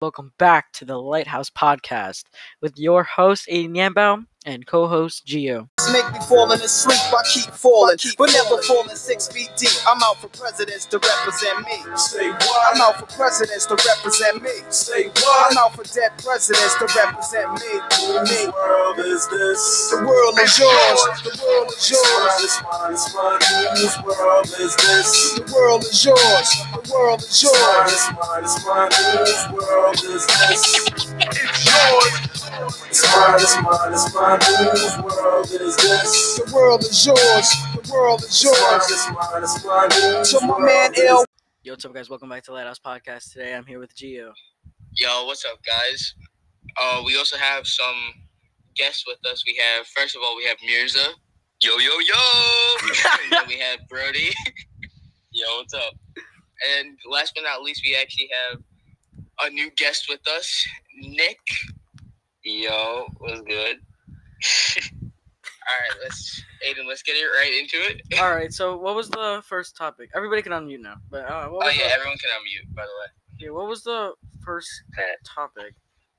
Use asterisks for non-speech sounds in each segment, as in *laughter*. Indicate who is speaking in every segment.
Speaker 1: Welcome back to the Lighthouse Podcast with your host Aiden Yambao and co-host Gio.
Speaker 2: Make me falling asleep, I keep falling, but never falling six feet deep. I'm out for presidents to represent me.
Speaker 3: Say
Speaker 2: I'm out for presidents to represent me.
Speaker 3: Say
Speaker 2: I'm out for dead presidents to represent me.
Speaker 3: Whose world is this?
Speaker 2: The world is yours. The world is yours.
Speaker 3: It's mine, it's mine, it's mine. Whose world is this?
Speaker 2: The world is yours. The world is
Speaker 3: It's mine,
Speaker 2: yours.
Speaker 3: it's mine, it's mine. Whose world is this?
Speaker 2: It's yours.
Speaker 3: It's mine, it's mine, it's mine. Whose world is this?
Speaker 2: The world is yours. The world is
Speaker 3: It's mine, it's mine, it's mine. Whose
Speaker 2: To my
Speaker 3: world
Speaker 2: man
Speaker 3: is
Speaker 2: L.
Speaker 1: Yo, what's up, guys? Welcome back to Lighthouse Podcast. Today I'm here with Gio.
Speaker 4: Yo, what's up, guys? Uh, we also have some guests with us. We have, first of all, we have Mirza. Yo, yo, yo! then we have Brody. *laughs* yo, what's up? And last but not least, we actually have a new guest with us, Nick. Yo, was good? all right, let's, Aiden, let's get it right into it. *laughs*
Speaker 1: All right, so what was the first topic? Everybody can unmute now. But uh, what
Speaker 4: Oh,
Speaker 1: was
Speaker 4: yeah,
Speaker 1: the,
Speaker 4: everyone can unmute, by the way.
Speaker 1: yeah, what was the first topic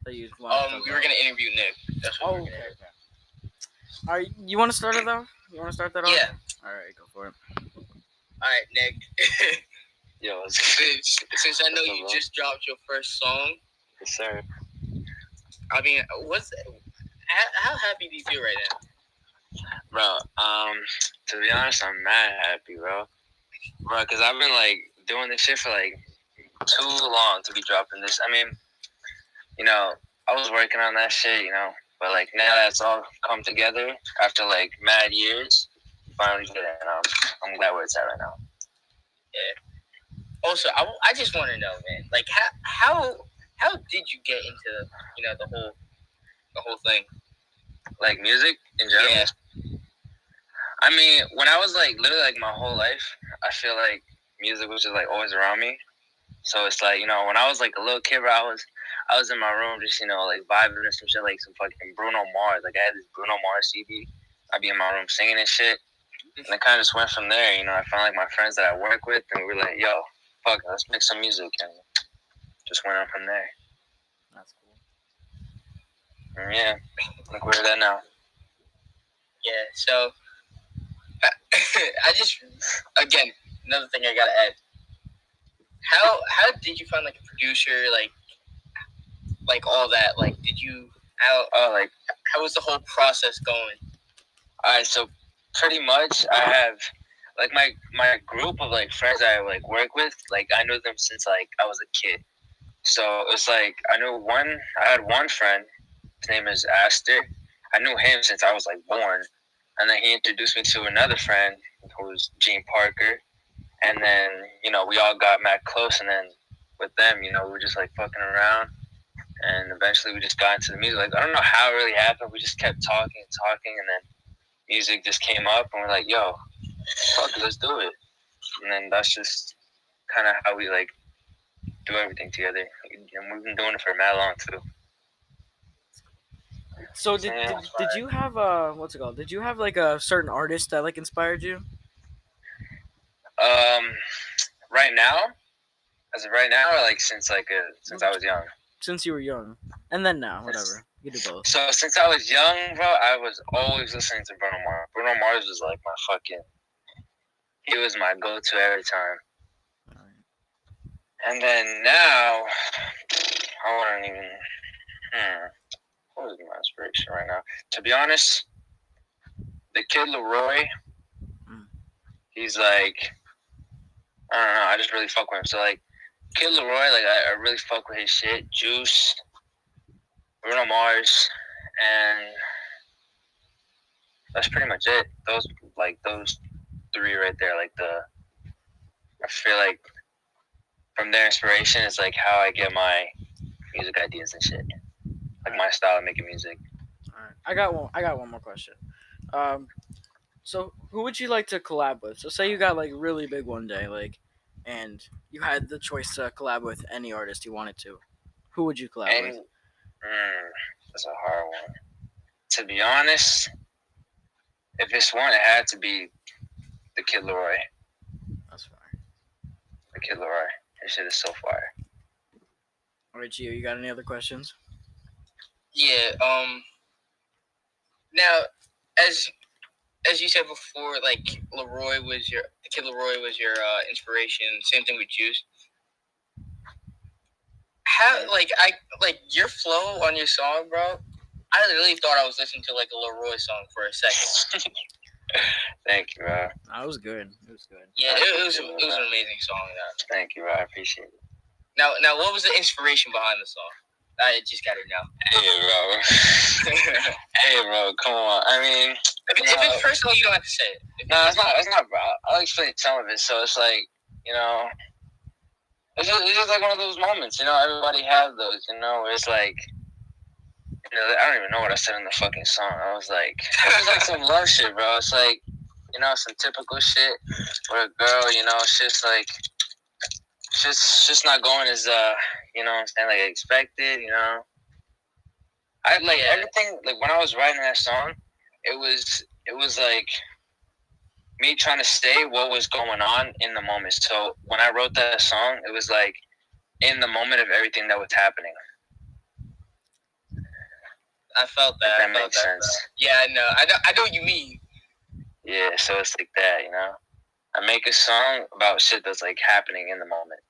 Speaker 1: that you wanted to
Speaker 4: Um,
Speaker 1: talk
Speaker 4: we were going to interview Nick. That's what
Speaker 1: Oh,
Speaker 4: we were
Speaker 1: okay.
Speaker 4: gonna
Speaker 1: okay. All right, you want to start it though? You want to start that off?
Speaker 4: Yeah.
Speaker 1: All right, go for it.
Speaker 4: All right, Nick.
Speaker 5: Yo, *laughs*
Speaker 4: since, since I know you just dropped your first song,
Speaker 5: yes, sir.
Speaker 4: I mean, what's how, how happy do you feel right now?
Speaker 5: Bro, um, to be honest, I'm mad happy, bro. Bro, because I've been, like, doing this shit for, like, too long to be dropping this. I mean, you know, I was working on that shit, you know, but, like, now that's all come together after, like, mad years, finally did it, and um, I'm glad where it's at right now. Yeah.
Speaker 4: Also, I, I just want to know, man, like how how how did you get into you know the whole the whole thing?
Speaker 5: Like, music in general.
Speaker 4: Yeah.
Speaker 5: I mean, when I was, like, literally, like, my whole life, I feel like music was just, like, always around me. So it's like, you know, when I was like a little kid, I was I was in my room just, you know, like vibing and some shit like some fucking Bruno Mars. Like I had this Bruno Mars CD. I'd be in my room singing and shit. And it kinda just went from there, you know, I found like my friends that I work with and we were like, yo, fuck, let's make some music and just went on from there.
Speaker 1: That's cool.
Speaker 5: And yeah. Look where we're at now.
Speaker 4: Yeah. So *coughs* I just again another thing I gotta add. How how did you find like a producer like like all that like did you how
Speaker 5: Oh like
Speaker 4: how was the whole process going?
Speaker 5: Alright, so pretty much I have like my my group of like friends I like work with, like I knew them since like I was a kid. So it's like I knew one I had one friend, his name is Aster. I knew him since I was like born. And then he introduced me to another friend who was Gene Parker. And then, you know, we all got mad close and then with them, you know, we were just like fucking around and eventually we just got into the music. Like I don't know how it really happened. We just kept talking and talking and then music just came up and we're like, yo, fuck let's do it. And then that's just kind of how we like do everything together. And we've been doing it for mad long too.
Speaker 1: So did, did, did you have a what's it called? Did you have like a certain artist that like inspired you?
Speaker 5: Um, right now, as of right now, or like since like uh, since I was young.
Speaker 1: Since you were young. And then now, whatever. You do both.
Speaker 5: So since I was young, bro, I was always listening to Bruno Mars. Bruno Mars was like my fucking. He was my go-to every time. And then now, I wouldn't even. Hmm, what is my inspiration right now? To be honest, the kid LAROI,
Speaker 1: Mm.
Speaker 5: he's like, I don't know. I just really fuck with him. So like, Kid LAROI, like I, I really fuck with his shit. Juice, Bruno Mars, and that's pretty much it. Those like those three right there. Like the, I feel like from their inspiration is like how I get my music ideas and shit. Like my style of making music.
Speaker 1: Alright. I got one I got one more question. Um so who would you like to collab with? So say you got like really big one day, like and you had the choice to collab with any artist you wanted to. Who would you collab with?
Speaker 5: mm, that's a hard one. To be honest, if it's one, it had to be the Kid LAROI.
Speaker 1: That's fine.
Speaker 5: The Kid LAROI. This shit is so fire.
Speaker 1: All right, Gio, you got any other questions?
Speaker 4: Yeah. Um. Now, as as you said before, like LAROI was your the kid. LAROI was your uh, inspiration. Same thing with Juice. How like I like your flow on your song, bro? I really thought I was listening to like a LAROI song for a second. *laughs*
Speaker 5: Thank you, bro.
Speaker 1: That was good. It was good.
Speaker 4: Yeah, it, it was it was an amazing song. Yeah.
Speaker 5: Thank you, bro. I appreciate it.
Speaker 4: Now, now, what was the inspiration behind the song? I just got to know.
Speaker 5: Hey, bro. *laughs* hey, bro. Come on. I mean,
Speaker 4: if, if it's uh, personal, you don't have to say it. If
Speaker 5: no, it's not. It's not, bro. I'll explain some of it. So it's like, you know, it's just, it's just like one of those moments. You know, everybody have those. You know, where it's like. You know, I don't even know what I said in the fucking song. I was like, *laughs* it was like some love shit, bro. It's like, you know, some typical shit with a girl. You know, it's just like, it's just, it's just not going as uh, you know, what I'm saying like I expected. You know, I like everything. Like when I was writing that song, it was, it was like me trying to stay what was going on in the moment. So when I wrote that song, it was like in the moment of everything that was happening.
Speaker 4: I felt that.
Speaker 5: that
Speaker 4: felt
Speaker 5: makes
Speaker 4: that,
Speaker 5: sense.
Speaker 4: Yeah, I know. I know. I know what you mean.
Speaker 5: Yeah, so it's like that, you know. I make a song about shit that's like happening in the moment,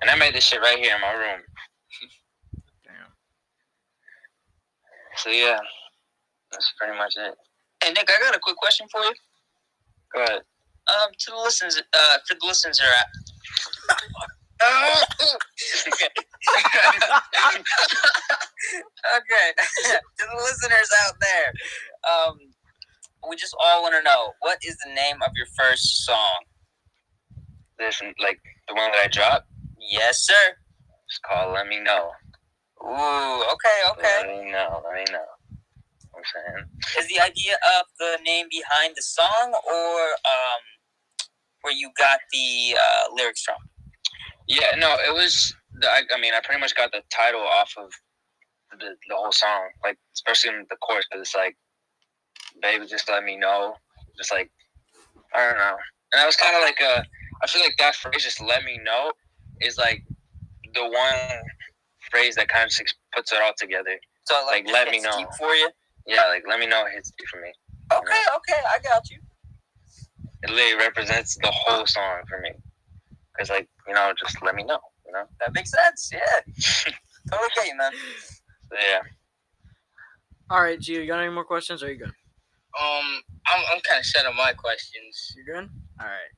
Speaker 5: and I made this shit right here in my room. *laughs*
Speaker 1: Damn.
Speaker 5: So yeah, that's pretty much it.
Speaker 6: Hey Nick, I got a quick question for you.
Speaker 5: Go ahead.
Speaker 6: Um, to the listeners, uh, for the listeners are at. *laughs* *laughs* okay. *laughs* to the listeners out there, um, we just all want to know what is the name of your first song?
Speaker 5: This like the one that I dropped.
Speaker 6: Yes, sir.
Speaker 5: It's called "Let Me Know."
Speaker 6: Ooh, okay, okay.
Speaker 5: Let me know. Let me know. I'm saying.
Speaker 6: Is the idea of the name behind the song, or um, where you got the uh, lyrics from?
Speaker 5: Yeah, no, it was. The, I, I mean, I pretty much got the title off of the the whole song, like especially in the chorus, because it's like, "Baby, just let me know." Just like, I don't know, and I was kind of like a. I feel like that phrase, "just let me know," is like the one phrase that kind of just puts it all together.
Speaker 6: So like,
Speaker 5: Like, let me know.
Speaker 6: for you.
Speaker 5: Yeah, like let me know it hits deep for me.
Speaker 6: Okay, okay, I got you.
Speaker 5: It literally represents the whole song for me, because like you know, just let me know, you know.
Speaker 6: That makes sense. Yeah. totally get you, man.
Speaker 5: Yeah.
Speaker 1: All right, Gio, you got any more questions? Or are you good?
Speaker 4: Um, I'm I'm kind of set on my questions.
Speaker 1: You good? All right.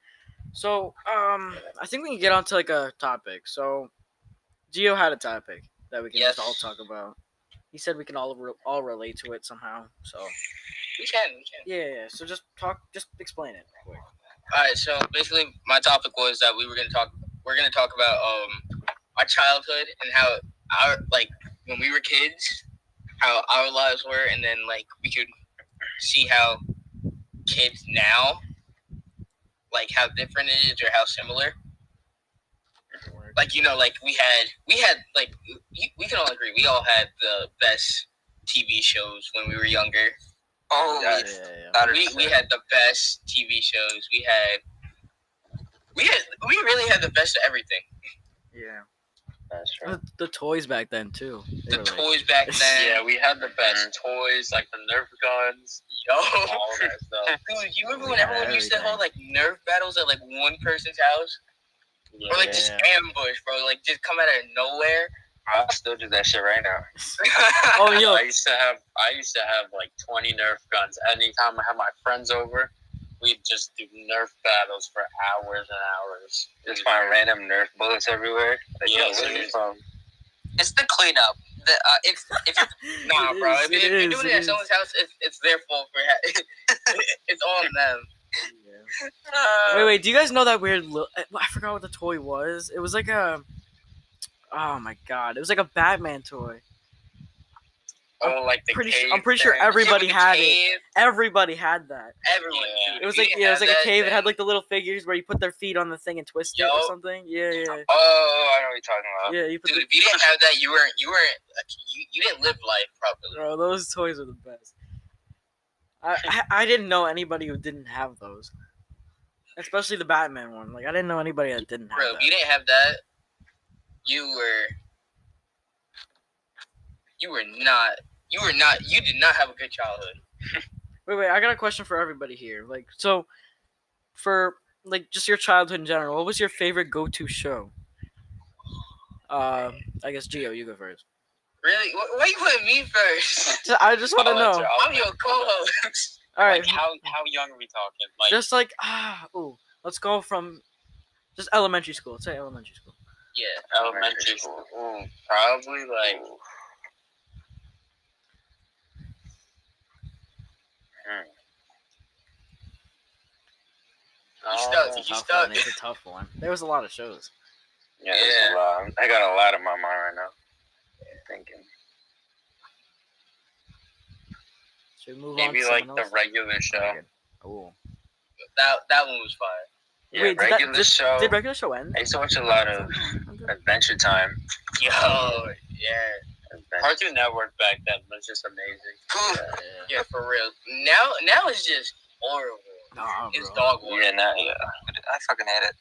Speaker 1: So, um, I think we can get on to like a topic. So, Gio had a topic that we can just all talk about. He said we can all re- all relate to it somehow. So,
Speaker 4: We can. We can.
Speaker 1: yeah, yeah. So just talk, just explain it. Quick.
Speaker 4: All right. So basically, my topic was that we were gonna talk. We're gonna talk about um our childhood and how our like when we were kids, how our lives were, and then like we could see how kids now, like how different it is or how similar. Like you know, like we had we had like we can all agree we all had the best TV shows when we were younger.
Speaker 6: Oh,
Speaker 1: Yeah,
Speaker 6: yeah.
Speaker 1: yeah, yeah.
Speaker 6: Got it.
Speaker 4: we, we had the best TV shows. We had we had we really had the best of everything.
Speaker 1: yeah.
Speaker 5: That's true.
Speaker 1: The, the toys back then too. They
Speaker 4: The
Speaker 1: like-
Speaker 4: toys back *laughs* then.
Speaker 7: Yeah, we had the best toys, like the Nerf guns,
Speaker 4: Yo.
Speaker 7: all that stuff. *laughs*
Speaker 4: Dude, you remember when
Speaker 1: Yeah,
Speaker 4: everyone used to hold like Nerf battles at like one person's house? Or like just ambush, bro. Like just come out of nowhere.
Speaker 5: I still do that shit right now. *laughs*
Speaker 1: Oh, yo,
Speaker 7: I used to have, I used to have like 20 Nerf guns. Anytime I had my friends over, we'd just do Nerf battles for hours and hours.
Speaker 5: Just find random Nerf bullets everywhere. Like,
Speaker 7: Yeah,
Speaker 5: yo, where
Speaker 7: dude.
Speaker 5: you from?
Speaker 6: It's the cleanup. The, uh, if if *laughs*
Speaker 4: nah,
Speaker 1: It
Speaker 4: bro.
Speaker 1: is,
Speaker 4: If,
Speaker 1: it
Speaker 4: if you're doing
Speaker 1: it
Speaker 4: it at someone's house, it's, it's their fault for ha- *laughs* it's on them.
Speaker 1: Yeah.
Speaker 6: uh,
Speaker 1: Wait, wait. Do you guys know that weird? Li- I forgot what the toy was. It was like a. Oh my god! It was like a Batman toy.
Speaker 7: Oh, like the
Speaker 1: Pretty su-
Speaker 7: cave
Speaker 1: I'm pretty sure everybody
Speaker 4: Yeah, with the
Speaker 1: had it. Everybody had that.
Speaker 4: Everyone.
Speaker 7: Yeah.
Speaker 1: It was like yeah, it was like a
Speaker 4: that,
Speaker 1: cave. It had like the little figures where you put their feet on the thing and twist it or something. Yeah, yeah,
Speaker 5: Oh, I know what you're talking about.
Speaker 1: yeah. You put
Speaker 4: Dude,
Speaker 1: the,
Speaker 4: if you didn't have that, you weren't you weren't you, you didn't live life properly.
Speaker 1: bro. Those toys are the best. I, I I didn't know anybody who didn't have those, especially the Batman one. Like I didn't know anybody that didn't have
Speaker 4: Bro,
Speaker 1: that.
Speaker 4: if you didn't have that, you were You were not. You were not. You did not have a good childhood. *laughs*
Speaker 1: Wait, wait. I got a question for everybody here. Like, so for like just your childhood in general, what was your favorite go-to show? Uh, I guess Gio, you go first.
Speaker 4: Really? Wh- Why you putting me first? *laughs*
Speaker 1: I just want to know.
Speaker 7: answer. I'll
Speaker 4: I'm your co-host. *laughs*
Speaker 1: All right,
Speaker 7: Like how how young are we talking? Like
Speaker 1: just like ah, ooh, let's go from just elementary school. Let's say elementary school.
Speaker 4: Yeah.
Speaker 7: elementary school. Ooh, probably like
Speaker 4: You Oh, stuck.
Speaker 7: Oh,
Speaker 4: You
Speaker 1: tough
Speaker 4: stuck.
Speaker 1: one. It's a tough *laughs* one. There was a lot of shows.
Speaker 5: Yeah, there's a lot. I got a lot in my mind right now. Thinking.
Speaker 1: Should we move on?
Speaker 7: maybe
Speaker 1: to
Speaker 7: like the
Speaker 1: else?
Speaker 7: regular show.
Speaker 1: Oh,
Speaker 4: That that one was fire.
Speaker 5: Yeah,
Speaker 1: Wait, did that-
Speaker 5: regular
Speaker 1: did-
Speaker 5: show.
Speaker 1: did regular show end?
Speaker 5: I used to watch a lot of Adventure Time.
Speaker 4: Yo, yeah,
Speaker 5: Adventure-
Speaker 7: Cartoon Network back then was just amazing.
Speaker 1: Yeah.
Speaker 4: yeah, for real. Now, now it's just horrible.
Speaker 1: Nah,
Speaker 4: It's
Speaker 1: bro.
Speaker 4: dog water.
Speaker 5: Yeah, now, yeah.
Speaker 6: I fucking hate it.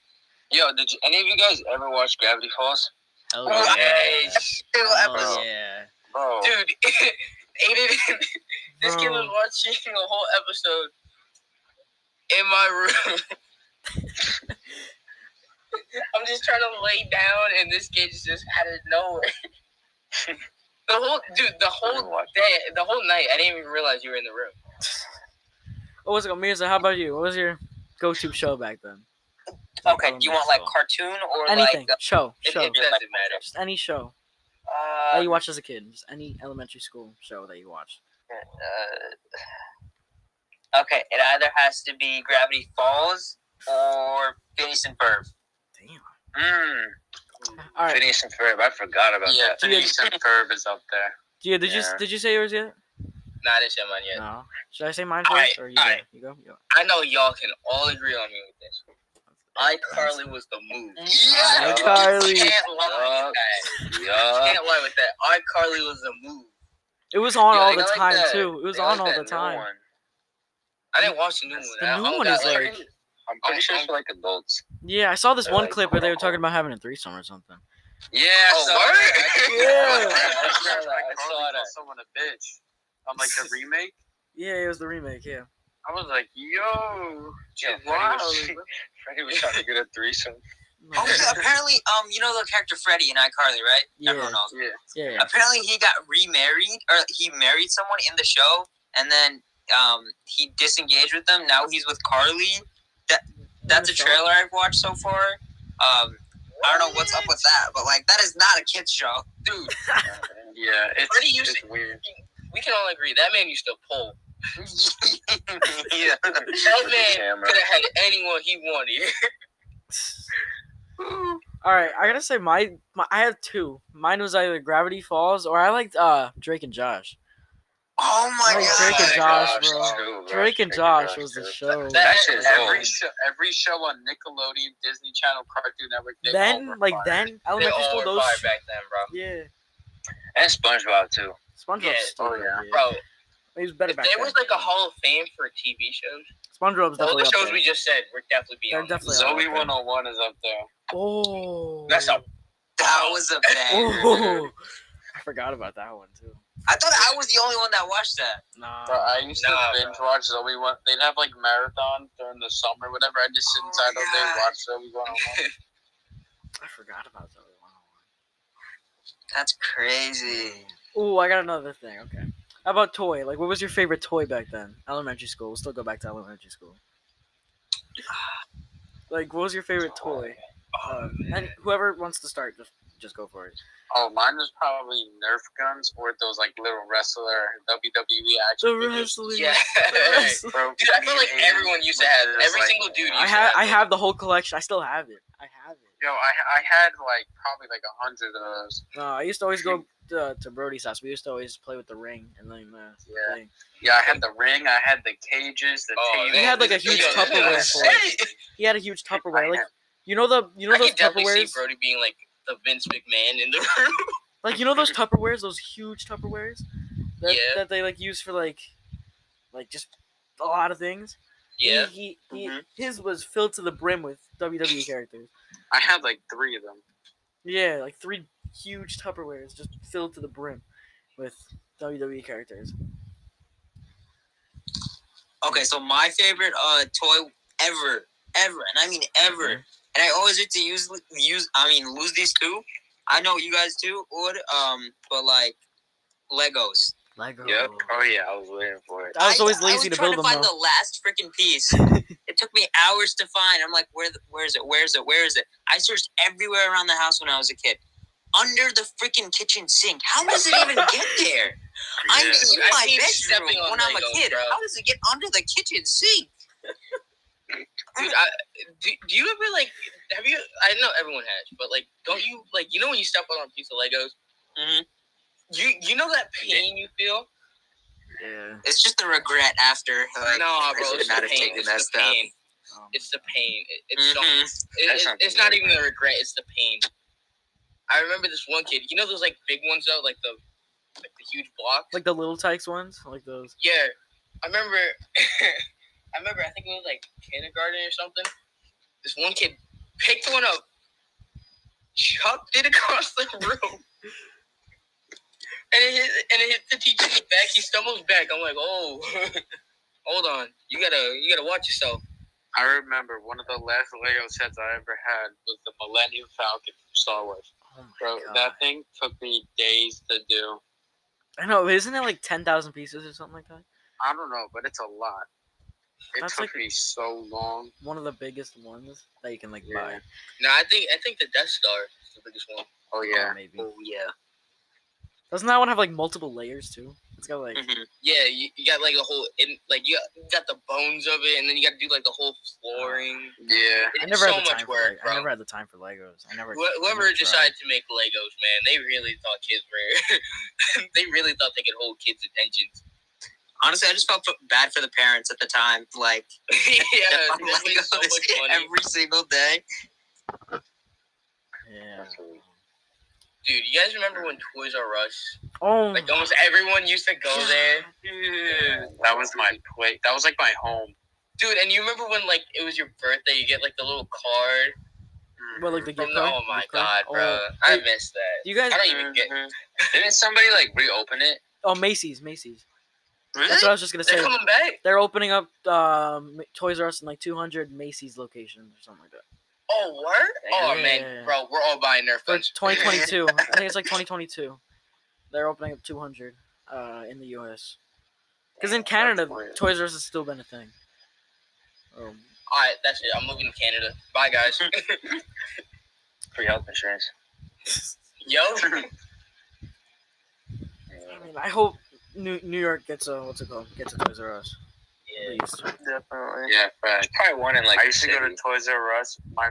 Speaker 5: Yo, did you, any of you guys ever watch Gravity Falls?
Speaker 1: Hell
Speaker 4: Oh,
Speaker 1: yeah.
Speaker 4: yes. Two
Speaker 1: Hell oh,
Speaker 4: episodes.
Speaker 1: yeah.
Speaker 5: Bro,
Speaker 4: Dude, *laughs* Aiden, this kid was watching a whole episode in my room. *laughs* I'm just trying to lay down, and this kid just out of nowhere. *laughs* the whole dude, the whole day, the whole night, I didn't even realize you were in the room.
Speaker 1: What was it? Mirza, how about you? What was your go-to show back then?
Speaker 6: Okay, do you want like cartoon or
Speaker 1: Anything.
Speaker 6: like?
Speaker 1: show.
Speaker 4: It,
Speaker 1: Show.
Speaker 4: it doesn't matter.
Speaker 1: Just any show
Speaker 6: Uh,
Speaker 1: that you watched as a kid. Just any elementary school show that you watched.
Speaker 6: uh, okay, it either has to be Gravity Falls or Phineas and Ferb.
Speaker 1: Damn.
Speaker 5: mm,
Speaker 1: All right.
Speaker 5: Phineas and Ferb. I forgot about
Speaker 7: Yeah,
Speaker 5: that.
Speaker 7: Phineas and Ferb is up there.
Speaker 1: Gia, did you
Speaker 5: Yeah.
Speaker 1: did you say yours yet?
Speaker 4: Nah, this shit mine yet.
Speaker 1: No. Should I say mine first
Speaker 4: right,
Speaker 1: or you go? You go. You go.
Speaker 4: I know y'all can all agree on me with this. iCarly was the move.
Speaker 1: Yeah. iCarly.
Speaker 4: Can't lie with that.
Speaker 5: Yeah.
Speaker 4: Can't lie with that. iCarly was the move.
Speaker 1: It was on
Speaker 5: Yeah,
Speaker 1: all the
Speaker 5: like
Speaker 1: time
Speaker 5: that.
Speaker 1: too. It was
Speaker 5: I
Speaker 1: on
Speaker 5: like
Speaker 1: all the time.
Speaker 5: one.
Speaker 4: I didn't watch the new one.
Speaker 1: The
Speaker 4: I
Speaker 1: new
Speaker 4: only
Speaker 1: one
Speaker 4: got,
Speaker 1: is
Speaker 4: like,
Speaker 1: like-
Speaker 5: I'm pretty sure
Speaker 4: I'm-
Speaker 5: it's for like adults.
Speaker 1: Yeah, I saw this
Speaker 5: I
Speaker 1: one
Speaker 5: like
Speaker 1: clip where they were talking about having a threesome or something.
Speaker 5: Yeah,
Speaker 4: Oh,
Speaker 5: so-
Speaker 4: word?
Speaker 1: Yeah.
Speaker 5: I saw. I
Speaker 7: I
Speaker 5: saw that.
Speaker 7: someone a bitch. I'm like the *laughs* remake.
Speaker 1: Yeah, it was the remake. Yeah.
Speaker 7: I was like, yo,
Speaker 5: Yeah,
Speaker 7: wow.
Speaker 5: Freddie was, *laughs* Freddie was trying to get a threesome. *laughs*
Speaker 6: Oh, yeah, apparently, um, you know the character Freddie in iCarly, right?
Speaker 1: Yeah.
Speaker 6: Everyone knows.
Speaker 7: Yeah.
Speaker 1: Yeah. yeah.
Speaker 6: Apparently, he got remarried, or he married someone in the show, and then um, he disengaged with them. Now he's with Carly. That that's a trailer I've watched so far. Um, I don't know what's up with that, but like that is not a kids show.
Speaker 4: Dude,
Speaker 5: Yeah, it's,
Speaker 4: Freddie used
Speaker 5: it's
Speaker 4: to-
Speaker 5: weird.
Speaker 4: We can all agree that man used to pull. *laughs*
Speaker 5: yeah.
Speaker 4: That man could have had anyone he wanted. *laughs*
Speaker 1: All right, I gotta say my, my I have two. Mine was either Gravity Falls or I liked uh Drake and Josh.
Speaker 6: Oh my
Speaker 1: Like
Speaker 6: god!
Speaker 1: Drake and Josh,
Speaker 5: Gosh,
Speaker 1: bro.
Speaker 5: too, bro.
Speaker 1: Drake and Josh was the show.
Speaker 4: That
Speaker 5: shit
Speaker 7: Every
Speaker 5: old.
Speaker 7: show, every show on Nickelodeon, Disney Channel, Cartoon Network. They all
Speaker 1: Then
Speaker 7: were
Speaker 1: like
Speaker 7: fire.
Speaker 1: then
Speaker 4: they
Speaker 1: elementary
Speaker 4: all
Speaker 1: school
Speaker 4: were
Speaker 1: those
Speaker 4: fire back then, bro.
Speaker 1: yeah
Speaker 5: And SpongeBob too.
Speaker 1: SpongeBob
Speaker 4: Yeah,
Speaker 1: still
Speaker 5: oh, yeah.
Speaker 1: yeah.
Speaker 4: Bro,
Speaker 1: he was better
Speaker 4: if
Speaker 1: back
Speaker 4: there
Speaker 1: then.
Speaker 4: was like a Hall of Fame for TV shows,
Speaker 1: SpongeBob's
Speaker 4: all
Speaker 1: definitely
Speaker 4: the
Speaker 1: up
Speaker 4: shows
Speaker 1: there.
Speaker 4: we just said were definitely
Speaker 1: They're definitely
Speaker 7: Zoey
Speaker 1: up there.
Speaker 7: 101 is up there.
Speaker 1: Oh,
Speaker 4: That's a
Speaker 6: That was a banger.
Speaker 1: Oh, *laughs* I forgot about that one too.
Speaker 6: I thought I was the only one that watched that.
Speaker 1: Nah,
Speaker 7: Bro, I used
Speaker 4: Nah,
Speaker 7: to binge watch Zoey one. They'd have like marathon during the summer, whatever. I just sit
Speaker 6: Oh,
Speaker 7: inside all day
Speaker 6: yeah.
Speaker 7: and watch Zoey 101. *laughs*
Speaker 1: I forgot about that oh one.
Speaker 6: That's crazy.
Speaker 1: Oh, I got another thing. Okay. How about toy? Like, what was your favorite toy back then? Elementary school. We'll still go back to elementary school. *sighs* Like, what was your favorite toy? Uh, and whoever wants to start, just just go for it.
Speaker 7: Oh, mine was probably Nerf guns or those like little wrestler WWE action
Speaker 1: The
Speaker 7: figures.
Speaker 1: wrestling.
Speaker 4: yeah. *laughs*
Speaker 1: the.
Speaker 7: Bro,
Speaker 4: Dude, I feel like everyone used to have
Speaker 7: just,
Speaker 4: every
Speaker 7: like,
Speaker 4: single dude. Used
Speaker 1: I
Speaker 4: to
Speaker 1: have I have the whole collection. I still have it. I have it.
Speaker 7: Yo, I I had like probably like a hundred of those.
Speaker 1: No, I used to always go to, to Brody's house. We used to always play with the ring and then the
Speaker 7: Yeah.
Speaker 1: thing.
Speaker 7: Yeah, I had the ring, I had the cages, the
Speaker 4: Oh,
Speaker 7: tables.
Speaker 1: He had, like, a huge
Speaker 4: yo, this
Speaker 1: Tupperware for it. He had a huge Tupperware.
Speaker 7: I
Speaker 1: Like you know the you know
Speaker 4: I
Speaker 1: those
Speaker 4: could definitely see
Speaker 1: Tupperwares.
Speaker 4: Brody being like the Vince McMahon in the *laughs* room.
Speaker 1: Like you know those Tupperwares, those huge Tupperwares that,
Speaker 4: Yeah.
Speaker 1: that they like use for like like just a lot of things.
Speaker 4: yeah.
Speaker 1: He, he, he
Speaker 7: Mhm.
Speaker 1: his was filled to the brim with WWE characters.
Speaker 7: I had like three of them.
Speaker 1: Yeah, like three huge Tupperwares just filled to the brim. with WWE characters.
Speaker 6: Okay, so my favorite uh toy ever, ever, and I mean ever, and I always get to use use. I mean lose these two. I know you guys too would. Um, but like Legos.
Speaker 1: Lego.
Speaker 5: Yep. Oh yeah, I was waiting for it.
Speaker 1: I was always
Speaker 6: I
Speaker 1: lazy
Speaker 6: was
Speaker 1: to
Speaker 6: trying
Speaker 1: build
Speaker 6: to
Speaker 1: them
Speaker 6: find
Speaker 1: though.
Speaker 6: the last freaking piece. *laughs* it took me hours to find. I'm like, where, the, where is it? Where is it? Where is it? I searched everywhere around the house when I was a kid. Under the freaking kitchen sink. How does it even get *laughs* there? I'm
Speaker 5: Yeah.
Speaker 6: in my bedroom
Speaker 4: stepping on
Speaker 6: when I'm a kid.
Speaker 4: bro.
Speaker 6: How does it get under the kitchen sink?
Speaker 4: Dude, *laughs* I, do, do you ever like? Have you? I know everyone has, but like, don't you like? You know when you step on a piece of Legos,
Speaker 6: Mhm.
Speaker 4: you you know that pain you feel?
Speaker 1: Yeah.
Speaker 6: It's just the regret after. Like,
Speaker 4: no, bro, it's
Speaker 6: not
Speaker 4: the pain. It's
Speaker 6: that
Speaker 4: the pain.
Speaker 1: Um,
Speaker 4: It's the pain. It, it's so-
Speaker 6: Mhm.
Speaker 4: it- it- it's not even the regret. It's the pain. I remember this one kid. You know those like big ones though, like the like the huge blocks.
Speaker 1: like the Little Tikes ones, like those.
Speaker 4: Yeah, I remember. *laughs* I remember. I think it was like kindergarten or something. This one kid picked one up, chucked it *laughs* across the room, and it hit, and it hit the teacher in the back. He stumbles back. I'm like, oh, *laughs* hold on. You gotta, you gotta watch yourself.
Speaker 7: I remember one of the last Lego sets I ever had was the Millennium Falcon from Star Wars.
Speaker 1: Oh
Speaker 7: Bro,
Speaker 1: god.
Speaker 7: that thing took me days to do.
Speaker 1: I know, isn't it like ten thousand pieces or something like that?
Speaker 7: I don't know, but it's a lot. It
Speaker 1: That's
Speaker 7: took
Speaker 1: like-
Speaker 7: me so long.
Speaker 1: One of the biggest ones that you can like
Speaker 7: Yeah.
Speaker 1: buy.
Speaker 4: No, I think, I think the Death Star is the biggest one.
Speaker 7: Oh
Speaker 1: Oh,
Speaker 7: yeah.
Speaker 1: maybe.
Speaker 6: Oh yeah.
Speaker 1: Doesn't that one have like multiple layers too? It's got like
Speaker 6: Mhm.
Speaker 4: Yeah, you, you got like a whole, in, like you got, you got the bones of it, and then you got to do like the whole flooring.
Speaker 7: Yeah.
Speaker 1: I never
Speaker 4: so
Speaker 1: had the
Speaker 4: much
Speaker 1: time
Speaker 4: work,
Speaker 1: for Leg-
Speaker 4: bro.
Speaker 1: I never had the time for Legos. I never.
Speaker 4: Wh- Whoever
Speaker 1: never
Speaker 4: decided to make Legos, man, they really thought kids were. *laughs* they really thought they could hold kids' attentions.
Speaker 6: Honestly, I just felt bad for the parents at the time. Like, *laughs* *laughs*
Speaker 4: yeah,
Speaker 6: like,
Speaker 4: so much money.
Speaker 6: every single day.
Speaker 1: Yeah.
Speaker 4: Dude, you guys remember when Toys R Us?
Speaker 1: Oh.
Speaker 4: Like almost everyone used to go there.
Speaker 7: Yeah. That was my play. That was like my home.
Speaker 4: Dude, and you remember when like it was your birthday, you get like the little card
Speaker 1: Well, like the gift
Speaker 4: the.
Speaker 1: card.
Speaker 4: Oh my
Speaker 1: gift card?
Speaker 4: god, bro!
Speaker 1: Oh,
Speaker 4: I
Speaker 1: dude,
Speaker 4: missed that.
Speaker 1: You guys?
Speaker 4: I don't even get.
Speaker 5: Mhm. Didn't somebody like reopen it?
Speaker 1: Oh, Macy's. Macy's.
Speaker 6: Really?
Speaker 1: That's what I was just gonna say.
Speaker 4: They're
Speaker 1: say.
Speaker 4: coming back.
Speaker 1: They're opening up um, Toys R Us in like 200 Macy's locations or something like that
Speaker 4: Oh, word? Oh
Speaker 1: Yeah.
Speaker 4: man, bro, we're all buying Nerf
Speaker 1: for 2022. *laughs* I think it's like 2022. They're opening up 200 uh, in the U.S. Because in Canada. Toys R Us has still been a thing. Um,
Speaker 4: All right, that's it. I'm moving to Canada. Bye, guys. *laughs* *laughs*
Speaker 5: Free health insurance.
Speaker 4: Yo.
Speaker 1: I mean, I hope New New York gets a what's it called? Gets a Toys R Us.
Speaker 4: Yeah.
Speaker 6: Definitely.
Speaker 5: Yeah, right. Probably one in like.
Speaker 7: I used to go to. Toys R Us. My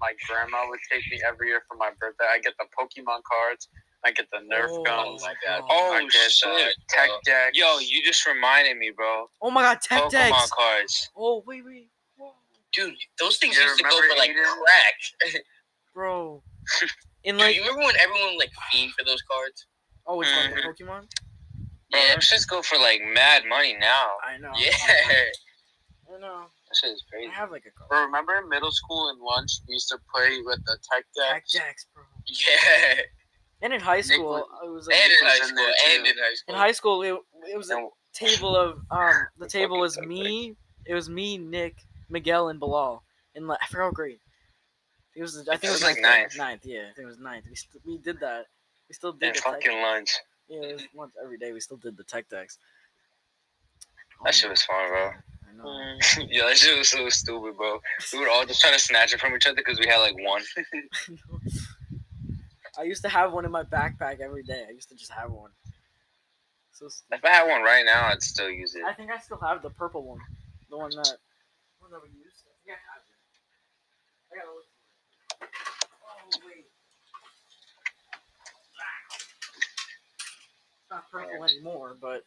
Speaker 7: my grandma would take me every year for my birthday. I get the Pokemon cards. I get the Nerf
Speaker 1: Oh,
Speaker 7: guns.
Speaker 4: my God.
Speaker 5: Oh
Speaker 7: I get
Speaker 5: shit!
Speaker 7: the Tech
Speaker 4: bro.
Speaker 7: Deck.
Speaker 5: Yo, you just reminded me, bro.
Speaker 1: Oh my God, Tech
Speaker 5: Pokemon
Speaker 1: Decks.
Speaker 5: cards.
Speaker 1: Oh wait, wait, Whoa.
Speaker 4: Dude, those things
Speaker 7: You
Speaker 4: used to go for like
Speaker 7: Aiden?
Speaker 4: crack. *laughs*
Speaker 1: bro. *laughs* In
Speaker 4: Dude, you remember when everyone like fiend for those cards?
Speaker 1: oh, which one? The
Speaker 5: Mhm.
Speaker 1: Pokemon?
Speaker 5: Bro,
Speaker 4: Yeah.
Speaker 5: them shits go for like mad money now.
Speaker 1: I know.
Speaker 4: Yeah. *laughs*
Speaker 1: I know.
Speaker 5: That shit is crazy.
Speaker 1: I have like a card.
Speaker 7: Bro, remember in middle school and lunch we used to play with the Tech
Speaker 1: Tech
Speaker 7: Decks.
Speaker 1: Decks, bro.
Speaker 4: Yeah.
Speaker 1: And in high school,
Speaker 7: would-
Speaker 1: I was like,
Speaker 4: And in high school.
Speaker 7: there,
Speaker 4: And in high school.
Speaker 1: in high school, it, it was a *laughs* table of um. *laughs* The table was me. It was me, Nick, Miguel, and Bilal. In like, I forgot what grade. It was. I think it was,
Speaker 5: was like ninth.
Speaker 1: Ninth, yeah. I think it was ninth. We st- we did that. We still did
Speaker 5: And
Speaker 1: the tech.
Speaker 5: fucking lunch.
Speaker 1: Yeah, it was once every day. We still did the tech decks.
Speaker 5: That shit was fun, bro.
Speaker 1: I know. *laughs*
Speaker 5: yeah, that shit was so stupid, bro. We were all just trying to snatch it from each other because we had like one. *laughs*
Speaker 1: I used to have one in my backpack every day. I used to just have one. So stupid.
Speaker 5: If I had one right now, I'd still use it.
Speaker 1: I think I still have the purple one, the one that one that we used. I think I have it. I gotta look. for it. Oh wait. It's not purple anymore, but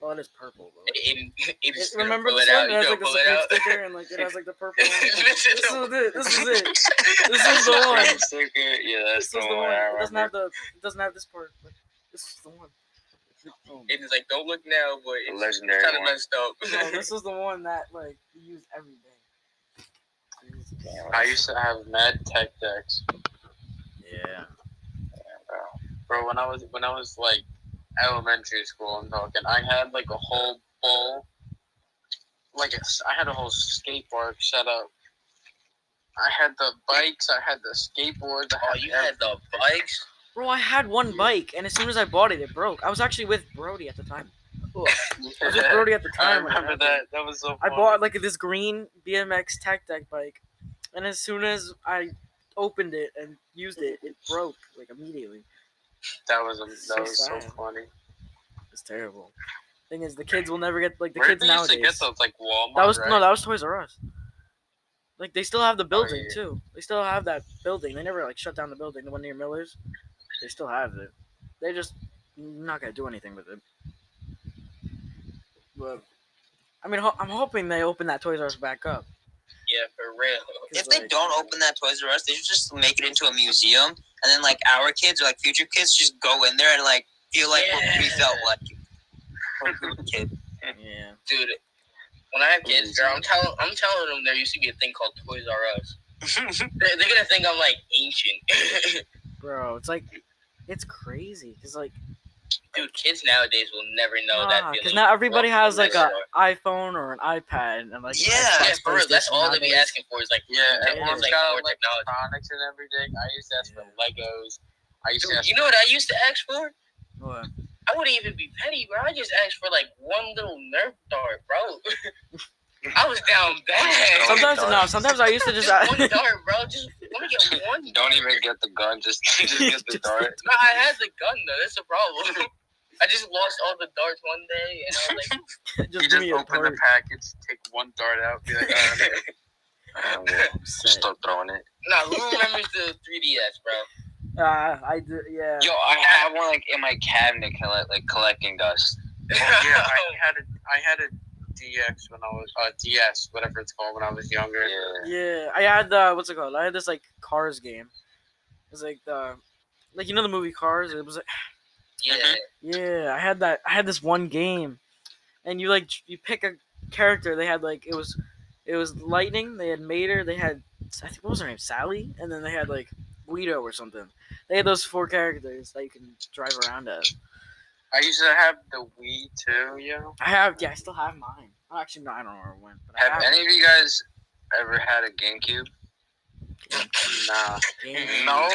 Speaker 1: well, it is purple. Bro.
Speaker 4: Aiden, Aiden's
Speaker 1: It- *laughs* remember
Speaker 4: pull
Speaker 1: this one?
Speaker 4: out.
Speaker 1: It has like
Speaker 4: gonna
Speaker 1: the
Speaker 4: pull it
Speaker 1: supreme
Speaker 4: out.
Speaker 1: sticker and like it has like the purple *laughs* one.
Speaker 4: This
Speaker 1: this
Speaker 4: is
Speaker 1: is it. This is it. *laughs* This is the one.
Speaker 5: Sticker, yeah, that's
Speaker 1: This
Speaker 5: the
Speaker 1: is the
Speaker 5: one.
Speaker 1: one.
Speaker 5: I
Speaker 1: It doesn't have the. It doesn't have this part. But this is the one. Oh,
Speaker 4: Aiden's like, don't look now, but it's,
Speaker 5: legendary
Speaker 4: kind of
Speaker 5: one.
Speaker 4: messed up.
Speaker 1: no, this is the one that like we use every day.
Speaker 7: I used to have mad Tech Decks.
Speaker 1: Yeah.
Speaker 7: Bro. When I was when I was like elementary school, I'm talking. I had like a whole bowl, like a s I had a whole skate park set up. I had the bikes. I had the skateboards. I
Speaker 6: Oh,
Speaker 7: had
Speaker 6: you had the bikes.
Speaker 1: Bro, I had one bike, and as soon as I bought it, it broke. I was actually with Brody at the time. Ugh. *laughs* I was with Brody at the *laughs* time. when it
Speaker 7: remember
Speaker 1: happened.
Speaker 7: that. That was so.
Speaker 1: I bought like this green BMX Tech Deck bike, and as soon as I opened it and used it, it broke like immediately.
Speaker 7: That was a,
Speaker 1: So
Speaker 7: that was so funny.
Speaker 1: It's terrible. Thing is, the kids will never get like the
Speaker 7: Where
Speaker 1: kids
Speaker 7: did they used to
Speaker 1: nowadays.
Speaker 7: get those? Like Walmart.
Speaker 1: That was
Speaker 7: right?
Speaker 1: no, that was Toys R Us. Like they still have the oh, building
Speaker 7: yeah.
Speaker 1: too. They still have that building. They never like shut down the building, the one near Miller's. They still have it. They just not gonna do anything with it. But I mean, ho- I'm hoping they open that Toys R Us back up.
Speaker 6: Yeah, for real. If
Speaker 1: It's
Speaker 6: they don't open that Toys R Us, they should just make it into a museum, and then like our kids or like future kids just go in there and like feel like what we felt like. when we were a kid.
Speaker 1: Yeah.
Speaker 4: Dude, when I have kids, girl, I'm telling I'm telling them there used to be a thing called Toys R Us. *laughs* They're, they're gonna think I'm like ancient. *laughs*
Speaker 1: Bro, it's like it's crazy because like
Speaker 4: Dude, kids nowadays will never know that
Speaker 1: because
Speaker 4: feeling.
Speaker 1: now everybody has like
Speaker 4: the
Speaker 1: a iPhone or an iPad and like
Speaker 6: Yeah.
Speaker 4: Yeah,
Speaker 1: Xbox,
Speaker 4: for real, that's
Speaker 1: PlayStation
Speaker 4: all they be asking for is like
Speaker 7: Yeah,
Speaker 1: Yeah,
Speaker 7: everyone's
Speaker 1: it's
Speaker 7: got
Speaker 4: more
Speaker 7: like electronics and everything. I used to ask for Legos. I used to
Speaker 4: Dude,
Speaker 7: ask
Speaker 4: you know what I used to ask for?
Speaker 1: What?
Speaker 4: I wouldn't even be petty, bro. I just asked for like one little Nerf dart, bro. *laughs* I was down bad.
Speaker 1: Sometimes no, sometimes I used to just.
Speaker 4: just one *laughs* dart, bro. Just let me get *laughs* one.
Speaker 5: Don't even get the gun. Just just get the
Speaker 1: Just-
Speaker 5: dart.
Speaker 4: No, I had the gun though. That's the problem. I just lost all the darts one day, and I was like, *laughs*
Speaker 1: just
Speaker 7: you just open the package, take one dart out, be like, "Ah, "All right."
Speaker 5: And *laughs* we'll
Speaker 1: Set.
Speaker 5: start throwing it.
Speaker 4: nah. Who remembers the 3ds, bro?
Speaker 1: Ah, I do. Yeah.
Speaker 5: Yo, I have one like in my cabinet, collect, like collecting dust. *laughs*
Speaker 7: Oh, yeah, I had a I had a DX when I was uh, DS, whatever it's called, when I was younger.
Speaker 5: Yeah.
Speaker 1: Yeah, I had the what's it called? I had this like Cars game. It was like the, like you know the movie Cars. It was like
Speaker 4: yeah.
Speaker 1: yeah, I had that. I had this one game, and you like you pick a character. They had like it was, it was Lightning. They had Mater. They had I think what was her name Sally, and then they had like Guido or something. They had those four characters that you can drive around as.
Speaker 7: I used to have the Wii too, yo.
Speaker 1: I have yeah, I still have mine. Well, actually, no, I don't know where it went. But I
Speaker 5: Have
Speaker 1: have
Speaker 5: any of you guys ever had a GameCube?
Speaker 7: Nah.
Speaker 1: Game.
Speaker 7: No,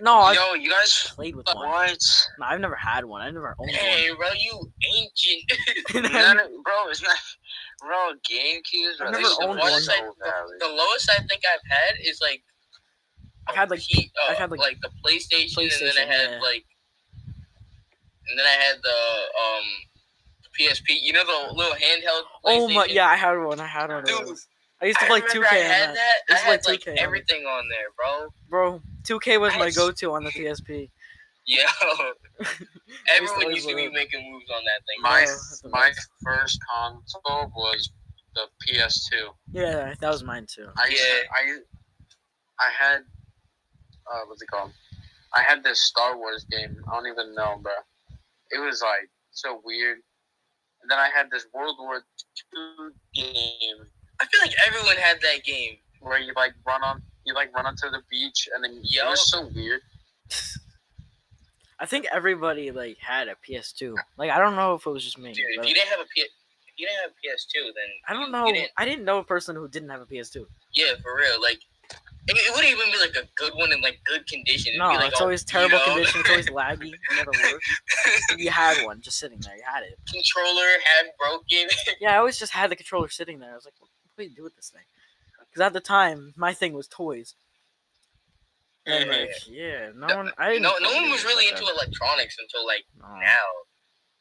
Speaker 1: No, I
Speaker 5: Yo, you guys.
Speaker 1: played with one.
Speaker 5: What?
Speaker 1: No, I've never had one. I never owned one.
Speaker 4: Hey, bro, you ancient. *laughs* *laughs*
Speaker 5: None bro, it's not. Bro, GameCubes. Bro,
Speaker 1: I've never owned
Speaker 5: be
Speaker 1: one.
Speaker 5: so
Speaker 4: The, the lowest I think I've had is like.
Speaker 1: I've had, like,
Speaker 4: P- uh,
Speaker 1: I've had, like,
Speaker 4: the PlayStation, and then I had
Speaker 1: yeah.
Speaker 4: like, and then I had the um, PSP. You know the little handheld.
Speaker 1: oh my, yeah, I had one. I had one
Speaker 4: Dude.
Speaker 1: I used to play 2K
Speaker 4: I had
Speaker 1: that.
Speaker 4: that.
Speaker 1: I
Speaker 4: I had like
Speaker 1: 2K on it.
Speaker 4: everything on there, bro.
Speaker 1: Bro, 2K was my go-to on the *laughs* PSP.
Speaker 4: Yo, *laughs* everyone used to be making moves on that thing.
Speaker 7: My
Speaker 1: Yeah,
Speaker 7: my
Speaker 1: best.
Speaker 7: first console was the PS2.
Speaker 1: Yeah, that was mine too.
Speaker 7: I used to- I I had uh what's it called? I had this Star Wars game. I don't even know, bro. It was like so weird. And then I had this World War II game
Speaker 4: I feel like everyone had that game.
Speaker 7: where you like run on you like run onto the beach and then it was so weird.
Speaker 1: I think everybody like had a PS2. Like I don't know if it was just me.
Speaker 4: Dude,
Speaker 1: but
Speaker 4: if you didn't have a P, if you didn't have a PS2, then
Speaker 1: I don't know.
Speaker 4: Didn't,
Speaker 1: I didn't know a person who didn't have a PS2.
Speaker 4: yeah, for real. Like, I mean, it wouldn't even be like a good one in like good condition. It'd
Speaker 1: No,
Speaker 4: be, like,
Speaker 1: it's
Speaker 4: all
Speaker 1: always
Speaker 4: beat
Speaker 1: terrible
Speaker 4: up.
Speaker 1: condition. It's always *laughs* laggy. It never worked. you had one just sitting there. You had it.
Speaker 4: controller half broken. *laughs*
Speaker 1: Yeah, I always just had the controller sitting there. I was like, what, what do you do with this thing? Because at the time, my thing was toys. And
Speaker 4: Mhm.
Speaker 1: like, yeah, no,
Speaker 4: No-
Speaker 1: one. I didn't
Speaker 4: no, no one was really
Speaker 1: like
Speaker 4: into electronics until like.
Speaker 1: No.
Speaker 4: now.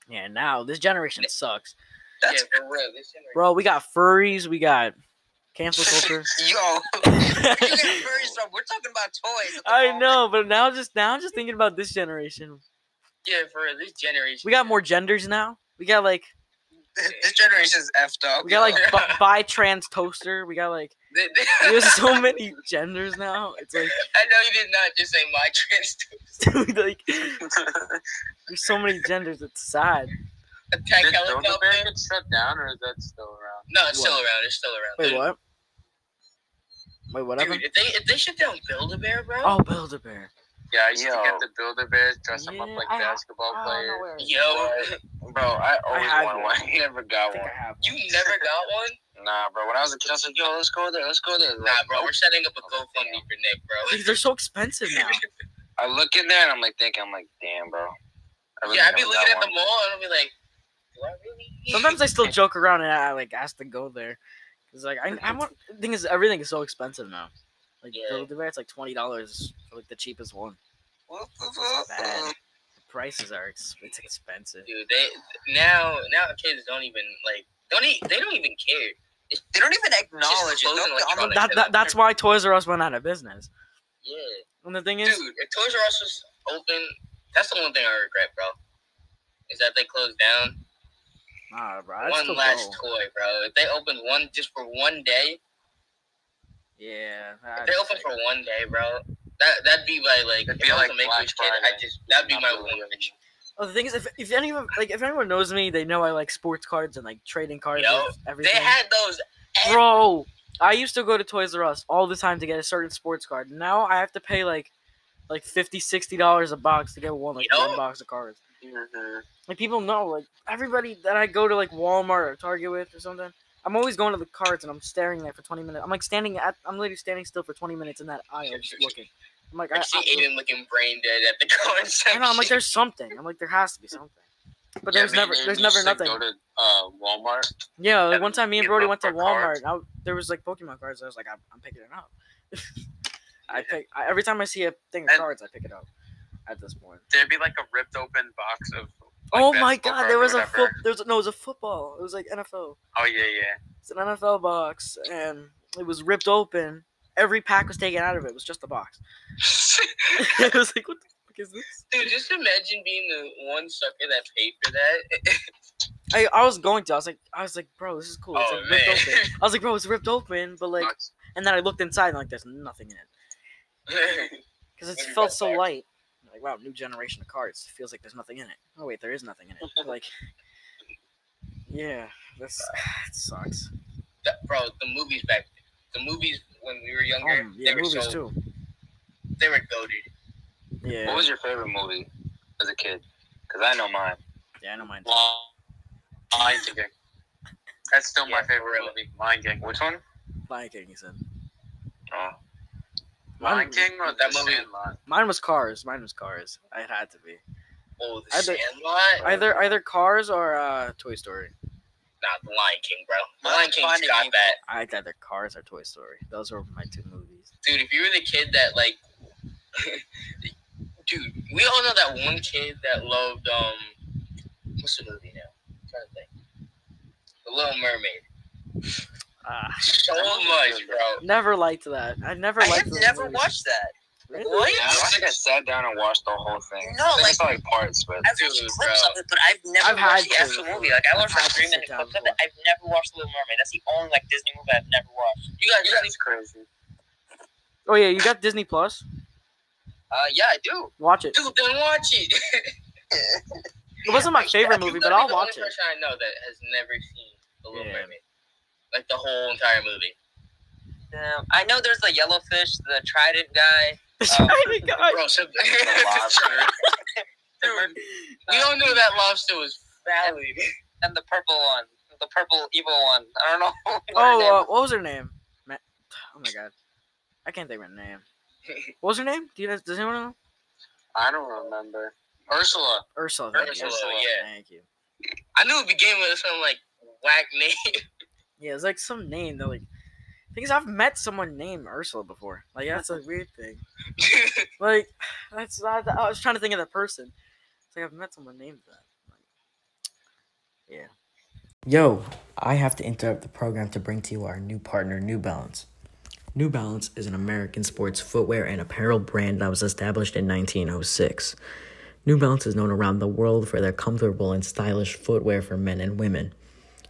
Speaker 1: Yeah, now this generation sucks,
Speaker 6: That's
Speaker 4: yeah, for real. This generation.
Speaker 1: bro. We got furries. We got cancel *laughs* culture.
Speaker 6: yo. Where *laughs* you get furries from? We're talking about toys.
Speaker 1: I
Speaker 6: moment.
Speaker 1: know, but now just now I'm just thinking about this generation.
Speaker 4: Yeah, for real. This generation.
Speaker 1: We got more genders now. We got like
Speaker 6: This generation's effed up.
Speaker 1: we got like
Speaker 6: yo.
Speaker 1: bi, *laughs* bi trans toaster. We got like
Speaker 4: They- they-
Speaker 1: there's so *laughs* many genders now. It's like
Speaker 4: I know you did not just say my *laughs* trans.
Speaker 1: toaster. like there's so many genders. It's sad.
Speaker 4: Attack
Speaker 7: Did
Speaker 4: helicopter.
Speaker 7: Build-A-Bear get shut down or is that still around?
Speaker 4: No, it's still around. It's still around.
Speaker 1: Wait,
Speaker 4: Dude,
Speaker 1: what? Wait, what
Speaker 4: Dude,
Speaker 1: happened?
Speaker 4: if they if they shut down Build a Bear, bro,
Speaker 1: Oh, Build a Bear.
Speaker 7: Yeah, I used to
Speaker 5: Yo.
Speaker 7: get the Build-A-Bears, dress them up like
Speaker 1: I
Speaker 7: basketball
Speaker 1: I
Speaker 7: players.
Speaker 1: where-
Speaker 4: Yo,
Speaker 5: Bro, I always
Speaker 1: have
Speaker 5: wanted
Speaker 1: one.
Speaker 5: one. *laughs* I never got
Speaker 1: think
Speaker 5: one.
Speaker 1: I have
Speaker 4: you never got one?
Speaker 5: Nah, bro. When I was a kid, I was like, yo, let's go there. Let's go there.
Speaker 4: Nah, bro. We're setting up a GoFundMe for Nick, bro.
Speaker 1: Because they're so expensive now. *laughs*
Speaker 5: I look in there and I'm like thinking, I'm like, damn, bro. I really
Speaker 4: yeah, I'd be looking
Speaker 5: got
Speaker 4: at the
Speaker 5: one.
Speaker 4: mall and I'd be like, do I really?
Speaker 1: Sometimes I still joke around and I like ask to go there. Cause like I, I want. The thing is, everything is so expensive now. Like
Speaker 4: Yeah.
Speaker 1: the, the bear, it's like twenty dollars for like the cheapest one. Bad. The prices are ex- it's expensive.
Speaker 4: Dude, they now now kids don't even like don't e- they don't even care. It's
Speaker 6: They don't even acknowledge it.
Speaker 4: clothes
Speaker 6: They'll-
Speaker 4: and
Speaker 6: they'll-
Speaker 4: electronics.
Speaker 1: That, that that's why Toys R Us went out of business.
Speaker 4: yeah,
Speaker 1: And the thing is,
Speaker 4: dude.
Speaker 1: is,
Speaker 4: If Toys R Us was open, that's the one thing I regret, bro. Is that they closed down
Speaker 1: nah, bro.
Speaker 4: One last
Speaker 1: go.
Speaker 4: toy, bro. If they opened one just for one day,
Speaker 1: Yeah.
Speaker 4: if they open for one day, bro, that that'd be my like.
Speaker 7: It'd be
Speaker 4: I was
Speaker 7: like
Speaker 4: a make
Speaker 7: Black
Speaker 4: kid, I just that'd be my one wish.
Speaker 1: Oh, the thing is, if if anyone like if anyone knows me, they know I like sports cards and like trading cards.
Speaker 4: Yo,
Speaker 1: and
Speaker 4: They
Speaker 1: everything.
Speaker 4: had those.
Speaker 1: Bro, I used to go to Toys R Us all the time to get a certain sports card. Now I have to pay like like 50 60 dollars a box to get one like
Speaker 4: Yo.
Speaker 1: one box of cards.
Speaker 7: Mhm.
Speaker 1: Like people know, like everybody that I go to like Walmart or Target with or something, I'm always going to the cards and I'm staring there for 20 minutes. I'm like standing at, I'm literally standing still for 20 minutes in that aisle just looking. I'm like, I,
Speaker 4: I see
Speaker 1: I,
Speaker 4: Aiden looking brain dead at the card *laughs*
Speaker 1: I know. I'm like, there's something. I'm like, there has to be *laughs* something. But
Speaker 7: Yeah,
Speaker 1: there's never, there's never
Speaker 7: to
Speaker 1: nothing.
Speaker 7: Go to uh, Walmart.
Speaker 1: Yeah, like one time me and Brody went to
Speaker 7: cards.
Speaker 1: Walmart. I, there was like Pokemon cards. I was like, I'm, I'm picking it up. *laughs* I pick I, every time I see a thing of
Speaker 7: And-
Speaker 1: cards, I pick it up. At this point.
Speaker 7: There'd be like a ripped open box of. Like,
Speaker 1: oh my God! There was a foot. There was no, it was a football. It was like NFL.
Speaker 7: Oh yeah, yeah.
Speaker 1: It's an NFL box, and it was ripped open. Every pack was taken out of it. It was just a box. *laughs* *laughs* it was like, what the fuck is this?
Speaker 4: Dude, just imagine being the one sucker that paid for that.
Speaker 1: I, I was going to. I was like, I was like, bro, this is cool. It's
Speaker 4: Oh,
Speaker 1: like ripped
Speaker 4: man.
Speaker 1: open. I was like, bro, it's ripped open, but like, and then I looked inside and like, there's nothing in it *laughs* because it felt so light. Like, wow, new generation of cards. It feels like there's nothing in it. Oh wait, there is nothing in it. *laughs* Like, yeah, this *sighs* it sucks.
Speaker 4: The- bro, the movies back, the movies when we were younger,
Speaker 1: Um, yeah,
Speaker 4: they were
Speaker 1: movies
Speaker 4: so
Speaker 1: too.
Speaker 4: they were goaded.
Speaker 1: Yeah,
Speaker 5: What was your favorite movie as a kid? Because I know mine.
Speaker 1: yeah, I know mine. Too.
Speaker 7: Lion King. That's still my
Speaker 4: Yeah, for
Speaker 7: favorite movie. Lion King.
Speaker 5: Which one?
Speaker 1: Lion King, he said.
Speaker 5: Oh,
Speaker 7: Lion
Speaker 1: Mine,
Speaker 7: King or
Speaker 4: That movie-
Speaker 7: Sandlot?
Speaker 1: mine was Cars. Mine was Cars. It had to be
Speaker 4: Oh, the
Speaker 1: Either-
Speaker 4: Sandlot.
Speaker 1: either either Cars or uh, Toy Story.
Speaker 4: Nah, the Lion King, bro. The Lion
Speaker 6: was
Speaker 4: King's
Speaker 6: Finding
Speaker 4: got
Speaker 6: Nemo.
Speaker 4: that,
Speaker 1: I liked either Cars or Toy Story. Those were my two movies.
Speaker 4: dude. If you were the kid that like, *laughs* dude, we all know that one kid that loved um, what's the movie now? I'm trying to think. The Little Mermaid.
Speaker 1: Ah, *laughs*
Speaker 4: So much, bro.
Speaker 1: never liked that. I never
Speaker 6: I
Speaker 1: liked.
Speaker 6: have
Speaker 1: those
Speaker 6: never
Speaker 1: movies.
Speaker 6: watched that.
Speaker 1: Really?
Speaker 6: What?
Speaker 5: I don't think I sat down and watched the whole thing.
Speaker 6: No,
Speaker 5: I I
Speaker 6: like-
Speaker 5: saw like parts, but
Speaker 6: I've
Speaker 4: Dude,
Speaker 6: watched clips
Speaker 4: bro.
Speaker 6: of it, but I've never
Speaker 1: I've
Speaker 6: watched the
Speaker 1: to
Speaker 6: actual movie. Like I
Speaker 1: I've
Speaker 6: watched
Speaker 1: had
Speaker 6: like three minute clips of it.
Speaker 1: before.
Speaker 6: I've never watched Little Mermaid. That's the only like Disney movie I've never watched.
Speaker 4: You guys, you guys
Speaker 7: That's crazy.
Speaker 1: Oh yeah, you got Disney Plus.
Speaker 6: Uh, yeah, I do.
Speaker 1: Watch it.
Speaker 4: dude, then watch it.
Speaker 1: It wasn't my *laughs* favorite
Speaker 4: You
Speaker 1: movie,
Speaker 4: gotta
Speaker 1: but
Speaker 4: be
Speaker 1: I'll
Speaker 4: the
Speaker 1: watch
Speaker 4: only
Speaker 1: it.
Speaker 4: person I know that has never seen The Little
Speaker 1: Yeah.
Speaker 4: Mermaid, like the whole entire movie.
Speaker 6: Um, I know there's the yellowfish, the trident guy. *laughs*
Speaker 1: Shiny guy.
Speaker 4: Bro, so *laughs*
Speaker 5: the lobster.
Speaker 4: Dude, we all knew that lobster was valid.
Speaker 6: and the purple one, the purple evil one. I don't know. *laughs* what her name
Speaker 1: Oh, uh, what was her name? Ma- Oh my god, I can't think of her name. What was her name? Do you guys? Does anyone know?
Speaker 7: I don't remember. Ursula.
Speaker 1: Ursula. thank you.
Speaker 4: Ursula, yeah.
Speaker 1: Thank you.
Speaker 4: I knew it began with some like whack name.
Speaker 1: Yeah, it's like some name that like. Thing is, I've met someone named Ursula before. Like that's a weird thing. *laughs* Like that's I, I was trying to think of that person. It's like I've met someone named that. Like, yeah. Yo, I have to interrupt the program to bring to you our new partner, New Balance. New Balance is an American sports footwear and apparel brand that was established in 1906. New Balance is known around the world for their comfortable and stylish footwear for men and women.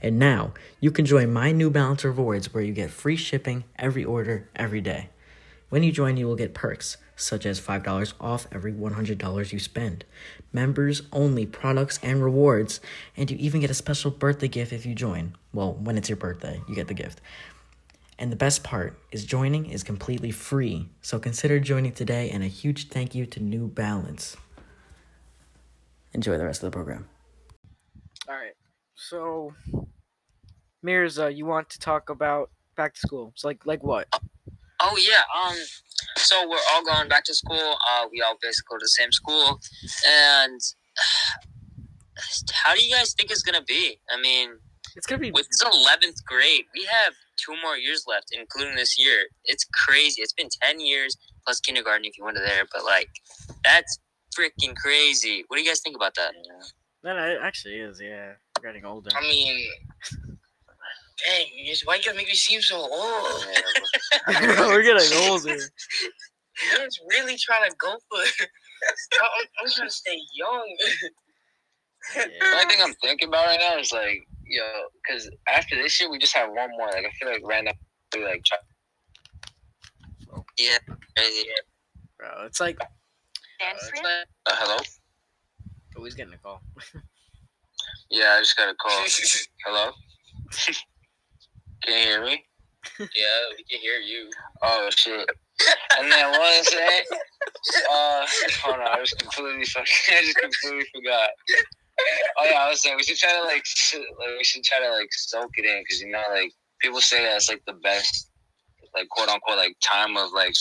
Speaker 1: And now, you can join my New Balance rewards where you get free shipping every order, every day. When you join, you will get perks, such as $5 off every $100 you spend, members only products and rewards, and you even get a special birthday gift if you join. Well, when it's your birthday, you get the gift.
Speaker 8: And the best part is joining is completely free. So consider joining today and a huge thank you to New Balance. Enjoy the rest of the program.
Speaker 1: All right. So, Mirza, you want to talk about back to school? So, like, like what?
Speaker 6: Oh yeah. Um. So we're all going back to school. Uh, we all basically go to the same school, and how do you guys think it's gonna be? I mean,
Speaker 1: It's gonna be.
Speaker 6: with this eleventh grade, we have two more years left, including this year. It's crazy. It's been ten years plus kindergarten if you went to there, but like, that's freaking crazy. What do you guys think about that?
Speaker 1: That it actually is. Yeah, We're getting older.
Speaker 4: I mean, dang, you just, why you gotta make me seem so old? *laughs* *laughs*
Speaker 1: We're getting older.
Speaker 4: Man's really trying to go for. I'm, I'm trying to stay young.
Speaker 5: The
Speaker 1: Yeah.
Speaker 5: only thing I'm thinking about right now is like, yo, because after this year we just have one more. Like I feel like right now we like try.
Speaker 6: Yeah, crazy.
Speaker 1: Bro, it's like
Speaker 4: Uh, it's like-
Speaker 5: Uh, hello.
Speaker 1: Oh, he's getting a call.
Speaker 5: Yeah, I just got a call. *laughs* hello. Can you hear me? *laughs*
Speaker 4: yeah, we can hear you.
Speaker 5: Oh shit. And then what was saying? Uh, hold on, I just completely fucking, *laughs* I just completely forgot. Oh yeah, I was saying we should try to like, like we should try to like soak it in because you know like people say that's like the best, like quote unquote like time of like,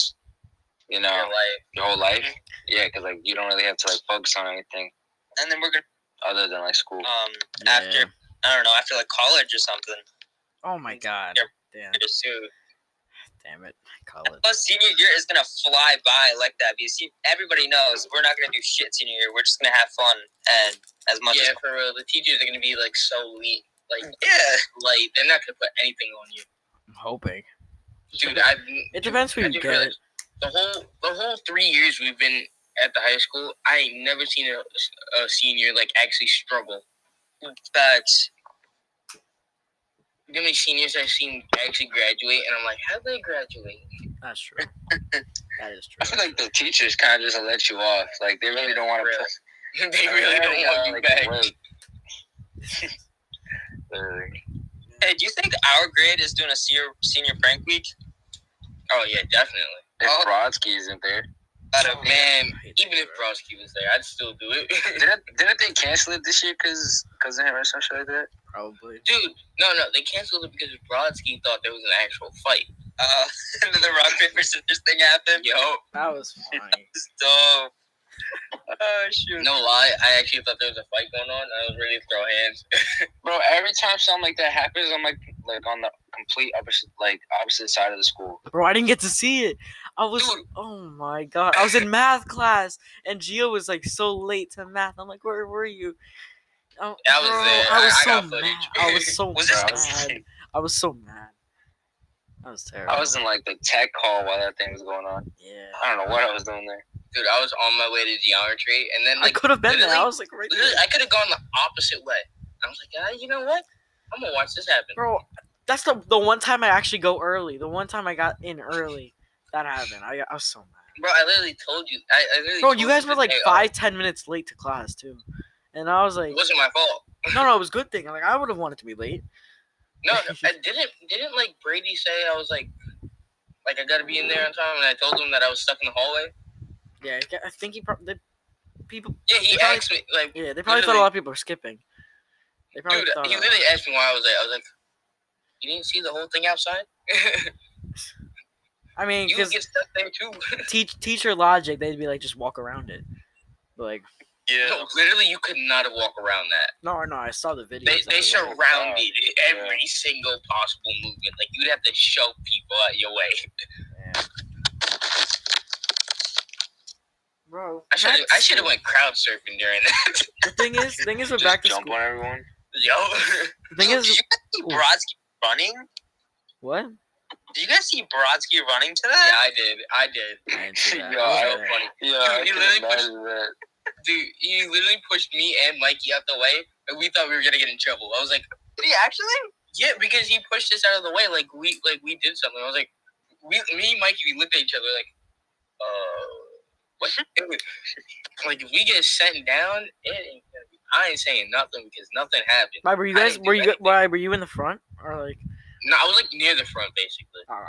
Speaker 5: you know,
Speaker 4: Your life.
Speaker 5: your whole life. Yeah, because like you don't really have to like focus on anything
Speaker 6: And then we're gonna
Speaker 5: other than like school.
Speaker 6: um
Speaker 1: Yeah.
Speaker 6: after I don't know after like college or something.
Speaker 1: Oh my god.
Speaker 6: Yep.
Speaker 1: Damn.
Speaker 6: Just.
Speaker 1: Damn it. College.
Speaker 6: Plus, senior year is gonna fly by like that because see, everybody knows we're not gonna do shit senior year. We're just gonna have fun and as much
Speaker 4: Yeah,
Speaker 6: as
Speaker 4: for real. The teachers are gonna be like so lean, like
Speaker 6: yeah.
Speaker 4: light. They're not gonna put anything on you,
Speaker 1: I'm hoping.
Speaker 4: dude. I.
Speaker 1: It depends who
Speaker 4: I
Speaker 1: you get.
Speaker 4: realized The whole the whole three years we've been at the high school, I ain't never seen a, a senior like actually struggle.
Speaker 6: Facts.
Speaker 4: You know how many seniors I've seen actually graduate, and I'm like, how would they graduate?
Speaker 1: That's true. *laughs* that is true.
Speaker 5: I feel like the teachers kind of just let you off. Like they really don't want
Speaker 4: Real.
Speaker 5: to.
Speaker 4: they really don't want you back.
Speaker 5: Literally. *laughs*
Speaker 6: Hey, do you think our grade is doing a senior senior prank week?
Speaker 4: Oh yeah, definitely.
Speaker 5: If
Speaker 6: Oh.
Speaker 5: Brodsky isn't there,
Speaker 6: Gotta
Speaker 4: Oh,
Speaker 6: be.
Speaker 4: man, even
Speaker 1: that,
Speaker 4: if
Speaker 1: bro.
Speaker 4: Brodsky was there, I'd still do it. *laughs*
Speaker 5: didn't didn't they cancel it this year because because of him or some shit like that?
Speaker 1: Probably.
Speaker 4: Dude, no, no, they canceled it because Brodsky thought there was an actual fight.
Speaker 6: Uh, and *laughs* then the rock paper scissors thing happened.
Speaker 4: Yo,
Speaker 1: That was *laughs* funny.
Speaker 6: So, *laughs* oh shoot.
Speaker 4: no lie, I actually thought there was a fight going on. I was ready to throw hands. *laughs*
Speaker 5: Bro, every time something like that happens, I'm like like on the complete opposite like opposite side of the school.
Speaker 1: Bro, I didn't get to see it. I was
Speaker 4: Dude.
Speaker 1: oh my god. I was in math class and Gio was like so late to math. I'm like, where were you? Oh,
Speaker 4: I was
Speaker 1: bro,
Speaker 4: there.
Speaker 1: I
Speaker 4: I-
Speaker 1: was
Speaker 4: I
Speaker 1: so
Speaker 4: got footage.
Speaker 1: mad. I was so *laughs*
Speaker 6: Was it-
Speaker 1: mad. I was so mad. That was terrible.
Speaker 5: I was in like the tech hall while that thing was going on.
Speaker 1: yeah.
Speaker 5: I don't know what I was doing there.
Speaker 4: Dude, I was on my way to geometry, and then like, I
Speaker 1: could have been there. I was like right there.
Speaker 4: I could have gone the opposite way. I was like, ah, you know what? I'm gonna watch this happen.
Speaker 1: Bro, that's the the one time I actually go early. The one time I got in early. That happened. I, I was so mad.
Speaker 4: Bro, I literally told you. I, I literally
Speaker 1: Bro, you guys were like
Speaker 4: oh,
Speaker 1: five, ten minutes late to class too. And I was like,
Speaker 4: It wasn't my fault.
Speaker 1: no, no, it was a *laughs* good thing. Like I would have wanted to be late.
Speaker 4: No, no, *laughs* I didn't. Didn't like Brady say I was like, like I gotta be in there on time, and I told him that I was stuck in the hallway.
Speaker 1: Yeah, I think he probably people.
Speaker 4: Yeah, he
Speaker 1: They probably-
Speaker 4: asked me like,
Speaker 1: Yeah, they probably thought a lot of people were skipping. They probably
Speaker 4: dude,
Speaker 1: thought.
Speaker 4: he literally asked me why I was there. I was like, you didn't see the whole thing outside.
Speaker 1: I mean,
Speaker 4: you
Speaker 1: because
Speaker 4: get stuck there too. *laughs*
Speaker 1: teach teacher logic, they'd be like, just walk around it. like. Yeah.
Speaker 4: no, literally, you could not walk around that.
Speaker 1: no, no, I saw the video.
Speaker 4: They they
Speaker 5: surround- oh,
Speaker 4: surrounded
Speaker 5: Yeah.
Speaker 4: every single possible movement. Like you'd have to shove people out your way. *laughs*
Speaker 1: Bro,
Speaker 4: I should I should have went crowd surfing during that. *laughs*
Speaker 1: The thing is, thing is, with
Speaker 5: Just
Speaker 1: back to
Speaker 5: jump
Speaker 1: school.
Speaker 5: on everyone.
Speaker 4: Yo,
Speaker 1: The thing
Speaker 6: Yo,
Speaker 1: is,
Speaker 6: did you guys see Brodsky running?
Speaker 1: what?
Speaker 6: Did you guys see Brodsky running to
Speaker 4: yeah,
Speaker 6: that?
Speaker 4: I did. I did.
Speaker 1: I didn't see *laughs* that.
Speaker 5: Yo,
Speaker 1: I was
Speaker 5: I-
Speaker 4: so
Speaker 1: there.
Speaker 4: funny.
Speaker 5: Yeah,
Speaker 4: Dude, you literally
Speaker 5: imagine that.
Speaker 4: Dude, he literally pushed me and Mikey out the way, and we thought we were gonna get in trouble. I was like,
Speaker 6: Did he actually?
Speaker 4: yeah, because he pushed us out of the way, like we like we did something. I was like, we, me and Mikey, we looked at each other like, uh, what? Like if we get sent down, it ain't be. I ain't saying nothing because nothing happened.
Speaker 1: Why were you guys? Were you?
Speaker 4: anything.
Speaker 1: Why were you in the front or like?
Speaker 4: No, I was like near the front, basically.
Speaker 1: Oh.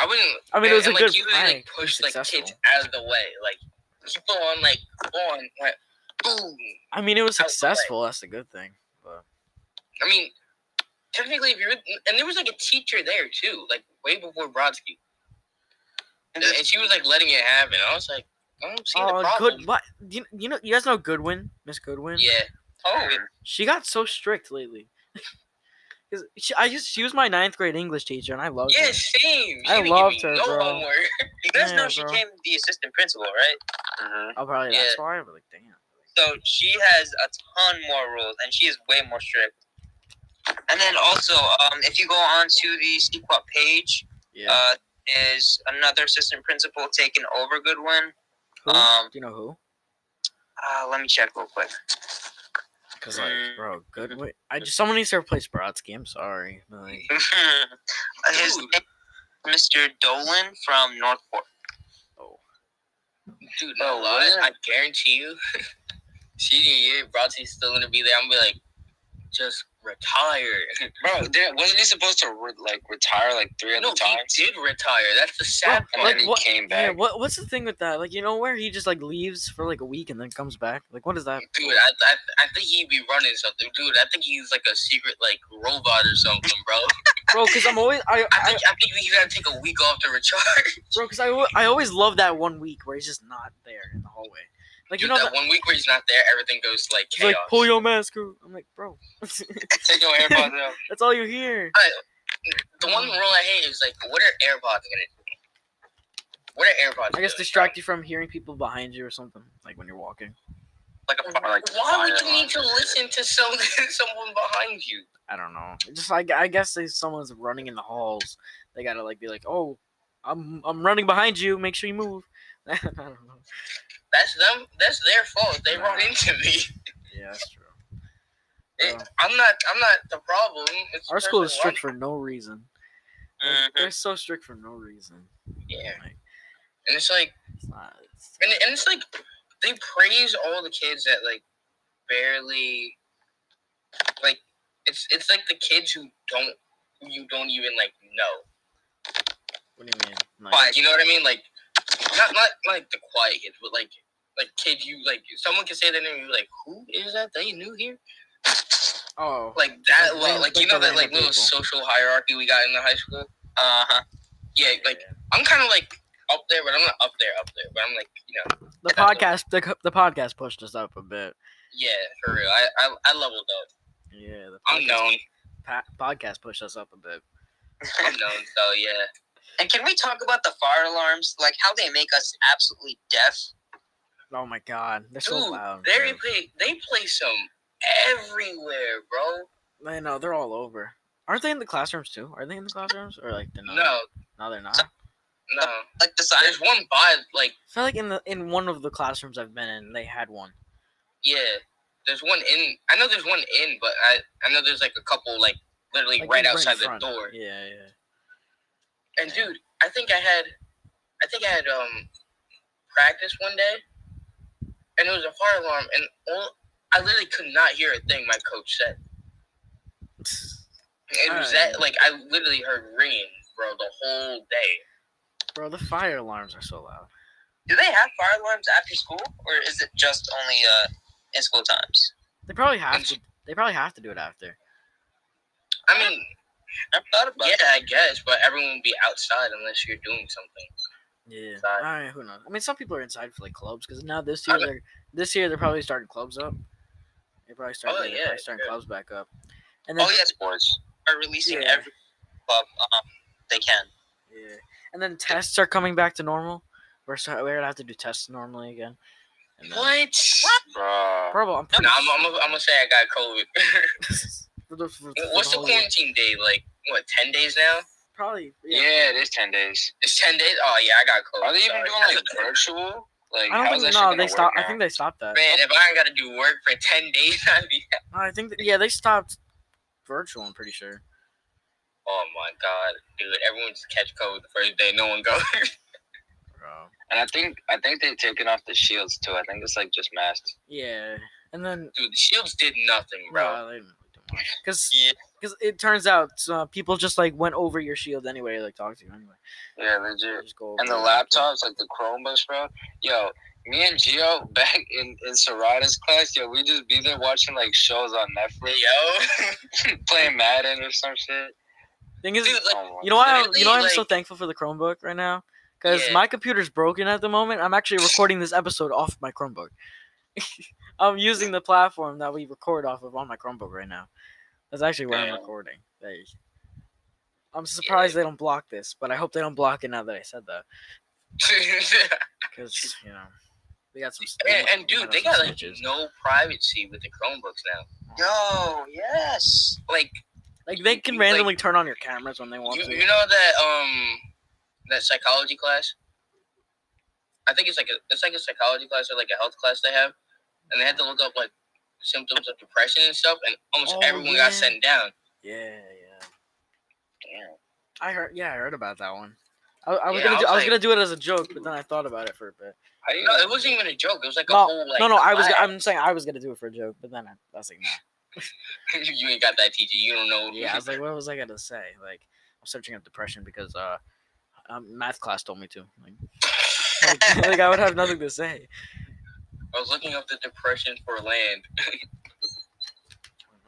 Speaker 4: I wouldn't.
Speaker 1: I mean, it was
Speaker 4: and,
Speaker 1: a
Speaker 4: like,
Speaker 1: good prank.
Speaker 4: like push like kids out of the way, like keep on, like on, like boom.
Speaker 1: I mean, it was
Speaker 4: out the way.
Speaker 1: successful. That's a good thing. But
Speaker 4: I mean, technically, if you're, and there was like a teacher there too, like way before Brodsky, and, and she was like letting it happen. I was like, I don't see the
Speaker 1: oh,
Speaker 4: problem.
Speaker 1: good. What you, you know? You guys know Goodwin, Miss Goodwin.
Speaker 4: Yeah.
Speaker 6: Oh,
Speaker 1: She got so strict lately. *laughs* Because I just she was my ninth grade English teacher, and I loved
Speaker 4: Yeah,
Speaker 1: her.
Speaker 4: same. She
Speaker 1: I
Speaker 4: didn't
Speaker 1: loved
Speaker 4: give me
Speaker 1: her,
Speaker 4: no
Speaker 1: bro.
Speaker 4: homework. *laughs*
Speaker 6: you guys
Speaker 1: Yeah,
Speaker 6: know she
Speaker 1: bro.
Speaker 6: became the assistant principal, right?
Speaker 5: Mhm.
Speaker 1: Oh, probably
Speaker 4: Yeah.
Speaker 1: that's why. But like, damn.
Speaker 6: So she has a ton more rules, and she is way more strict. And then also, um, if you go on to the CQUAP page,
Speaker 1: Yeah.
Speaker 6: uh, is another assistant principal taking over Goodwin.
Speaker 1: who?
Speaker 6: um,
Speaker 1: Do you know who?
Speaker 6: Uh, let me check real quick.
Speaker 1: Because like,
Speaker 6: Mm.
Speaker 1: bro, Goodwin. I just someone needs to replace Brodsky. I'm sorry. Like, *laughs*
Speaker 6: His name is Mr. Dolan from Northport.
Speaker 4: Oh, Dude,
Speaker 5: Oh,
Speaker 4: no lie. I guarantee you, *laughs* senior year, Brodsky's still gonna be there. I'm gonna be like, just retire. *laughs*
Speaker 5: Bro, there, wasn't he supposed to re- like retire like three other
Speaker 4: no,
Speaker 5: times?
Speaker 4: he did retire. That's the sad
Speaker 5: And
Speaker 4: part.
Speaker 5: then he
Speaker 1: what-
Speaker 5: came
Speaker 1: yeah.
Speaker 5: back.
Speaker 1: What What's the thing with that? Like, you know, where he just like leaves for like a week and then comes back. Like, what is that?
Speaker 4: Dude, I, I, I think he'd be running something. Dude, I think he's like a secret like robot or something, bro. *laughs*
Speaker 1: bro, because I'm always I,
Speaker 4: I
Speaker 1: I
Speaker 4: think I think he's gotta take a week off to *laughs* recharge.
Speaker 1: bro, because I, I always love that one week where he's just not there in the hallway. Like,
Speaker 4: Dude,
Speaker 1: you know,
Speaker 4: that
Speaker 1: that,
Speaker 4: one week where he's not there, everything goes like
Speaker 1: he's
Speaker 4: chaos.
Speaker 1: like pull your mask. out." I'm like, bro, *laughs*
Speaker 5: Take your AirPods out. *laughs*
Speaker 1: that's all you hear.
Speaker 4: the one rule I hate is like, what are AirPods gonna do? What are AirPods?
Speaker 1: I guess
Speaker 4: doing?
Speaker 1: distract you from hearing people behind you or something. Like when you're walking.
Speaker 5: Like a like
Speaker 4: Why would you need to listen to some *laughs* someone behind you?
Speaker 1: I don't know. Just like I guess if someone's running in the halls, they gotta like be like, oh, I'm I'm running behind you. Make sure you move. I don't know.
Speaker 4: That's them. That's their fault. They run into me.
Speaker 1: Yeah, that's true. *laughs*
Speaker 4: It-
Speaker 1: Yeah.
Speaker 4: I'm not. I'm not the problem. It's
Speaker 1: Our school is strict for no reason. They're,
Speaker 6: Mhm.
Speaker 1: they're so strict for no reason.
Speaker 4: Yeah,
Speaker 1: Like,
Speaker 4: and it's like,
Speaker 1: it's not. It's,
Speaker 4: and, and it's like, they praise all the kids that like barely, like, it's it's like the kids who don't, who you don't even like know.
Speaker 1: what do you mean? Like,
Speaker 4: Like, you know what I mean? Like, not not like the quiet kids, but like like kids you like. Someone can say their name, and you're like, who is that? They new here?
Speaker 1: oh,
Speaker 4: Like that,
Speaker 1: Like
Speaker 4: like, like you know that like
Speaker 1: random
Speaker 4: little
Speaker 1: people.
Speaker 4: social hierarchy we got in the high school.
Speaker 6: Uh huh.
Speaker 4: Yeah, like I'm kind of like up there, but I'm not up there, up there. But I'm like, you know,
Speaker 1: the podcast the, the podcast pushed us up a bit.
Speaker 4: yeah, for real. I I, I leveled up.
Speaker 1: Yeah, the
Speaker 4: I'm
Speaker 1: podcast,
Speaker 4: known.
Speaker 1: pa- podcast pushed us up a bit.
Speaker 4: I'm known. So yeah.
Speaker 6: And can we talk about the fire alarms? Like how they make us absolutely deaf?
Speaker 1: Oh my god, they're so
Speaker 4: Dude,
Speaker 1: loud.
Speaker 4: they play they play some everywhere, bro.
Speaker 1: I know they're all over. Aren't they in the classrooms too? Are they in the classrooms or like they're not?
Speaker 4: No,
Speaker 1: no, they're not.
Speaker 4: no.
Speaker 6: Like the
Speaker 4: There's one by like
Speaker 1: I feel like in the in one of the classrooms I've been in, they had one.
Speaker 4: yeah. There's one in. I know there's one in, but I I know there's like a couple like literally
Speaker 1: Like,
Speaker 4: right outside the door.
Speaker 1: Yeah, yeah.
Speaker 4: And dude, I think I had, I think I had um practice one day, and it was a fire alarm, and all I literally could not hear a thing my coach said. It was
Speaker 1: Alright.
Speaker 4: that like I literally heard ringing, bro, the whole day.
Speaker 1: Bro, the fire alarms are so loud.
Speaker 6: Do they have fire alarms after school, or is it just only uh in school times?
Speaker 1: They probably have to. They probably have to do it after.
Speaker 4: I mean,
Speaker 6: Never thought about
Speaker 4: yeah,
Speaker 6: it.
Speaker 4: I guess, but everyone would be outside unless you're doing something.
Speaker 1: Yeah.
Speaker 4: Inside.
Speaker 1: Alright, who knows? I mean, some people are inside for like clubs because now this year they're this year they're probably starting clubs up. They probably start.
Speaker 4: Oh,
Speaker 1: they're
Speaker 4: yeah,
Speaker 1: probably starting
Speaker 4: yeah.
Speaker 1: clubs back up. And then
Speaker 6: Oh yeah,
Speaker 5: Sports.
Speaker 6: are releasing
Speaker 1: Yeah.
Speaker 6: every club um, they can.
Speaker 1: Yeah. And then tests are coming back to normal. We're start, we're gonna have to do tests normally again. And then,
Speaker 4: What?
Speaker 5: Bruh.
Speaker 1: Bro, I'm pretty
Speaker 4: No, I'm, I'm, gonna- I'm gonna say I got COVID. *laughs* *laughs*
Speaker 1: for the, for, for
Speaker 4: What's the
Speaker 1: whole year.
Speaker 4: quarantine day? Like what? Ten days now?
Speaker 1: Probably.
Speaker 5: Yeah, it is ten days.
Speaker 4: It's ten days. Oh yeah, I got COVID.
Speaker 5: Are they even
Speaker 4: sorry.
Speaker 5: doing like virtual? Like,
Speaker 1: I don't
Speaker 5: how's
Speaker 1: think
Speaker 5: that
Speaker 1: no. They
Speaker 5: gonna
Speaker 1: stopped.
Speaker 5: work
Speaker 1: I think they stopped that.
Speaker 4: Man, if I ain't got to do work for ten days, *laughs* I'd be.
Speaker 1: I think that, yeah, they stopped virtual. I'm pretty sure.
Speaker 4: Oh my god, dude! Everyone just catch COVID the first day. No one goes. *laughs*
Speaker 1: Bro.
Speaker 5: And I think I think they've taken off the shields too. I think it's like just masks.
Speaker 1: Yeah, and then
Speaker 4: dude, the shields did nothing, bro.
Speaker 1: no, they didn't really do much. Cause,
Speaker 6: Yeah.
Speaker 1: Because it turns out uh, people just like went over your shield anyway, like talk to you anyway.
Speaker 5: Yeah,
Speaker 1: They
Speaker 5: legit.
Speaker 1: just go
Speaker 5: And the
Speaker 1: over your laptop.
Speaker 5: laptops, like the Chromebooks, bro. Yo, me and Gio back in in Sarada's class, yo, we just be there watching like shows on Netflix,
Speaker 4: Yo, *laughs*
Speaker 5: playing Madden or some shit.
Speaker 1: Thing is,
Speaker 4: dude, like,
Speaker 5: Oh,
Speaker 1: you know why? I'm, you know why I'm so thankful for the Chromebook right now? Because
Speaker 4: Yeah.
Speaker 1: my computer's broken at the moment. I'm actually recording this episode off my Chromebook. *laughs* I'm using the platform that we record off of on my Chromebook right now. That's actually where I'm recording. They- I'm surprised they don't block this, but I hope they don't block it now that I said that. *laughs* Because you know, they got some. they
Speaker 4: and, and dude, they got like
Speaker 1: snitches.
Speaker 4: no privacy with the Chromebooks now.
Speaker 6: Yo, yes.
Speaker 4: Like
Speaker 1: Like they can
Speaker 4: like-
Speaker 1: randomly turn on your cameras when they want
Speaker 4: you,
Speaker 1: to.
Speaker 4: you know that um that psychology class. I think it's like a it's like a psychology class or like a health class they have, and they had to look up like symptoms of depression and stuff, and almost
Speaker 1: Oh,
Speaker 4: everyone
Speaker 1: yeah.
Speaker 4: got sent down.
Speaker 1: Yeah, yeah.
Speaker 5: Damn.
Speaker 1: I heard. Yeah, I heard about that one. I, I was
Speaker 4: Yeah,
Speaker 1: gonna.
Speaker 4: I
Speaker 1: do,
Speaker 4: was
Speaker 1: I was gonna do it as a joke, but then I thought about it for a bit.
Speaker 5: How you
Speaker 4: No, it wasn't even a joke. It was like a
Speaker 1: No,
Speaker 4: whole like.
Speaker 1: no, no. I was.
Speaker 4: class.
Speaker 1: I'm saying I was gonna do it for a joke, but then I, I was like, nah. *laughs*
Speaker 4: you ain't got that teacher. You don't know.
Speaker 1: Yeah, I was like, what was I gonna say? Like, I'm searching up depression because uh, um, math class told me to. Like, like, *laughs* like, I would have nothing to say.
Speaker 4: I was looking up the depression for land,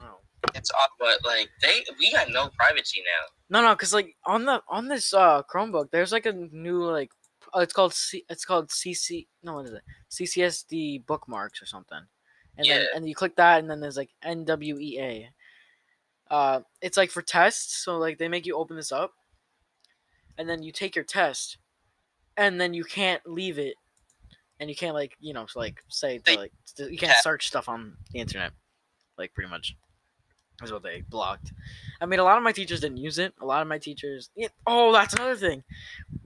Speaker 1: Wow.
Speaker 6: It's off.
Speaker 4: but like they we got no privacy now.
Speaker 1: No, no, cause like on the on this uh Chromebook, there's like a new like uh, it's called C it's called CC no what is it CCSD bookmarks or something, and then
Speaker 4: Yeah.
Speaker 1: and you click that and then there's like NWEA. Uh, it's like for tests, so like they make you open this up, and then you take your test, and then you can't leave it, and you can't like you know like say to, like you can't search stuff on the internet, like pretty much. Is what they blocked. I mean, a lot of my teachers didn't use it. A lot of my teachers. Yeah, oh, that's another thing.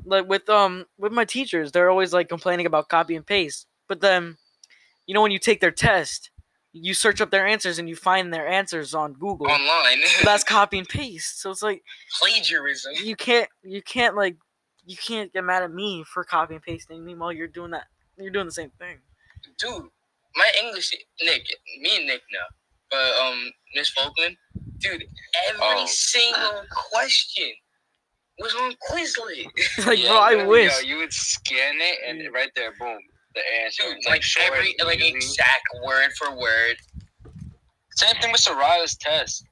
Speaker 1: Like with um with my teachers, they're always like complaining about copy and paste. But then, you know, when you take their test, you search up their answers and you find their answers on Google.
Speaker 4: Online.
Speaker 1: That's *laughs* copy and paste. So it's like
Speaker 4: plagiarism.
Speaker 1: you can't you can't like you can't get mad at me for copy and pasting me while you're doing that. You're doing the same thing.
Speaker 4: dude, my English, Nick, me and Nick now, but um, Miss Falkland, dude, every
Speaker 5: Oh.
Speaker 4: single question was on Quizlet. *laughs*
Speaker 1: like,
Speaker 5: Yeah,
Speaker 1: bro, I
Speaker 5: literally,
Speaker 1: wish.
Speaker 5: Yo, you would scan it and
Speaker 1: Yeah.
Speaker 5: right there, boom, the answer.
Speaker 4: Dude,
Speaker 5: It's
Speaker 4: like
Speaker 5: short,
Speaker 4: every, like
Speaker 5: easy.
Speaker 4: exact word for word.
Speaker 5: Same thing with Sarada's test.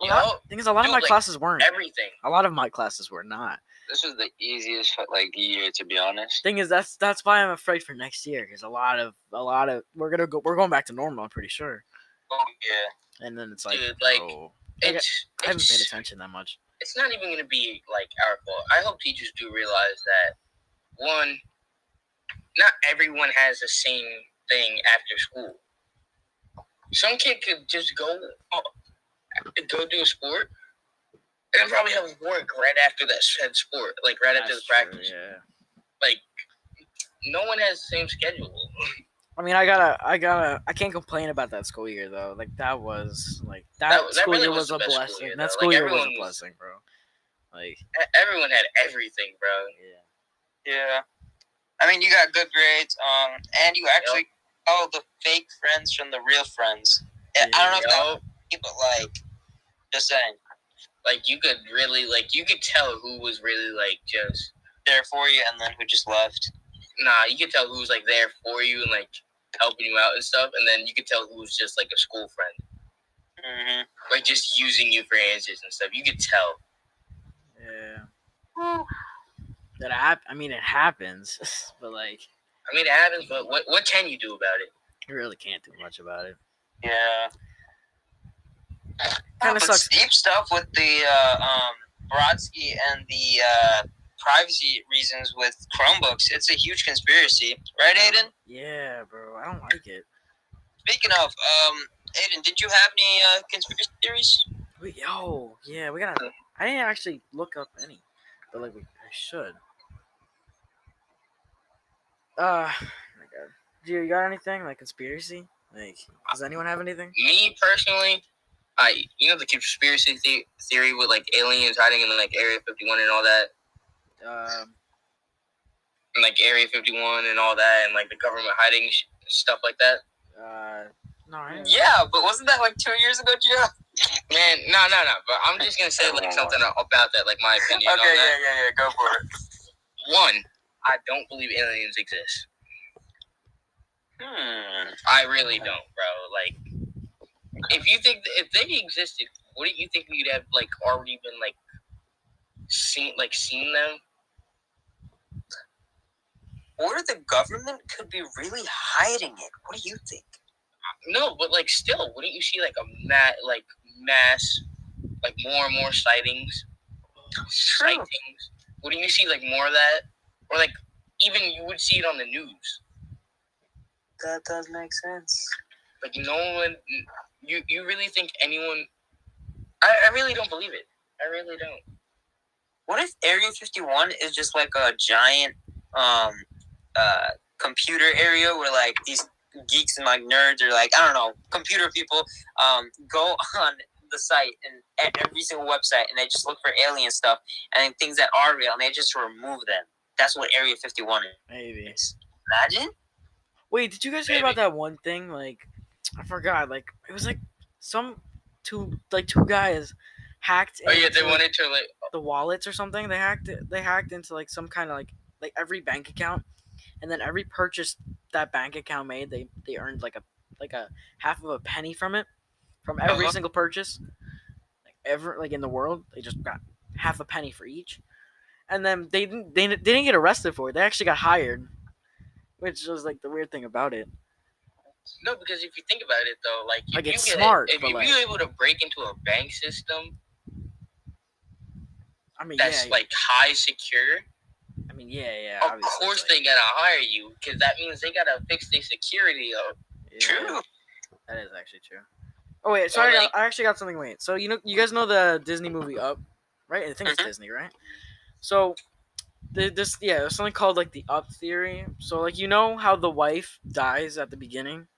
Speaker 1: A
Speaker 4: You
Speaker 1: lot-
Speaker 4: know,
Speaker 1: thing is, a lot of my
Speaker 4: like,
Speaker 1: classes weren't.
Speaker 4: everything.
Speaker 1: A lot of my classes were not.
Speaker 5: This was the easiest like year to be honest.
Speaker 1: thing is that's that's why I'm afraid for next year because a lot of a lot of we're gonna go we're going back to normal I'm pretty sure
Speaker 5: Oh yeah.
Speaker 1: and then it's like,
Speaker 4: Dude, like,
Speaker 1: oh. Like,
Speaker 4: It's,
Speaker 1: I haven't paid attention that much
Speaker 4: it's not even gonna be like our fault. I hope teachers do realize that one, not everyone has the same thing after school. Some kid could just go oh, go do a sport and then probably have work right after that said sport, like right after the
Speaker 1: That's true,
Speaker 4: practice.
Speaker 1: yeah
Speaker 4: Like no one has the same schedule. *laughs*
Speaker 1: I mean I gotta I gotta I can't complain about that school year though like that was like that,
Speaker 4: That- that
Speaker 1: school
Speaker 4: really
Speaker 1: year
Speaker 4: was
Speaker 1: was,
Speaker 4: the
Speaker 1: a
Speaker 4: best school
Speaker 1: blessing
Speaker 4: year,
Speaker 1: that school
Speaker 4: Like,
Speaker 1: year was a blessing bro like
Speaker 4: Everyone had everything, bro.
Speaker 1: yeah
Speaker 6: Yeah. I mean, you got good grades, um, and you actually oh the fake friends from the real friends. Yeah, I don't know if that was me, but like, just saying,
Speaker 4: like you could really like you could tell who was really like just
Speaker 6: there for you, and then who just left.
Speaker 4: nah, you could tell who was like there for you and like helping you out and stuff, and then you could tell who was just like a school friend,
Speaker 6: hmm
Speaker 4: like just using you for answers and stuff. You could tell.
Speaker 1: yeah that hap- I mean it happens *laughs* but like
Speaker 4: I mean, it happens, but what what can you do about it?
Speaker 1: you really can't do much about it
Speaker 6: Yeah.
Speaker 1: Kinda
Speaker 6: but
Speaker 1: sucks.
Speaker 6: Deep stuff with the uh, um, Brodsky and the uh, privacy reasons with Chromebooks. It's a huge conspiracy, right, Aiden?
Speaker 1: yeah bro I don't like it
Speaker 6: Speaking of, um, Aiden, did you have any uh, conspiracy theories?
Speaker 1: We, yo, yeah, we gotta. I didn't actually look up any, but like we I should. Uh, my God, do you got anything like conspiracy? Like, does anyone have anything?
Speaker 4: Me personally, I you know the conspiracy the- theory with like aliens hiding in like Area Fifty One and all that,
Speaker 1: Um,
Speaker 4: and like Area Fifty One and all that, and like the government hiding sh- stuff like that.
Speaker 1: uh, No?
Speaker 6: Yeah, but wasn't that like two years ago, Joe?
Speaker 4: Man, no, no, no. But I'm just gonna say like something about that, like my opinion on
Speaker 6: Okay,
Speaker 4: that.
Speaker 6: yeah, yeah, yeah. Go for it.
Speaker 4: One, I don't believe aliens exist.
Speaker 6: Hmm.
Speaker 4: I really don't, bro. Like, if you think if they existed, wouldn't you think we'd have like already been like seen like seen them?
Speaker 6: Or the government could be really hiding it. What do you think?
Speaker 4: No, but like still, wouldn't you see like a mat like mass, like more and more sightings? Sightings. Wouldn't you see like more of that, or like even you would see it on the news?
Speaker 6: That does make sense.
Speaker 4: Like no one, you you really think anyone? I, I really don't believe it. I really don't.
Speaker 6: What if Area 51 is just like a giant um uh computer area where like these geeks and like nerds or like I don't know computer people um go *laughs* on the site and at every single website and they just look for alien stuff and things that are real and they just remove them. That's what Area 51 is.
Speaker 1: Maybe.
Speaker 6: is. Imagine.
Speaker 1: Wait, did you guys hear
Speaker 4: Maybe.
Speaker 1: about that one thing? Like, I forgot. Like, it was like some two like two guys hacked.
Speaker 4: Oh yeah, they
Speaker 1: into,
Speaker 4: wanted to like.
Speaker 1: the wallets or something. They hacked it. They hacked into like some kind of like like every bank account, and then every purchase that bank account made, they they earned like a like a half of a penny from it, from every
Speaker 4: Uh-huh.
Speaker 1: single purchase, like ever like in the world. They just got half a penny for each, and then they didn't they, didn't- they didn't get arrested for it. They actually got hired, which was like the weird thing about it.
Speaker 4: No, because if you think about it though, like if
Speaker 1: Like,
Speaker 4: you get,
Speaker 1: smart,
Speaker 4: if
Speaker 1: but,
Speaker 4: you
Speaker 1: like-
Speaker 4: were able to break into a bank system
Speaker 1: I mean,
Speaker 4: that's
Speaker 1: yeah,
Speaker 4: like high secure,
Speaker 1: I mean, yeah, yeah.
Speaker 4: of course
Speaker 1: like,
Speaker 4: they gotta hire you because that means they gotta fix their security up.
Speaker 1: yeah,
Speaker 6: True.
Speaker 1: That is actually true. Oh wait, sorry, I actually got something. Wait, so you know, you guys know the Disney movie Up, right? I think it's
Speaker 6: Mhm.
Speaker 1: Disney, right? So, this yeah, there's something called like the Up theory. So like you know how the wife dies at the beginning.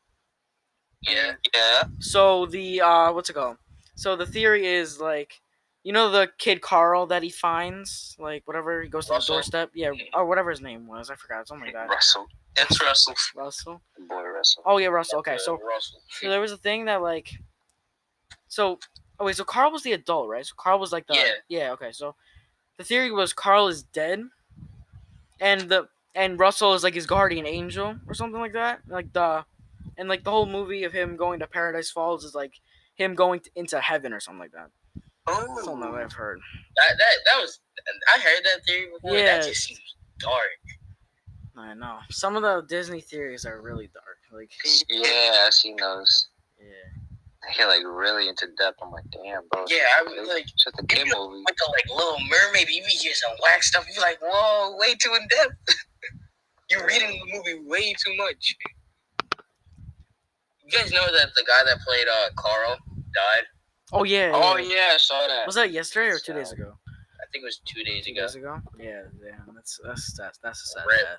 Speaker 4: Yeah.
Speaker 6: Yeah.
Speaker 1: So the uh, what's it called? So the theory is like, you know, the kid Carl that he finds, like whatever he goes to
Speaker 4: Russell?
Speaker 1: the doorstep, yeah, or whatever his name was, I forgot, something like that.
Speaker 5: Russell,
Speaker 6: It's Russell.
Speaker 1: Russell.
Speaker 5: boy Russell.
Speaker 1: Oh yeah, Russell. Okay, so
Speaker 4: Russell.
Speaker 1: So there was a thing that like, so oh wait, so Carl was the adult, right? So Carl was like the
Speaker 4: yeah. Yeah.
Speaker 1: Okay, so the theory was Carl is dead, and the and Russell is like his guardian angel or something like that. Like the, and like the whole movie of him going to Paradise Falls is like him going to, into heaven or something like that. Something that
Speaker 6: Oh.
Speaker 1: I've heard.
Speaker 4: That that that was I heard that theory before.
Speaker 1: Yeah.
Speaker 4: That just seems dark.
Speaker 1: I know some of the Disney theories are really dark. Like
Speaker 5: Yeah, I seen those.
Speaker 1: yeah,
Speaker 5: They get like really into depth. I'm like, damn, bro.
Speaker 4: Yeah, I was like
Speaker 5: it's just a kid movie.
Speaker 4: with the like Little Mermaid, you be hear some whack stuff. You be like, whoa, way too in depth. *laughs* You're reading the movie way too much. You guys know that the guy that played uh Carl died.
Speaker 1: oh yeah.
Speaker 5: Oh
Speaker 1: yeah.
Speaker 5: yeah, I saw that.
Speaker 1: Was that yesterday or two days ago?
Speaker 4: I think it was two days
Speaker 1: Two
Speaker 4: ago.
Speaker 1: days ago. Yeah, yeah. That's that's that's, that's a sad
Speaker 4: Rip.
Speaker 1: death.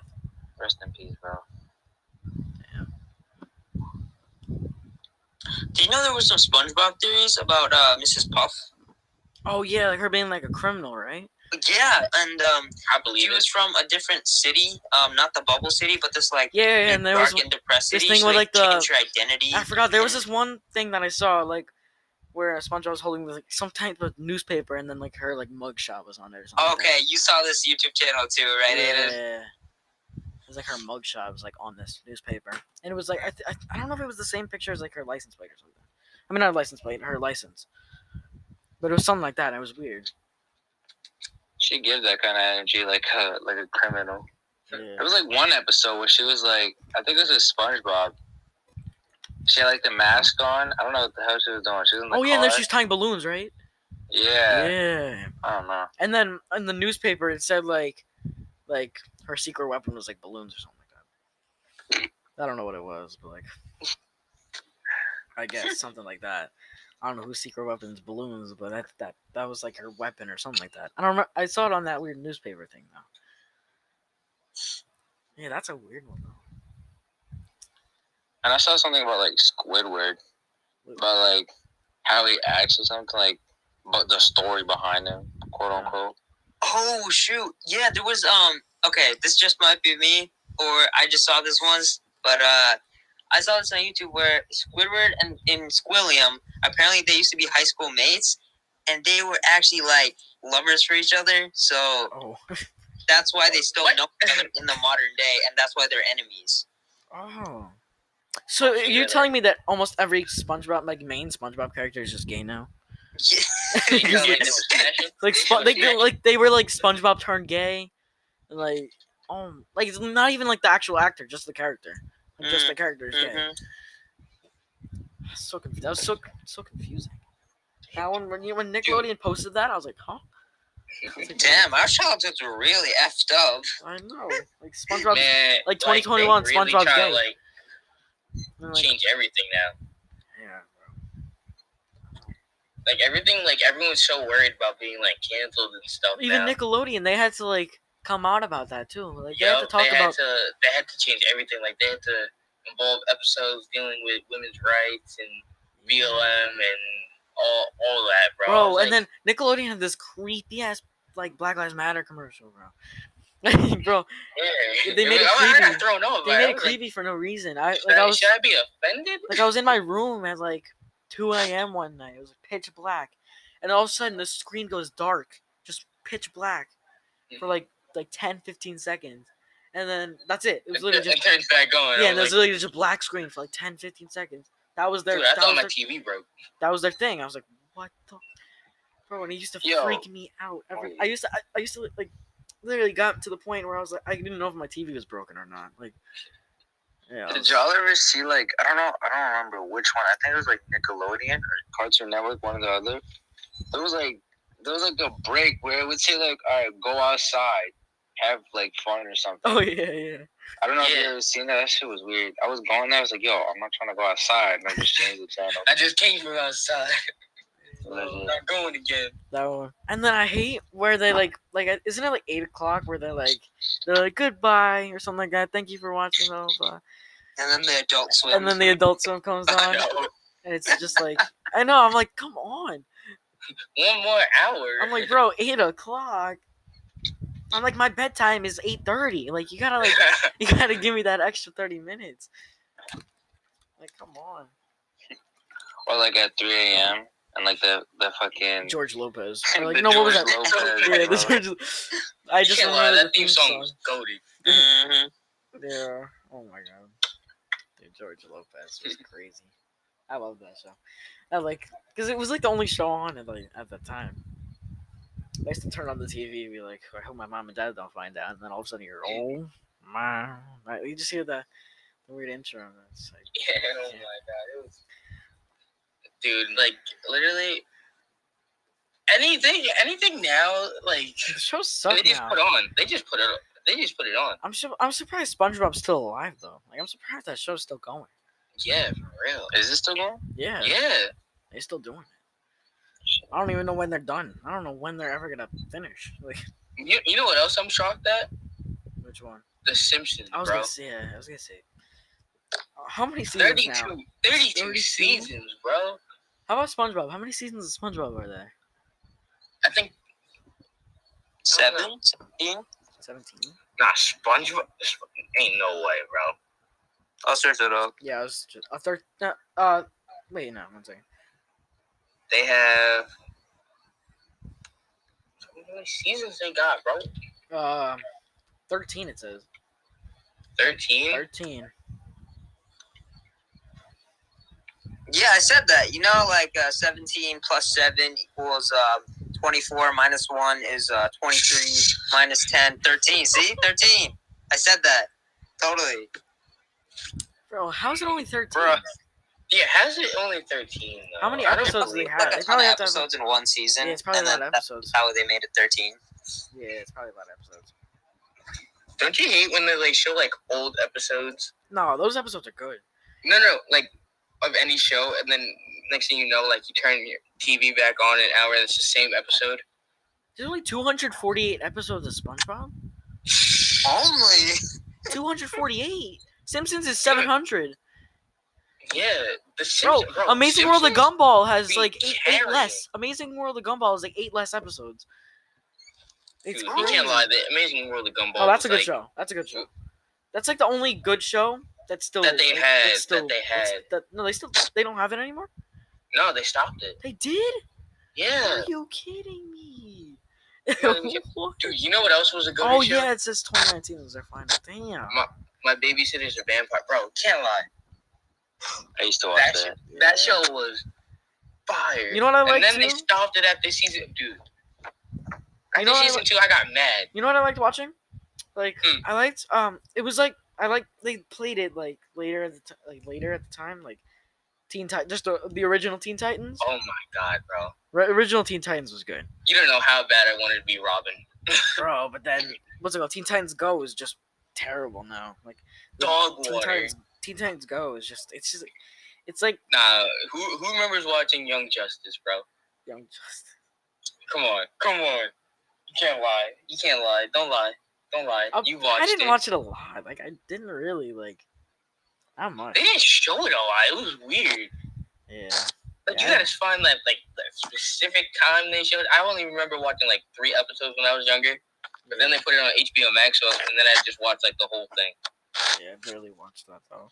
Speaker 5: Rest in peace, bro. Damn.
Speaker 6: Do you know there was some SpongeBob theories about uh, Mrs. Puff?
Speaker 1: Oh yeah, like her being like a criminal, right?
Speaker 6: Yeah, and um,
Speaker 4: I
Speaker 6: she
Speaker 4: believe it.
Speaker 6: was from a different city, um, not the bubble city, but this like
Speaker 1: Yeah, yeah, and there was
Speaker 6: dark and depressed
Speaker 1: this thing
Speaker 6: She,
Speaker 1: with, like, the-
Speaker 6: her identity.
Speaker 1: I forgot there was this one thing that I saw like where SpongeBob was holding like some type of newspaper and then like her like mugshot was on it or something. like
Speaker 6: Okay, you saw this YouTube channel too, right? Aiden?
Speaker 1: Yeah. It was like her mugshot was like on this newspaper, and it was like I, th- I, don't know if it was the same picture as like her license plate or something. I mean not license plate, her license. But it was something like that. And it was weird.
Speaker 5: She gives that kind of energy, like a like a criminal.
Speaker 1: Yeah.
Speaker 5: There was like one episode where she was like, I think it was a SpongeBob. She had like the mask on. I don't know what the hell she was doing. She was in the
Speaker 1: Oh yeah, and then she's tying balloons, right?
Speaker 5: yeah.
Speaker 1: Yeah.
Speaker 5: I don't know.
Speaker 1: And then in the newspaper it said like like her secret weapon was like balloons or something like that. I don't know what it was, but like I guess something like that. I don't know whose secret weapon's balloons, but that that that was like her weapon or something like that. I don't remember. I saw it on that weird newspaper thing though. Yeah, that's a weird one though.
Speaker 5: And I saw something about like Squidward, about like how he acts or something like, but the story behind him, quote unquote.
Speaker 6: Oh shoot! Yeah, there was um. Okay, this just might be me, or I just saw this once, but uh, I saw this on YouTube where Squidward and, and Squilliam apparently they used to be high school mates, and they were actually like lovers for each other. So
Speaker 1: Oh. *laughs*
Speaker 6: that's why they still
Speaker 4: What?
Speaker 6: know each other in the modern day, and that's why they're enemies.
Speaker 1: Oh. So
Speaker 4: Yeah,
Speaker 1: you're telling me that almost every SpongeBob, like main SpongeBob character, is just gay now?
Speaker 4: You *laughs* *laughs* know,
Speaker 1: Just
Speaker 4: like,
Speaker 1: like,
Speaker 4: they were
Speaker 1: like, Spo- they, they- like they were like SpongeBob turned gay, like um like it's not even like the actual actor, just the character, like, just the characters. is gay.
Speaker 6: Mhm.
Speaker 1: So confused. That was so so confusing. That one when you when Nickelodeon posted that, I was like, huh? I was like,
Speaker 6: Damn, our childhoods were really effed up.
Speaker 1: I know. Like SpongeBob.
Speaker 4: Man,
Speaker 1: like
Speaker 4: they
Speaker 1: 2021
Speaker 4: really
Speaker 1: SpongeBob's
Speaker 4: try like
Speaker 1: like,
Speaker 4: change everything now.
Speaker 1: yeah. Bro.
Speaker 4: Like everything, like everyone's so worried about being like canceled and stuff.
Speaker 1: Even
Speaker 4: now.
Speaker 1: Nickelodeon, they had to like come out about that too. Like they had to talk
Speaker 4: they
Speaker 1: about.
Speaker 4: had to they had to change everything. Like they had to involve episodes dealing with women's rights and BLM and all all that, bro.
Speaker 1: Bro. and
Speaker 4: like,
Speaker 1: then Nickelodeon had this creepy ass like Black Lives Matter commercial, bro. *laughs* bro,
Speaker 4: yeah,
Speaker 1: they made it
Speaker 4: I, I
Speaker 1: creepy.
Speaker 4: got thrown off.
Speaker 1: they made
Speaker 4: I
Speaker 1: it
Speaker 4: was like,
Speaker 1: creepy for no reason. I like I
Speaker 4: I,
Speaker 1: was
Speaker 4: should I be offended?
Speaker 1: like I was in my room at like 2 a.m. one night. It was pitch black, and all of a sudden the screen goes dark, just pitch black, for like like 10, 15 seconds, and then that's it. It was literally
Speaker 4: it
Speaker 1: just
Speaker 4: turns back on.
Speaker 1: yeah, and
Speaker 4: was
Speaker 1: there's
Speaker 4: like,
Speaker 1: literally just a black screen for like 10, 15 seconds. That was their
Speaker 4: dude, I thought my
Speaker 1: their,
Speaker 4: TV broke.
Speaker 1: that was their thing. I was like, what the, bro? And it used to
Speaker 5: Yo.
Speaker 1: freak me out. Every I used to I, I used to like literally got to the point where I was like, I didn't know if my TV was broken or not. Like, yeah,
Speaker 5: Did y'all ever see like I don't know I don't remember which one. I think it was like Nickelodeon or Cartoon Network, one or the other. There was like there was like a break where it would say like, all right, go outside, have like fun or something.
Speaker 1: oh *laughs* yeah, yeah.
Speaker 5: I don't know if
Speaker 4: Yeah.
Speaker 5: you ever seen that. That shit was weird. I was going there, I was like, yo, I'm not trying to go outside. And I just changed the channel. *laughs*
Speaker 4: I just came from outside. *laughs*
Speaker 5: Legit.
Speaker 4: I'm not going again.
Speaker 1: That one. And then I hate where they like like isn't it like eight o'clock where they're like they're like goodbye or something like that. Thank you for watching. Blah, blah, blah.
Speaker 6: And then the Adult Swim.
Speaker 1: And then the Adult Swim comes
Speaker 4: I
Speaker 1: on,
Speaker 4: know.
Speaker 1: and it's just like I know. I'm like, come on.
Speaker 4: One more hour.
Speaker 1: I'm like, bro, eight o'clock. I'm like, my bedtime is eight thirty. Like, you gotta like, *laughs* you gotta give me that extra thirty minutes. Like, come on,
Speaker 5: Or like at 3 a.m. and like the the fucking
Speaker 1: George Lopez. Or, *laughs* like, no, what was
Speaker 5: George
Speaker 1: that?
Speaker 5: Lopez, *laughs*
Speaker 1: yeah, the. George. I just
Speaker 4: Can't lie, that theme song was goaded.
Speaker 6: Mhm.
Speaker 1: Yeah. Oh my god. Dude, George Lopez was crazy. I love that show. I like because it was like the only show on at like at the time. I used to turn on the TV and be like, I hope my mom and dad don't find out. And then all of a sudden you're, oh my, you just hear the, the weird intro. And it's like,
Speaker 4: Yeah, oh my god, it was. Dude, like literally, anything, anything now, like
Speaker 1: the show sucks.
Speaker 4: they just
Speaker 1: now.
Speaker 4: put on. They just put it. They just put it on.
Speaker 1: I'm su- I'm surprised SpongeBob's still alive though. Like I'm surprised that show's still going.
Speaker 4: Yeah, for real.
Speaker 5: Is it still going?
Speaker 1: Yeah,
Speaker 4: Yeah,
Speaker 1: they're still doing it. I don't even know when they're done. I don't know when they're ever gonna finish. *laughs* Like
Speaker 4: you, you know what else I'm shocked at?
Speaker 1: which one?
Speaker 4: The Simpsons,
Speaker 1: I was
Speaker 4: bro.
Speaker 1: gonna say. Yeah, I was gonna say. Uh, How many seasons
Speaker 4: 32,
Speaker 1: now?
Speaker 4: 32
Speaker 1: 32?
Speaker 4: seasons, bro.
Speaker 1: How about SpongeBob? How many seasons of SpongeBob are there?
Speaker 4: I think
Speaker 6: Seven? Seventeen?
Speaker 1: Seventeen.
Speaker 4: nah, SpongeBob ain't no way, bro.
Speaker 6: I'll search it up.
Speaker 1: Yeah, I was just a third. Uh, uh, wait, no, one second.
Speaker 4: They have how many seasons they got, bro?
Speaker 1: Uh, thirteen. It says
Speaker 4: Thirteen.
Speaker 1: thirteen.
Speaker 6: Yeah, I said that. You know, like uh, 17 plus 7 equals uh, 24, minus 1 is uh, 23, minus 10, 13. See? 13. I said that. Totally.
Speaker 1: Bro, how's it only thirteen?
Speaker 5: Bruh.
Speaker 4: Yeah, how's it only thirteen? Though?
Speaker 1: How many episodes do they
Speaker 6: Like
Speaker 1: have?
Speaker 6: a
Speaker 1: They
Speaker 6: ton
Speaker 1: probably
Speaker 6: of
Speaker 1: have to have.
Speaker 6: episodes in one season.
Speaker 1: Yeah, it's probably
Speaker 6: and
Speaker 1: a lot
Speaker 6: then
Speaker 1: of
Speaker 6: that's
Speaker 1: episodes.
Speaker 6: how they made it 13.
Speaker 1: Yeah, it's probably a lot of episodes.
Speaker 4: Don't you hate when they like show like old episodes?
Speaker 1: No, those episodes are good.
Speaker 4: No, no, like of any show, and then next thing you know, like you turn your TV back on an hour, and it's the same episode.
Speaker 1: There's only 248 episodes of SpongeBob. *laughs*
Speaker 6: Only.
Speaker 1: 248. Simpsons is 700.
Speaker 4: Yeah, the
Speaker 1: Bro,
Speaker 4: Simpsons, bro
Speaker 1: Amazing World of Gumball has like eight, eight less. Amazing World of Gumball is like eight less episodes. It's
Speaker 4: Dude, you can't lie. The Amazing World of Gumball.
Speaker 1: Oh, that's a good
Speaker 4: like,
Speaker 1: show. That's a good show. That's like the only good show that's still
Speaker 4: That they
Speaker 1: like,
Speaker 4: had,
Speaker 1: still,
Speaker 4: that they had.
Speaker 1: That, no, they still they don't have it anymore.
Speaker 4: No, they stopped it.
Speaker 1: They did.
Speaker 4: Yeah.
Speaker 1: Are you kidding me? *laughs*
Speaker 4: Dude, you know what else was a good
Speaker 1: oh
Speaker 4: show?
Speaker 1: Oh yeah, it says 2019 was their final. Damn.
Speaker 4: My babysitter's a vampire. Bro, can't lie.
Speaker 5: I used to watch
Speaker 4: That,
Speaker 5: that.
Speaker 4: sh- that show was fire.
Speaker 1: You know what I like
Speaker 4: And then they stopped it after season. Dude. After
Speaker 1: know what I
Speaker 4: season two, I got mad.
Speaker 1: You know what I liked watching? Like
Speaker 4: Hmm.
Speaker 1: I liked um it was like I like they played it like later at the t- like later at the time like Teen Titans just the, the original Teen Titans.
Speaker 4: Oh my god, bro.
Speaker 1: Ri- original Teen Titans was good.
Speaker 4: You don't know how bad I wanted to be Robin. *laughs*
Speaker 1: Bro, but then what's it called? Teen Titans Go is just terrible now. Like
Speaker 4: Dog
Speaker 1: Teen
Speaker 4: water.
Speaker 1: Titans Teen Titans Go is just it's just it's like
Speaker 4: Nah, who who remembers watching Young Justice, bro?
Speaker 1: Young Justice.
Speaker 4: Come on, come on. You can't lie. You can't lie. Don't lie. Don't lie.
Speaker 1: I-
Speaker 4: you watched
Speaker 1: I didn't
Speaker 4: it.
Speaker 1: watch it a lot. Like I didn't really like not much.
Speaker 4: They didn't show it a lot. It was weird.
Speaker 1: Yeah.
Speaker 4: Like you
Speaker 1: Yeah.
Speaker 4: gotta find like like the specific time they showed. I only remember watching like three episodes when I was younger. But then they put it on HBO Max, so and then I just watched like the whole thing.
Speaker 1: Yeah, I barely watched that though.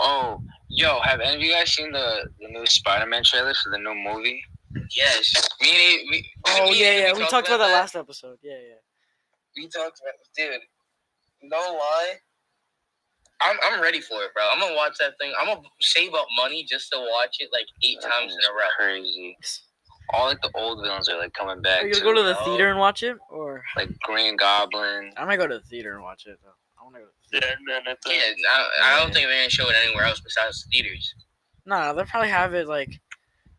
Speaker 5: Oh, yo, have any of you guys seen the, the new Spider-Man trailer for the new movie?
Speaker 4: Yes. Me and we,
Speaker 1: Oh
Speaker 4: me
Speaker 1: yeah, yeah. We talked about that last episode. Yeah, yeah.
Speaker 4: We talked about dude. No lie. I'm I'm ready for it, bro. I'm gonna watch that thing. I'm gonna save up money just to watch it like eight
Speaker 5: That
Speaker 4: times in a row.
Speaker 5: Crazy. All like the old villains are like coming back.
Speaker 1: Oh, are you gonna
Speaker 5: too,
Speaker 1: go to the
Speaker 5: bro.
Speaker 1: theater and watch it, or
Speaker 5: Like Green Goblin.
Speaker 1: I might go to the theater and watch it though. I want to go. To the.
Speaker 4: Yeah, I, I don't think they're gonna show it anywhere else besides theaters.
Speaker 1: No, they'll probably have it like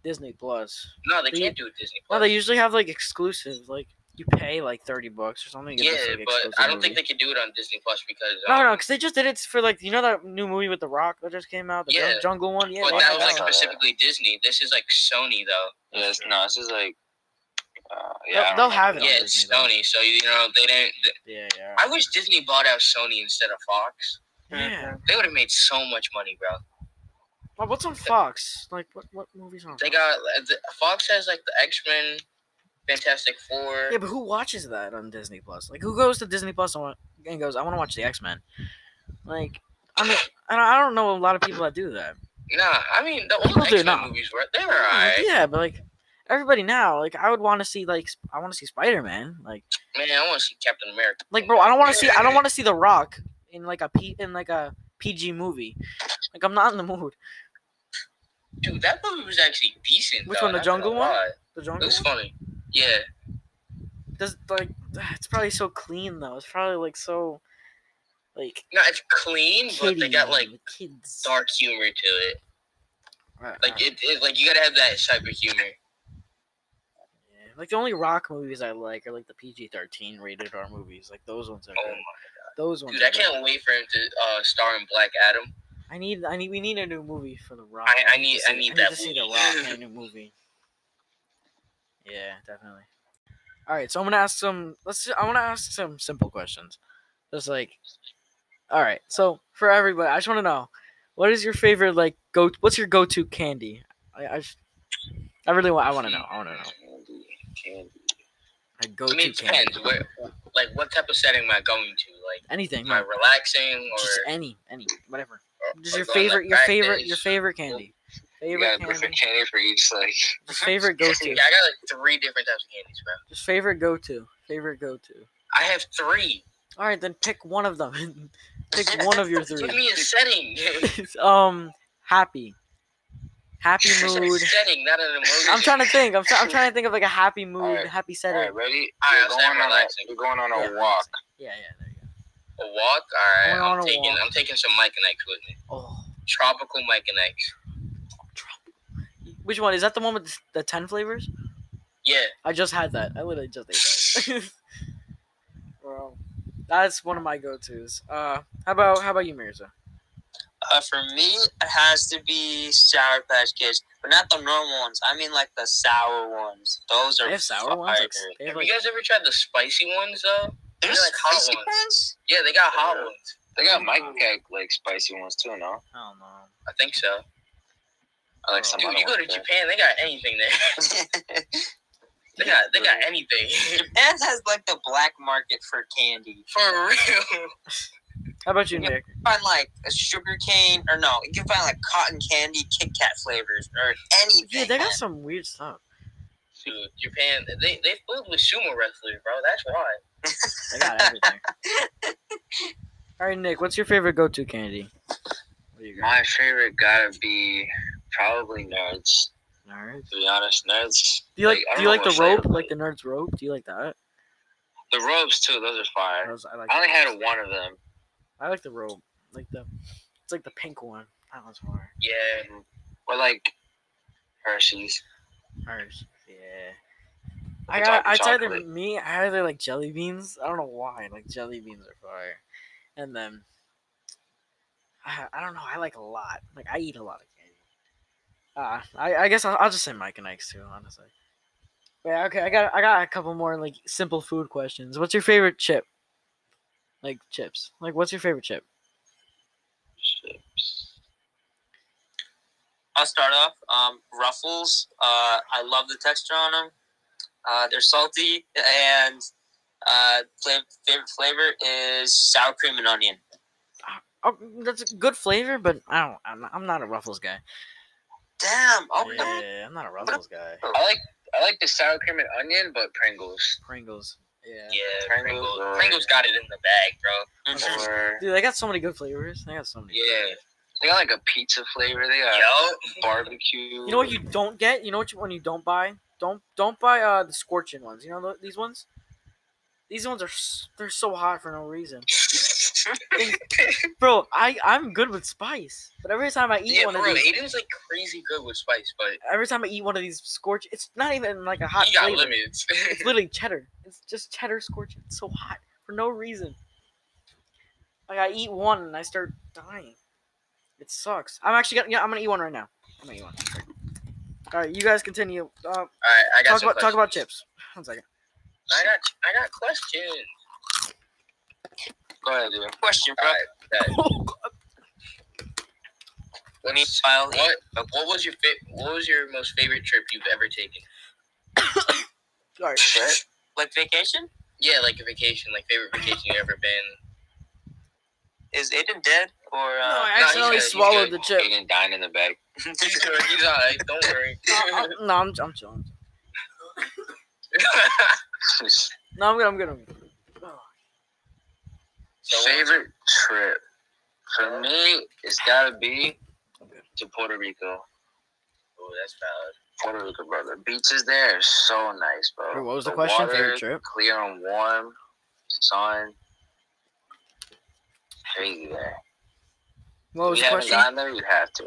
Speaker 1: Disney Plus.
Speaker 4: No, they
Speaker 1: They-
Speaker 4: can't do it Disney.
Speaker 1: No, they usually have like exclusive. Like you pay like thirty bucks or something.
Speaker 4: yeah,
Speaker 1: this, like,
Speaker 4: but I don't think they can do it on Disney Plus because
Speaker 1: No,
Speaker 4: um,
Speaker 1: no, because they just did it for like you know that new movie with The Rock that just came out, the
Speaker 4: Yeah.
Speaker 1: Jungle one. Yeah,
Speaker 4: but that was like
Speaker 1: one.
Speaker 5: one.
Speaker 4: specifically Disney. This is like Sony though.
Speaker 5: Yeah, no, this is like. Uh,
Speaker 1: They'll-
Speaker 5: yeah, I don't
Speaker 1: they'll have it
Speaker 4: Yeah, it's
Speaker 1: Disney, though.
Speaker 4: Sony, so you know they didn't. th-
Speaker 1: Yeah, yeah.
Speaker 4: I wish Disney bought out Sony instead of Fox.
Speaker 1: yeah.
Speaker 4: They would have made so much money, bro.
Speaker 1: Well, what's on Fox? Like what? What movies on?
Speaker 4: They
Speaker 1: Fox?
Speaker 4: got uh, the, Fox has like the X Men, Fantastic Four.
Speaker 1: Yeah, but who watches that on Disney Plus? Like, who goes to Disney Plus and and goes, "I want to watch the X Men"? Like, I mean, I don't, know a lot of people that do that.
Speaker 4: Nah, I mean the
Speaker 1: People
Speaker 4: old
Speaker 1: do
Speaker 4: X Men movies were they were alright.
Speaker 1: Yeah, but like everybody now, like I would want to see like I want to see Spider Man. Like,
Speaker 4: Man, I want to see Captain America.
Speaker 1: like bro, I don't want to see I don't *laughs* want to see The Rock in like a P in like a PG movie. Like, I'm not in the mood.
Speaker 4: Dude, that movie was actually decent.
Speaker 1: Which
Speaker 4: though,
Speaker 1: one, the Jungle one? The
Speaker 4: It
Speaker 1: Jungle.
Speaker 4: was
Speaker 1: One?
Speaker 4: funny. Yeah.
Speaker 1: Does like *sighs* it's probably so clean though. It's probably like so like
Speaker 4: No, it's clean, but they got like
Speaker 1: kids.
Speaker 4: dark humor to it.
Speaker 1: Right,
Speaker 4: Like
Speaker 1: right.
Speaker 4: it, it like you gotta have that type of humor.
Speaker 1: Like the only rock movies I like are like the PG thirteen rated R movies. Like those ones are
Speaker 4: Oh
Speaker 1: good.
Speaker 4: my
Speaker 1: Those ones.
Speaker 4: dude, I
Speaker 1: are good.
Speaker 4: can't wait for him to uh, star in Black Adam.
Speaker 1: I need. I need. We need a new movie for the Rock.
Speaker 4: I- I
Speaker 1: to
Speaker 4: need-
Speaker 1: see-
Speaker 4: I need
Speaker 1: to
Speaker 4: that
Speaker 1: see the
Speaker 4: movie.
Speaker 1: Rock in a *laughs* new movie. Yeah, definitely. All right, so I'm gonna ask some. Let's. I want to ask some simple questions. Just like, all right. So for everybody, I just want to know, what is your favorite like go? What's your go-to candy? I. I, just- I really want. I want to know. I want to know.
Speaker 5: Candy, candy.
Speaker 1: A
Speaker 4: I mean, it
Speaker 1: candy.
Speaker 4: depends. Where, like, what type of setting am I going to? Like,
Speaker 1: Anything.
Speaker 4: am I relaxing or?
Speaker 1: Just any. Any. Whatever.
Speaker 4: or-
Speaker 1: Just
Speaker 4: or
Speaker 1: your favorite. Your favorite. Your favorite candy. Favorite candy.
Speaker 5: different candy for each like.
Speaker 1: Just favorite *laughs* go-to.
Speaker 4: Yeah, I got like three different types of candies, bro.
Speaker 1: Just favorite go-to. Favorite go-to.
Speaker 4: I have three.
Speaker 1: All right, then pick one of them. *laughs* pick *laughs* one of your three.
Speaker 4: Give me a setting.
Speaker 1: um, happy. Happy *laughs*
Speaker 4: I said a
Speaker 1: mood.
Speaker 4: setting, not an emotion.
Speaker 1: I'm trying to think. I'm, try- I'm trying to think of like a happy *laughs* mood,
Speaker 5: Alright,
Speaker 1: happy
Speaker 5: All
Speaker 1: setting.
Speaker 5: right, ready?
Speaker 4: Alright,
Speaker 5: You're
Speaker 4: I'll
Speaker 5: going on a,
Speaker 4: relaxing.
Speaker 5: you're going on a
Speaker 1: Yeah,
Speaker 5: walk.
Speaker 1: Yeah, yeah, there you go.
Speaker 4: A walk. All right,
Speaker 1: Going on
Speaker 4: I'm taking.
Speaker 1: walk.
Speaker 4: I'm taking some Mike and Ike's with me.
Speaker 1: Oh,
Speaker 4: Tropical Mike and Ike's.
Speaker 1: which one is that? The one with the ten flavors?
Speaker 4: Yeah.
Speaker 1: I just had that. I literally just ate that. *laughs* Bro, that's one of my go-tos. Uh, how about how about you, Mirza?
Speaker 6: Uh, for me, it has to be Sour Patch Kids, but not the normal ones. I mean, like the sour ones. Those are
Speaker 1: They have sour ones.
Speaker 6: fire.
Speaker 1: Like, have
Speaker 4: Have
Speaker 1: like
Speaker 4: you guys ever tried the spicy ones though? They're
Speaker 6: There's
Speaker 4: like hot
Speaker 6: spicy
Speaker 4: ones.
Speaker 6: ones.
Speaker 4: Yeah, they got hot
Speaker 5: Yeah.
Speaker 4: ones.
Speaker 5: They got Mike Cake like spicy ones too, no?
Speaker 1: I don't know.
Speaker 4: I think so.
Speaker 5: I like some
Speaker 4: Dude, you go to
Speaker 5: ones there.
Speaker 4: Japan, they got anything there. *laughs* they got they got *laughs* anything.
Speaker 6: Japan has like the black market for candy.
Speaker 4: For real. *laughs*
Speaker 1: How about you,
Speaker 6: Yeah.
Speaker 1: Nick?
Speaker 6: find like a sugar cane or no, you can find like cotton candy, Kit Kat flavors or anything.
Speaker 1: Yeah, they got
Speaker 6: man.
Speaker 1: some weird stuff.
Speaker 4: Dude, Japan, they they filled with sumo wrestlers, bro. That's why.
Speaker 1: They got everything. *laughs* All right, Nick. What's your favorite go-to candy? What you got?
Speaker 5: My favorite gotta be probably nerds.
Speaker 1: All right.
Speaker 5: To be honest, nerds.
Speaker 1: Do you like?
Speaker 5: I
Speaker 1: do you like the rope? Like the nerds rope? Do you like that?
Speaker 5: The robes too. Those are fire.
Speaker 1: Those- I like.
Speaker 5: I only
Speaker 1: those.
Speaker 5: had one of them.
Speaker 1: I like the rope. Like the. It's like the pink one. That one's fire.
Speaker 4: Yeah.
Speaker 5: Or like Hershey's.
Speaker 1: Hers. Yeah. I got. It's either me. I either like jelly beans. I don't know why. Like jelly beans are fire, and then. I, I don't know. I like a lot. Like I eat a lot of candy. Uh, I I guess I'll, I'll just say Mike and Ike's too. Honestly. Yeah. Okay. I got I got a couple more like simple food questions. What's your favorite chip? Like chips. Like what's your favorite chip?
Speaker 5: Chips.
Speaker 6: I'll start off. Um, Ruffles. Uh, I love the texture on them. Uh, they're salty and uh, favorite flavor is sour cream and onion.
Speaker 1: Oh, that's a good flavor, but I don't. I'm not, I'm not a Ruffles guy.
Speaker 6: Damn. Okay.
Speaker 1: Yeah, I'm not a Ruffles guy.
Speaker 5: I like I like the sour cream and onion, but Pringles.
Speaker 1: Pringles. Yeah.
Speaker 4: Yeah,
Speaker 5: Pringles
Speaker 4: Pringles. Pringles got it in the bag, bro.
Speaker 6: Mhm.
Speaker 5: Or
Speaker 1: Dude, they got so many good flavors. They got so many.
Speaker 4: Yeah.
Speaker 1: flavors.
Speaker 5: they got like a pizza flavor. They got
Speaker 4: Yo.
Speaker 5: barbecue.
Speaker 1: You know what you don't get? You know what you, when you don't buy? Don't don't buy uh the scorching ones. You know tho- these ones? These ones are they're so hot for no reason. *laughs* Bro, I I'm good with spice, but every time I eat
Speaker 4: Yeah,
Speaker 1: one
Speaker 4: bro.
Speaker 1: of these,
Speaker 4: Aiden's like crazy good with spice, but
Speaker 1: every time I eat one of these scorch, it's not even like a hot
Speaker 4: he got
Speaker 1: flavor.
Speaker 4: limits. *laughs*
Speaker 1: It's literally cheddar. It's just cheddar scorch. It's so hot for no reason. Like I eat one and I start dying. It sucks. I'm actually gonna yeah, I'm gonna eat one right now. I'm gonna eat one. All right, you guys continue. Uh,
Speaker 4: All right, I got
Speaker 1: talk
Speaker 4: some
Speaker 1: about talk about chips. One second.
Speaker 4: I got I got questions.
Speaker 5: Go ahead, dude.
Speaker 6: Question, bro.
Speaker 4: Alright,
Speaker 6: Let *laughs* me file.
Speaker 4: What what was your fa- what was your most favorite trip you've ever taken? *coughs*
Speaker 1: All right.
Speaker 6: Like vacation?
Speaker 4: Yeah, like a vacation, like favorite vacation you've ever been.
Speaker 6: Is Aiden dead or? Uh,
Speaker 1: No, I accidentally
Speaker 4: good, he's
Speaker 1: swallowed the chip.
Speaker 5: Aiden dying in the bag. *laughs* *laughs*
Speaker 4: He's good. He's alright. Don't worry.
Speaker 1: No, I'm, no, I'm, I'm chilling. *laughs* No, I'm good. I'm good. I'm good. Oh,
Speaker 5: Favorite trip for me, it's gotta be to Puerto Rico.
Speaker 4: Oh, that's valid.
Speaker 5: Puerto Rico, bro. The beaches there are so nice, bro.
Speaker 1: Wait, what was the question? Favorite trip?
Speaker 5: Clear and warm, sun. Crazy there.
Speaker 1: What was
Speaker 5: if
Speaker 1: the
Speaker 5: you haven't
Speaker 1: question?
Speaker 5: gone there, you have to.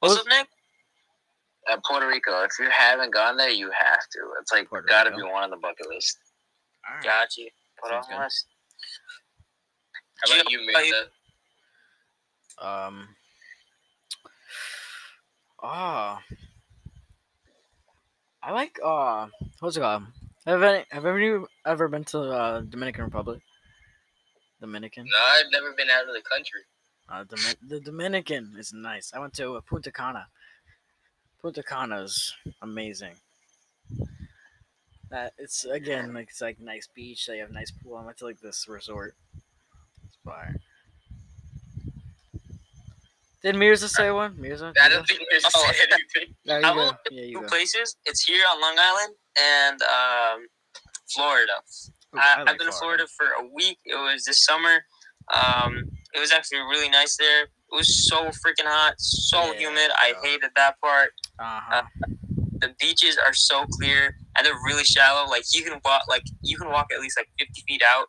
Speaker 6: What's
Speaker 1: was-
Speaker 6: up, Nick?
Speaker 5: At Puerto Rico, if you haven't gone there, you have to. It's like
Speaker 1: Puerto
Speaker 5: gotta
Speaker 1: Rico.
Speaker 5: be one on the bucket list.
Speaker 1: Alright.
Speaker 6: Got you. Put on
Speaker 1: Sounds good.
Speaker 6: list.
Speaker 4: How about you,
Speaker 6: How you-
Speaker 4: Miranda?
Speaker 1: Um. Ah. I like uh, what's it called? Have any, have ever ever been to uh, Dominican Republic? Dominican.
Speaker 4: No, I've never been out of the country.
Speaker 1: Uh, Domi- the Dominican is nice. I went to uh, Punta Cana. Punta Cana is amazing. That it's again like it's like nice beach. They have nice pool. I went to like this resort. It's fire. Did Mirza say one? Mirza?
Speaker 4: I don't think there's
Speaker 6: Oh.
Speaker 4: anything. *laughs*
Speaker 1: No, you
Speaker 6: I
Speaker 1: go.
Speaker 6: will-
Speaker 1: Yeah, you
Speaker 6: Two
Speaker 1: go.
Speaker 6: places. It's here on Long Island and um, Florida.
Speaker 1: Ooh,
Speaker 6: I,
Speaker 1: like
Speaker 6: I've been to Florida for a week. It was this summer. Um, it was actually really nice there. It was so freaking hot, so
Speaker 1: Yeah,
Speaker 6: humid. I
Speaker 1: bro.
Speaker 6: hated that part.
Speaker 1: Uh-huh.
Speaker 6: The beaches are so clear and they're really shallow. Like you can walk, like you can walk at least like fifty feet out.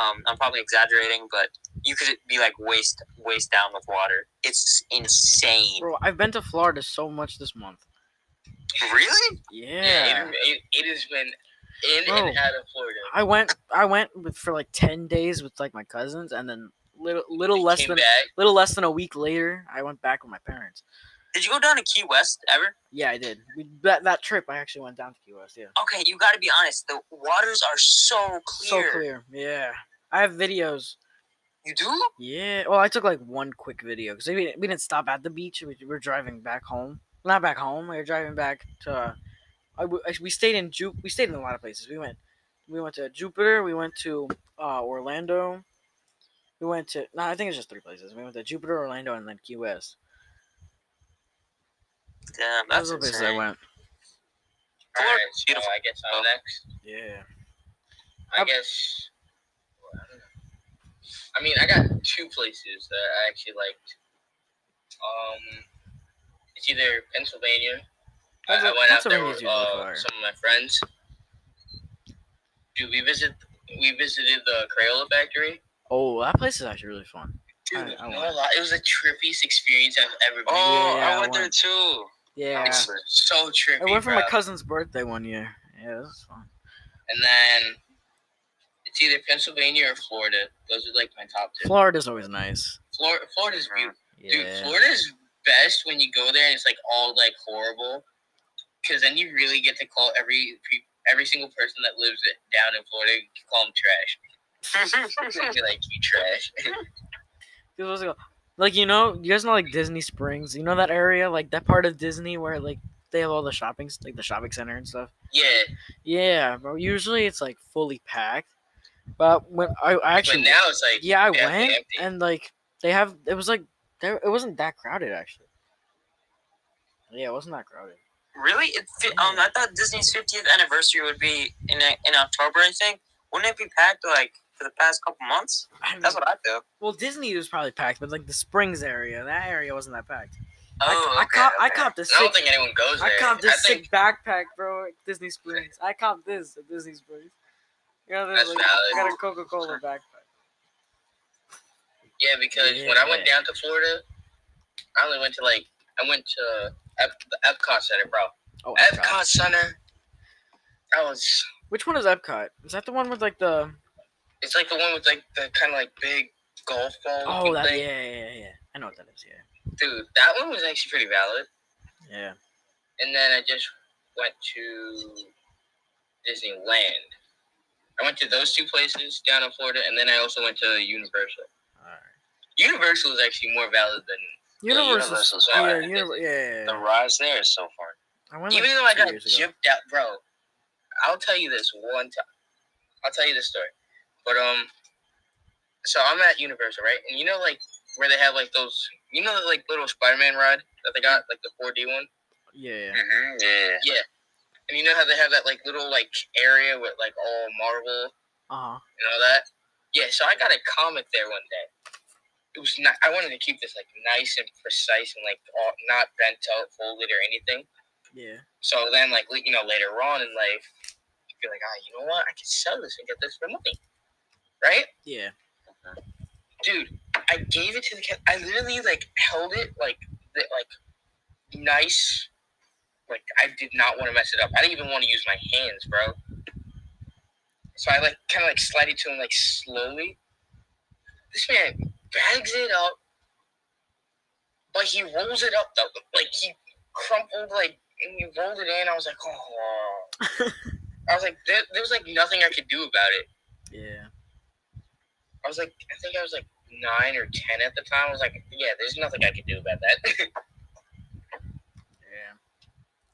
Speaker 6: Um, I'm probably exaggerating, but you could be like waist waist down with water. It's insane.
Speaker 1: Bro, I've been to Florida so much this month.
Speaker 6: Really?
Speaker 1: Yeah.
Speaker 4: Yeah, Aiden, it, it has been in
Speaker 1: Bro.
Speaker 4: and out of Florida.
Speaker 1: I went I went with, for like 10 days with like my cousins and then little little less than
Speaker 4: back.
Speaker 1: little less than a week later I went back with my parents.
Speaker 6: Did you go down to Key West ever?
Speaker 1: Yeah, I did. We, that that trip I actually went down to Key West, yeah.
Speaker 6: Okay, you got to be honest. The waters are so clear.
Speaker 1: So clear. Yeah. I have videos.
Speaker 6: You do?
Speaker 1: Yeah. Well, I took like one quick video cuz we, we didn't stop at the beach. We, we were driving back home. Not back home. We were driving back to uh, I- we stayed in Ju- we stayed in a lot of places. We went we went to Jupiter, we went to uh, Orlando. We went to no, I think it's just three places. We went to Jupiter, Orlando, and then Key West.
Speaker 6: Damn,
Speaker 1: Those
Speaker 6: that's
Speaker 1: are the places I
Speaker 6: insane.
Speaker 1: went.
Speaker 4: Alright, so
Speaker 6: beautiful.
Speaker 4: I guess I'm next.
Speaker 1: Yeah.
Speaker 4: I
Speaker 1: Up-
Speaker 4: guess. well, I don't know. I mean, I got two places that I actually liked. Um, it's either Pennsylvania. I, I
Speaker 1: Pensil-
Speaker 4: went out there
Speaker 1: Pennsylvania's
Speaker 4: with
Speaker 1: usually
Speaker 4: uh,
Speaker 1: fire.
Speaker 4: some of my friends. Dude, we visit we visited the Crayola factory.
Speaker 1: Oh, that place is actually really fun.
Speaker 4: Dude,
Speaker 1: I- I
Speaker 4: no lie, it was the trippiest experience I've ever been.
Speaker 6: Oh,
Speaker 1: Yeah,
Speaker 6: I
Speaker 1: I
Speaker 6: went there too.
Speaker 1: Yeah.
Speaker 4: It's so trippy.
Speaker 1: I went for
Speaker 4: bro.
Speaker 1: my cousin's birthday one year. Yeah, it was fun.
Speaker 4: And then it's either Pennsylvania or Florida. Those are like my top two.
Speaker 1: Florida's always nice.
Speaker 4: Florida, Florida's uh-huh. beautiful. Dude,
Speaker 1: Yeah.
Speaker 4: Florida's best when you go there and it's like all like horrible, because then you really get to call every every single person that lives down in Florida. You call them trash. Like you trash.
Speaker 1: Dude, what's it? Like you know, you guys know like Disney Springs. You know that area, like that part of Disney where like they have all the shopping, like the shopping center and stuff.
Speaker 4: yeah,
Speaker 1: Yeah, bro. Usually it's like fully packed. But when I, I actually
Speaker 4: but now it's like
Speaker 1: yeah, I went
Speaker 4: empty.
Speaker 1: and like they have it was like there it wasn't that crowded actually. Yeah, it wasn't that crowded.
Speaker 6: Really? It um, I thought Disney's 50th anniversary would be in in October. I think. Wouldn't it be packed like for the past couple months?
Speaker 1: I mean,
Speaker 6: That's what I feel.
Speaker 1: well, Disney was probably packed, but like the Springs area, that area wasn't that packed.
Speaker 6: Oh,
Speaker 1: I, I,
Speaker 6: okay,
Speaker 1: I
Speaker 6: okay.
Speaker 1: copped a
Speaker 4: I don't think anyone goes there.
Speaker 1: I copped
Speaker 4: I
Speaker 1: this
Speaker 4: think
Speaker 1: sick backpack, bro, at Disney Springs. I copped this at Disney Springs. You know,
Speaker 4: That's
Speaker 1: like, I
Speaker 4: valid.
Speaker 1: got a Coca Cola backpack.
Speaker 4: yeah, because when I went down to Florida, I only went to like I went to Ep- the Epcot Center, bro.
Speaker 1: Oh,
Speaker 4: Epcot,
Speaker 1: Epcot.
Speaker 4: Center. That was.
Speaker 1: Which one is Epcot? Is that the one with like the?
Speaker 4: It's like the one with like the kind of like big golf ball.
Speaker 1: Oh, that yeah,
Speaker 4: thing.
Speaker 1: yeah, yeah, yeah. I know what that is. Yeah,
Speaker 4: Dude, that one was actually pretty valid.
Speaker 1: yeah.
Speaker 4: And then I just went to Disneyland. I went to those two places down in Florida, and then I also went to Universal.
Speaker 1: All right.
Speaker 4: Universal is actually more valid than
Speaker 1: Universal.
Speaker 6: Universal's
Speaker 1: yeah,
Speaker 6: fire.
Speaker 1: Univer- yeah, yeah,
Speaker 6: The
Speaker 1: yeah.
Speaker 6: rides there is so fun.
Speaker 1: I went like
Speaker 4: even though I got gypped out, bro. I'll tell you this one time. I'll tell you this story. But um, so I'm at Universal, right? And you know, like where they have like those, you know, like little Spider-Man ride that they got, like the 4D one.
Speaker 1: Yeah, yeah.
Speaker 6: Mm-hmm. Yeah.
Speaker 4: And you know how they have that like little like area with like all Marvel
Speaker 1: Uh huh.
Speaker 4: and all that. Yeah, so I got a comic there one day. It was not. I wanted to keep this like nice and precise and like all, not bent out, folded or anything.
Speaker 1: Yeah.
Speaker 4: So then, like you know, later on in life, you'd be like, ah, you know what? I can sell this and get this for money, right?
Speaker 1: Yeah.
Speaker 4: Dude, I gave it to the cat. I literally like held it like the, like nice. Like I did not want to mess it up. I didn't even want to use my hands, bro. So I like kind of like slide it to him like slowly. This man bags it up, but he rolls it up though. Like he crumpled like and he rolled it in. I was like, oh. *laughs* I was like, there, there was like nothing I could do about it.
Speaker 1: Yeah.
Speaker 4: I was like, I think I was like nine or ten at the time. I was like, yeah, there's nothing I can do about that. *laughs*
Speaker 1: Yeah.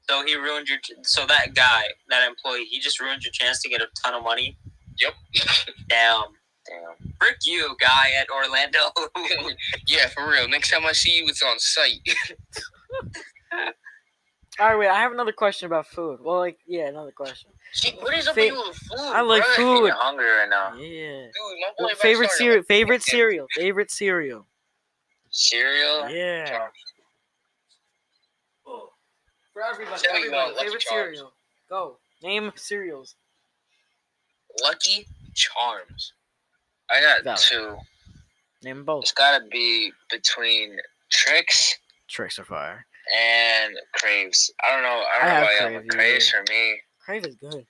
Speaker 6: So he ruined your. So that guy, that employee, he just ruined your chance to get a ton of money.
Speaker 4: yep. *laughs*
Speaker 6: Damn. Damn. Frick you, guy at Orlando. *laughs*
Speaker 4: yeah, for real. Next time I see you, it's on site.
Speaker 1: All right, wait. I have another question about food. Well, like, yeah, another question.
Speaker 4: See, what is up
Speaker 1: Fa-
Speaker 4: with you food?
Speaker 1: I like
Speaker 4: bruh? *laughs*
Speaker 1: food.
Speaker 6: I'm hungry right now.
Speaker 1: Yeah.
Speaker 4: Dude, my boy about
Speaker 1: favorite cereal.
Speaker 4: like,
Speaker 1: Favorite
Speaker 4: chicken.
Speaker 1: cereal. Favorite cereal.
Speaker 6: Cereal.
Speaker 1: Yeah. Oh, for everybody.
Speaker 4: Tell me
Speaker 1: everybody, favorite
Speaker 4: Charms.
Speaker 1: cereal. Go. Name cereals.
Speaker 4: Lucky Charms.
Speaker 6: I got
Speaker 1: Valid.
Speaker 6: two.
Speaker 1: Name both.
Speaker 6: It's gotta be between Trix
Speaker 1: Trix are fire.
Speaker 6: And Kraves. I don't know. I
Speaker 1: I
Speaker 6: don't know
Speaker 1: have
Speaker 6: why
Speaker 1: Krave,
Speaker 6: I'm Kraves
Speaker 1: yeah.
Speaker 6: for me.
Speaker 1: Krave is good.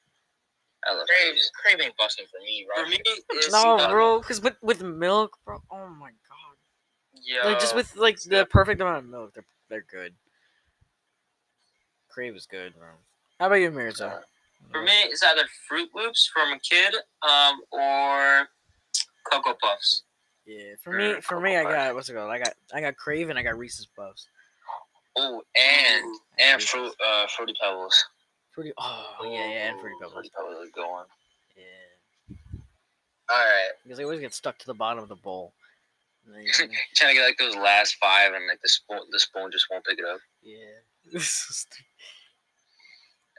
Speaker 6: I love
Speaker 4: Krave,
Speaker 6: Kraves.
Speaker 4: Krave ain't busting for me, bro.
Speaker 6: For me, it's
Speaker 1: No,
Speaker 6: uh,
Speaker 1: bro, because with with milk, bro. Oh my god.
Speaker 6: Yeah.
Speaker 1: Like just with like the perfect amount of milk, they're they're good. Krave is good, bro. How about you, Mirza?
Speaker 6: For me, it's either Froot Loops from a kid, um, or Cocoa Puffs.
Speaker 1: Yeah, for me, for me, I got what's it called? I got I got Krave and I got Reese's Puffs.
Speaker 6: Oh, and and fruit, uh, Fruity Pebbles.
Speaker 1: Fruity. Oh yeah, yeah, and Fruity Pebbles.
Speaker 6: Fruity Pebbles is going.
Speaker 1: Yeah,
Speaker 4: All right.
Speaker 1: because they always get stuck to the bottom of the bowl. *laughs*
Speaker 5: Trying to get like those last five, and like the spoon, the spoon just won't pick it up.
Speaker 1: yeah. *laughs* This is stu-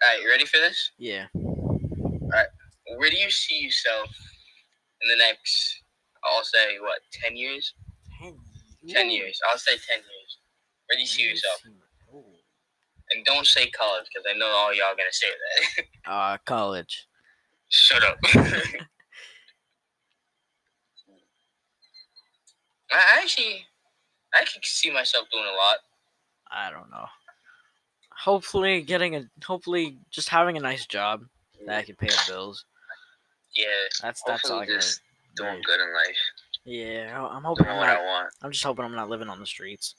Speaker 4: All right, you ready for this?
Speaker 1: yeah. All right.
Speaker 4: Where do you see yourself in the next? I'll say what, ten years?
Speaker 1: Ten.
Speaker 4: Ten years. I'll say ten years. Where do you see yourself?
Speaker 1: Oh.
Speaker 4: And don't say college because I know all y'all gonna say that. *laughs*
Speaker 1: Uh, college.
Speaker 4: Shut up. *laughs* I actually, I can see myself doing a lot.
Speaker 1: I don't know. Hopefully, getting a hopefully just having a nice job that I can pay our bills.
Speaker 4: Yeah.
Speaker 1: That's that's all I
Speaker 5: Hopefully
Speaker 1: got.
Speaker 5: just doing good in life.
Speaker 1: Yeah, I- I'm hoping
Speaker 5: Doing
Speaker 1: I'm
Speaker 5: what I want.
Speaker 1: I'm just hoping I'm not living on the streets.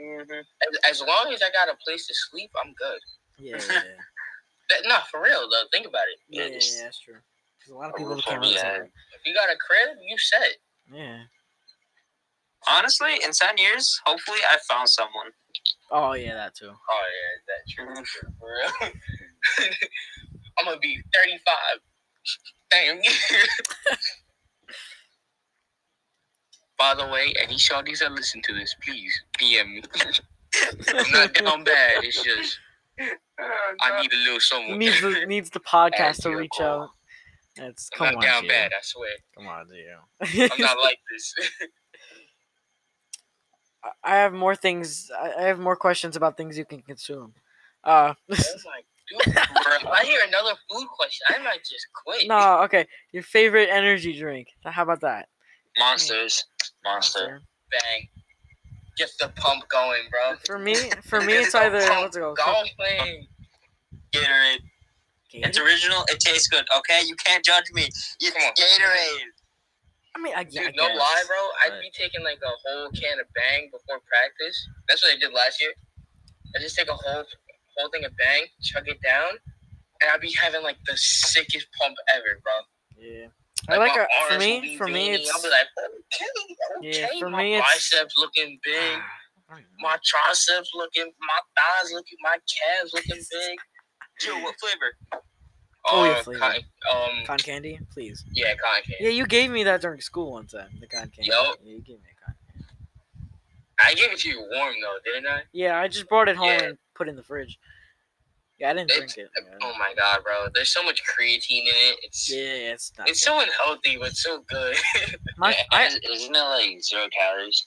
Speaker 5: Mm-hmm.
Speaker 4: As, as long as I got a place to sleep, I'm good.
Speaker 1: Yeah, yeah, *laughs*
Speaker 4: That, no, for real though. Think about it.
Speaker 1: yeah,
Speaker 5: Yeah,
Speaker 1: yeah,
Speaker 5: just-
Speaker 1: that's true. 'Cause a lot of people
Speaker 5: roof
Speaker 1: can't
Speaker 5: over
Speaker 1: really
Speaker 5: your
Speaker 1: say
Speaker 5: head.
Speaker 1: that.
Speaker 4: If you got a crib, you set.
Speaker 1: Yeah.
Speaker 6: Honestly, in ten years, hopefully, I found someone.
Speaker 1: Oh yeah, that too.
Speaker 4: Oh yeah, that's true. For real. *laughs* I'm gonna be 35. Damn. *laughs* By the way, any shorties that listen to this, please DM me. *laughs* I'm not down bad. It's just I need a little someone.
Speaker 1: needs the *laughs* needs the podcast to reach
Speaker 5: call.
Speaker 1: out. It's
Speaker 4: I'm
Speaker 1: come
Speaker 4: not
Speaker 1: on,
Speaker 4: down
Speaker 1: Gio.
Speaker 4: bad. I swear.
Speaker 1: Come on, Gio.
Speaker 4: I'm not *laughs* like this.
Speaker 1: I- I have more things. I I have more questions about things you can consume. Uh,
Speaker 4: oh dude, I hear another food question, I might just quit.
Speaker 1: no, okay. Your favorite energy drink? How about that?
Speaker 5: Monsters, monster.
Speaker 4: Bang. Get the pump going, bro. *laughs*
Speaker 1: For me, for me, it's
Speaker 4: the
Speaker 1: either it?
Speaker 4: Going.
Speaker 6: Gatorade. It's original. It tastes good. Okay, you can't judge me. It's. Gatorade.
Speaker 1: I mean, I, yeah, I
Speaker 4: Dude, no lie, bro. I'd be taking like a whole can of Bang before practice. That's what I did last year. I just take a whole whole thing of Bang, chug it down, and I'd be having like the sickest pump ever, bro.
Speaker 1: Yeah. I like
Speaker 4: my
Speaker 1: a, for me. For me, it's
Speaker 4: I'll be like, okay,
Speaker 1: Yeah,
Speaker 4: okay.
Speaker 1: for
Speaker 4: my
Speaker 1: me, it's-
Speaker 4: biceps looking *sighs* big,
Speaker 1: I don't even know.
Speaker 4: my triceps looking, my thighs looking, my calves looking *laughs* big.
Speaker 6: Joe, what flavor?
Speaker 1: Oh, yeah,
Speaker 4: Uh,
Speaker 1: flavor.
Speaker 4: cotton- um,
Speaker 1: cotton candy, please.
Speaker 4: yeah, cotton candy.
Speaker 1: Yeah, you gave me that during school one time. The con candy.
Speaker 4: Yo.
Speaker 1: Yeah, you gave me a con. candy.
Speaker 4: I gave it to you warm though, didn't I?
Speaker 1: Yeah, I just brought it home
Speaker 4: Yeah.
Speaker 1: and put it in the fridge. Yeah, I didn't
Speaker 4: It's-
Speaker 1: drink it.
Speaker 4: Oh my god, bro! There's so much creatine in it. It's
Speaker 1: Yeah, it's not.
Speaker 4: it's
Speaker 1: good.
Speaker 4: so unhealthy, but so good. *laughs*
Speaker 1: My, I,
Speaker 5: Is- Isn't it like zero calories?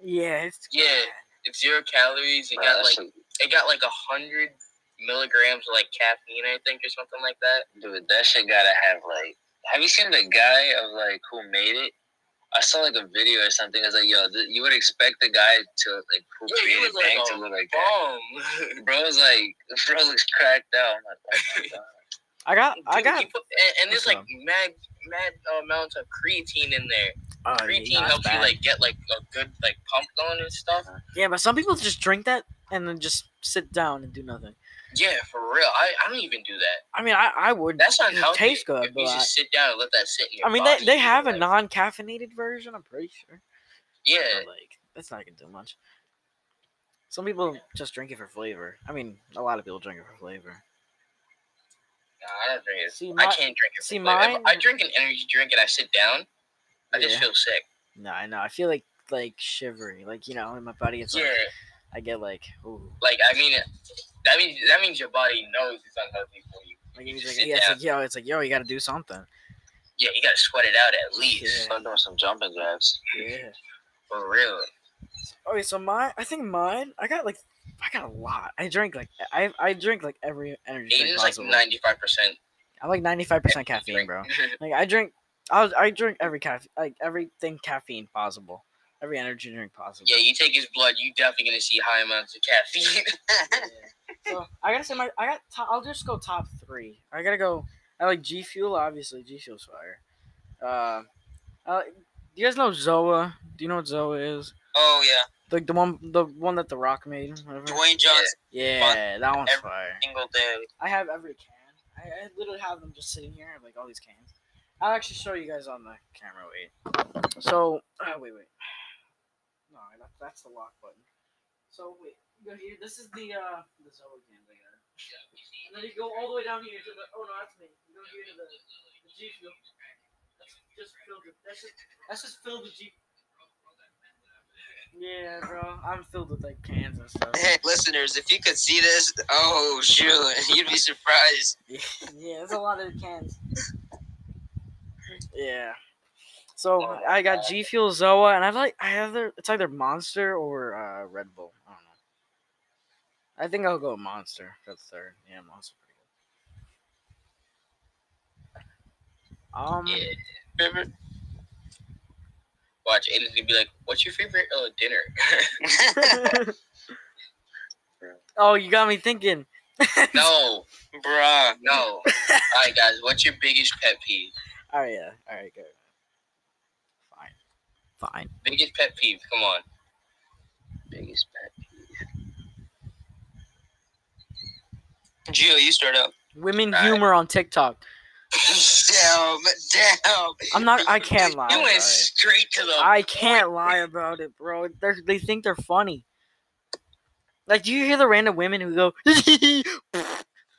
Speaker 1: yeah, it's
Speaker 4: Yeah. it's zero calories. It
Speaker 5: Bro,
Speaker 4: got like
Speaker 5: shit-
Speaker 4: it got like a hundred milligrams of like caffeine, I think, or something like that.
Speaker 5: dude, that shit gotta have like. Have you seen the guy of like who made it? I saw like a video or something. I was like, yo, th- you would expect the guy to like who
Speaker 4: Yeah, he
Speaker 5: created
Speaker 4: was like
Speaker 5: Bang
Speaker 4: a
Speaker 5: to look like that. *laughs*
Speaker 4: bro
Speaker 5: Bro's like, *laughs* bro looks cracked out. I'm like, oh my *laughs* god.
Speaker 1: I got, I got.
Speaker 4: put- and, and there's like
Speaker 1: up?
Speaker 4: mad, mad uh, amounts of creatine in there.
Speaker 1: Yeah,
Speaker 4: creatine
Speaker 1: no, it's
Speaker 4: helps you like get like a good like pump going and stuff.
Speaker 1: Yeah, but some people just drink that and then just sit down and do nothing.
Speaker 4: Yeah, for real. I, I don't even do that.
Speaker 1: I mean, I, I would.
Speaker 4: That's
Speaker 1: It
Speaker 4: unhealthy.
Speaker 1: tastes good,
Speaker 4: If
Speaker 1: but
Speaker 4: you
Speaker 1: I,
Speaker 4: just sit down and let that sit in your
Speaker 1: I mean, they, they have a
Speaker 4: like-
Speaker 1: non-caffeinated version. I'm pretty sure.
Speaker 4: Yeah,
Speaker 1: But, like that's not gonna do much. Some people just drink it for flavor. I mean, a lot of people drink it for flavor.
Speaker 4: Nah, I don't drink it.
Speaker 1: See,
Speaker 4: I
Speaker 1: my,
Speaker 4: can't drink it. for
Speaker 1: see, mine-
Speaker 4: I drink an energy drink and I sit down, I just feel sick.
Speaker 1: no, I know. I feel like like shivery. Like you know, in my body, it's
Speaker 4: yeah,
Speaker 1: like I get like ooh.
Speaker 4: like I mean, that means that means your body knows it's unhealthy for you.
Speaker 1: Like,
Speaker 4: You
Speaker 1: it's like, yeah, it's like yo, it's like yo, you got to do something.
Speaker 4: Yeah, you gotta sweat it out at least.
Speaker 1: Yeah.
Speaker 5: Start doing some jumping jacks.
Speaker 1: Yeah.
Speaker 4: For real.
Speaker 1: Okay, so mine, I think mine, I got like, I got a lot. I drink like, I I drink like every energy drink
Speaker 4: Aiden's like
Speaker 1: possible.
Speaker 4: ninety five percent.
Speaker 1: I'm like 95 percent caffeine, bro. *laughs* Like I drink, I I drink every caffeine, like everything caffeine possible, every energy drink possible.
Speaker 4: Yeah, you take his blood, you definitely gonna see high amounts of caffeine. *laughs*
Speaker 1: Yeah. So I gotta say my, I got, top, I'll just go top three. I gotta go. I like G Fuel, obviously. G Fuel's fire. Uh, uh, do you guys know Zoa? Do you know what Zoa is?
Speaker 6: Oh yeah,
Speaker 1: Like the one, the one that The Rock made. Whatever.
Speaker 6: Dwayne Johnson
Speaker 1: Yeah, that one's
Speaker 6: Every-
Speaker 1: fire.
Speaker 6: single day.
Speaker 1: I have every can. I, I literally have them just sitting here. Like all these cans. I'll actually show you guys on the camera. Wait. So, uh, wait, wait. That's the lock button. So wait, you go here. This is the uh the Zoa can they. And then you go all the way down here to the. Oh no, that's me. You go here to the, the G fuel. That's just filled. With, that's just that's just filled with G. Yeah, bro. I'm filled with like cans and stuff.
Speaker 6: Hey, listeners, if you could see this, oh shoot, *laughs* you'd be surprised. *laughs*
Speaker 1: yeah, there's a lot of cans. Yeah. So I got G Fuel Zoa, and I like I have their it's either Monster or uh, Red Bull. I don't know. I think I'll go Monster. That's third. Yeah, Monster pretty good. Um,
Speaker 4: Yeah. Favorite? Watch, Aiden's gonna be like, "What's your favorite uh, dinner?" *laughs* *laughs*
Speaker 1: oh, you got me thinking.
Speaker 4: no, *laughs*
Speaker 6: Bruh.
Speaker 4: no. All right, guys. What's your biggest pet peeve?
Speaker 1: All right, yeah. All right, good. Fine. Fine.
Speaker 4: Biggest pet peeve. Come on.
Speaker 5: Biggest pet. Peeve.
Speaker 6: Gio, you start up.
Speaker 1: Women
Speaker 4: All right.
Speaker 1: humor on TikTok.
Speaker 6: Damn, damn.
Speaker 1: I'm not. I can't lie.
Speaker 4: You went straight to the.
Speaker 1: I can't lie about it, bro. They are they think they're funny. Like, do you hear the random women who go, *laughs*
Speaker 4: Oh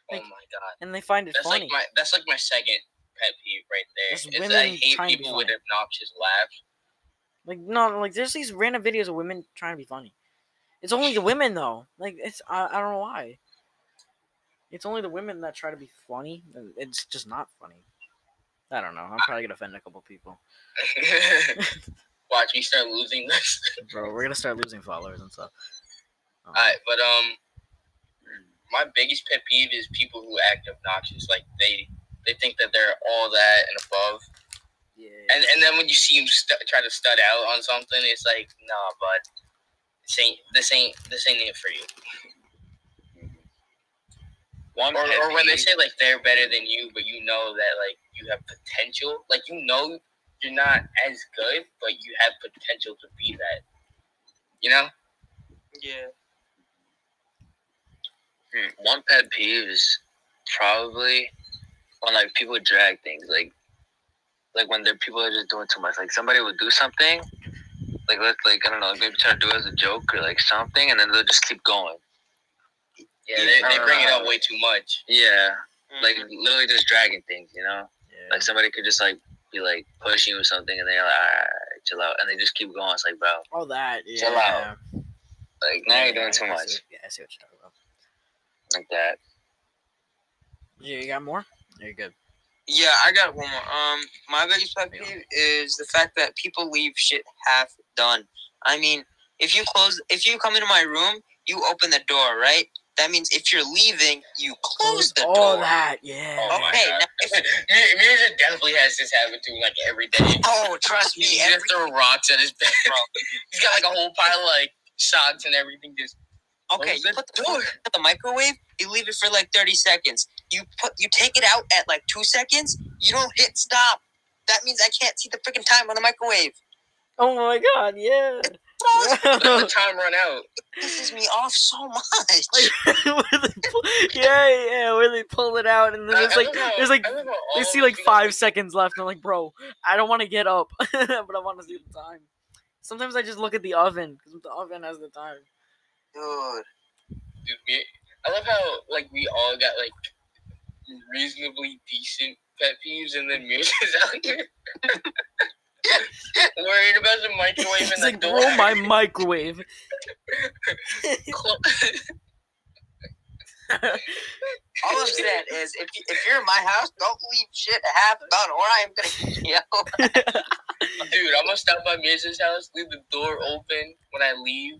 Speaker 4: my god.
Speaker 1: and they find it
Speaker 4: That's
Speaker 1: funny?
Speaker 4: like my. That's like my second pet peeve right there.
Speaker 1: Just
Speaker 4: It's
Speaker 1: women
Speaker 4: I hate
Speaker 1: trying to be
Speaker 4: people with obnoxious laughs.
Speaker 1: Like, no, like there's these random videos of women trying to be funny. It's only the women though. Like, it's I, I don't know why. It's only the women that try to be funny. It's just not funny. I don't know. I'm probably gonna offend a couple people, *laughs*
Speaker 4: Watch me start losing this. *laughs*
Speaker 1: bro. We're gonna start losing followers and stuff. Um,
Speaker 4: Alright, but um, my biggest pet peeve is people who act obnoxious. Like they they think that they're all that and above.
Speaker 1: Yeah.
Speaker 4: And and then when you see them st- try to stud out on something, it's like, nah, bud, this ain't this ain't this ain't it for you.
Speaker 5: One
Speaker 4: Or, or when they say like they're better than you, but you know that like you have potential. Like you know you're not as good, but you have potential to be that. You know?
Speaker 6: Yeah.
Speaker 5: Hmm, one pet peeve is probably when like people drag things like like when there people are just doing too much like somebody will do something like let like i don't know maybe try to do it as a joke or like something and then they'll just keep going
Speaker 4: Yeah, they, they bring it up way too much.
Speaker 5: yeah like
Speaker 6: Mhm.
Speaker 5: literally just dragging things you know
Speaker 1: yeah.
Speaker 5: like somebody could just like be like pushing you or something and they're like alright chill out and they just keep going it's like bro
Speaker 1: all that. Yeah.
Speaker 5: Chill out. like now
Speaker 1: Yeah,
Speaker 5: you're doing
Speaker 1: I-
Speaker 5: too
Speaker 1: I
Speaker 5: much
Speaker 1: see- yeah, I see what you're talking about.
Speaker 5: like that
Speaker 1: Yeah, you got more? You're good.
Speaker 6: Yeah, I got one more. Um, my biggest pet peeve is the fact that people leave shit half done. I mean, if you close, if you come into my room, you open the door, right? That means if you're leaving, you close the door.
Speaker 1: oh, that. Yeah.
Speaker 4: Oh
Speaker 6: Okay,
Speaker 4: god.
Speaker 6: now if- *laughs*
Speaker 4: Mirza definitely has this habit too, like every day.
Speaker 6: Oh, trust *laughs*
Speaker 4: He
Speaker 6: me,
Speaker 4: just throw rocks at his bed. *laughs* He's got like a whole pile of like socks and everything. Just
Speaker 6: Okay, you put the
Speaker 4: door.
Speaker 6: food in the microwave. You leave it for like thirty seconds. You put you take it out at like two seconds. You don't hit stop. That means I can't see the freaking time on the microwave.
Speaker 1: Oh my god, yeah. *laughs*
Speaker 4: let the time run out.
Speaker 6: It pisses me off so much. *laughs*
Speaker 1: Where they pull- yeah, yeah, where they pull it out and then
Speaker 4: I-
Speaker 1: there's like
Speaker 4: love how-
Speaker 1: there's like
Speaker 4: I love how
Speaker 1: they see like
Speaker 4: us, know,
Speaker 1: five seconds left and I'm like, bro, I don't want to get up, *laughs* but I want to see the time. Sometimes I just look at the oven because the oven has the time.
Speaker 6: Dude.
Speaker 4: dude, me- I love how like we all got like reasonably decent pet peeves, and then Mirza's out here *laughs* worried about the microwave
Speaker 1: He's
Speaker 4: and the
Speaker 1: like,
Speaker 4: door.
Speaker 1: bro, my microwave. *laughs*
Speaker 6: All I'm saying is, if you, if you're in my house, don't leave shit half done, or I am gonna yell.
Speaker 4: Dude, I'm gonna stop by Mirza's house, leave the door open when I leave.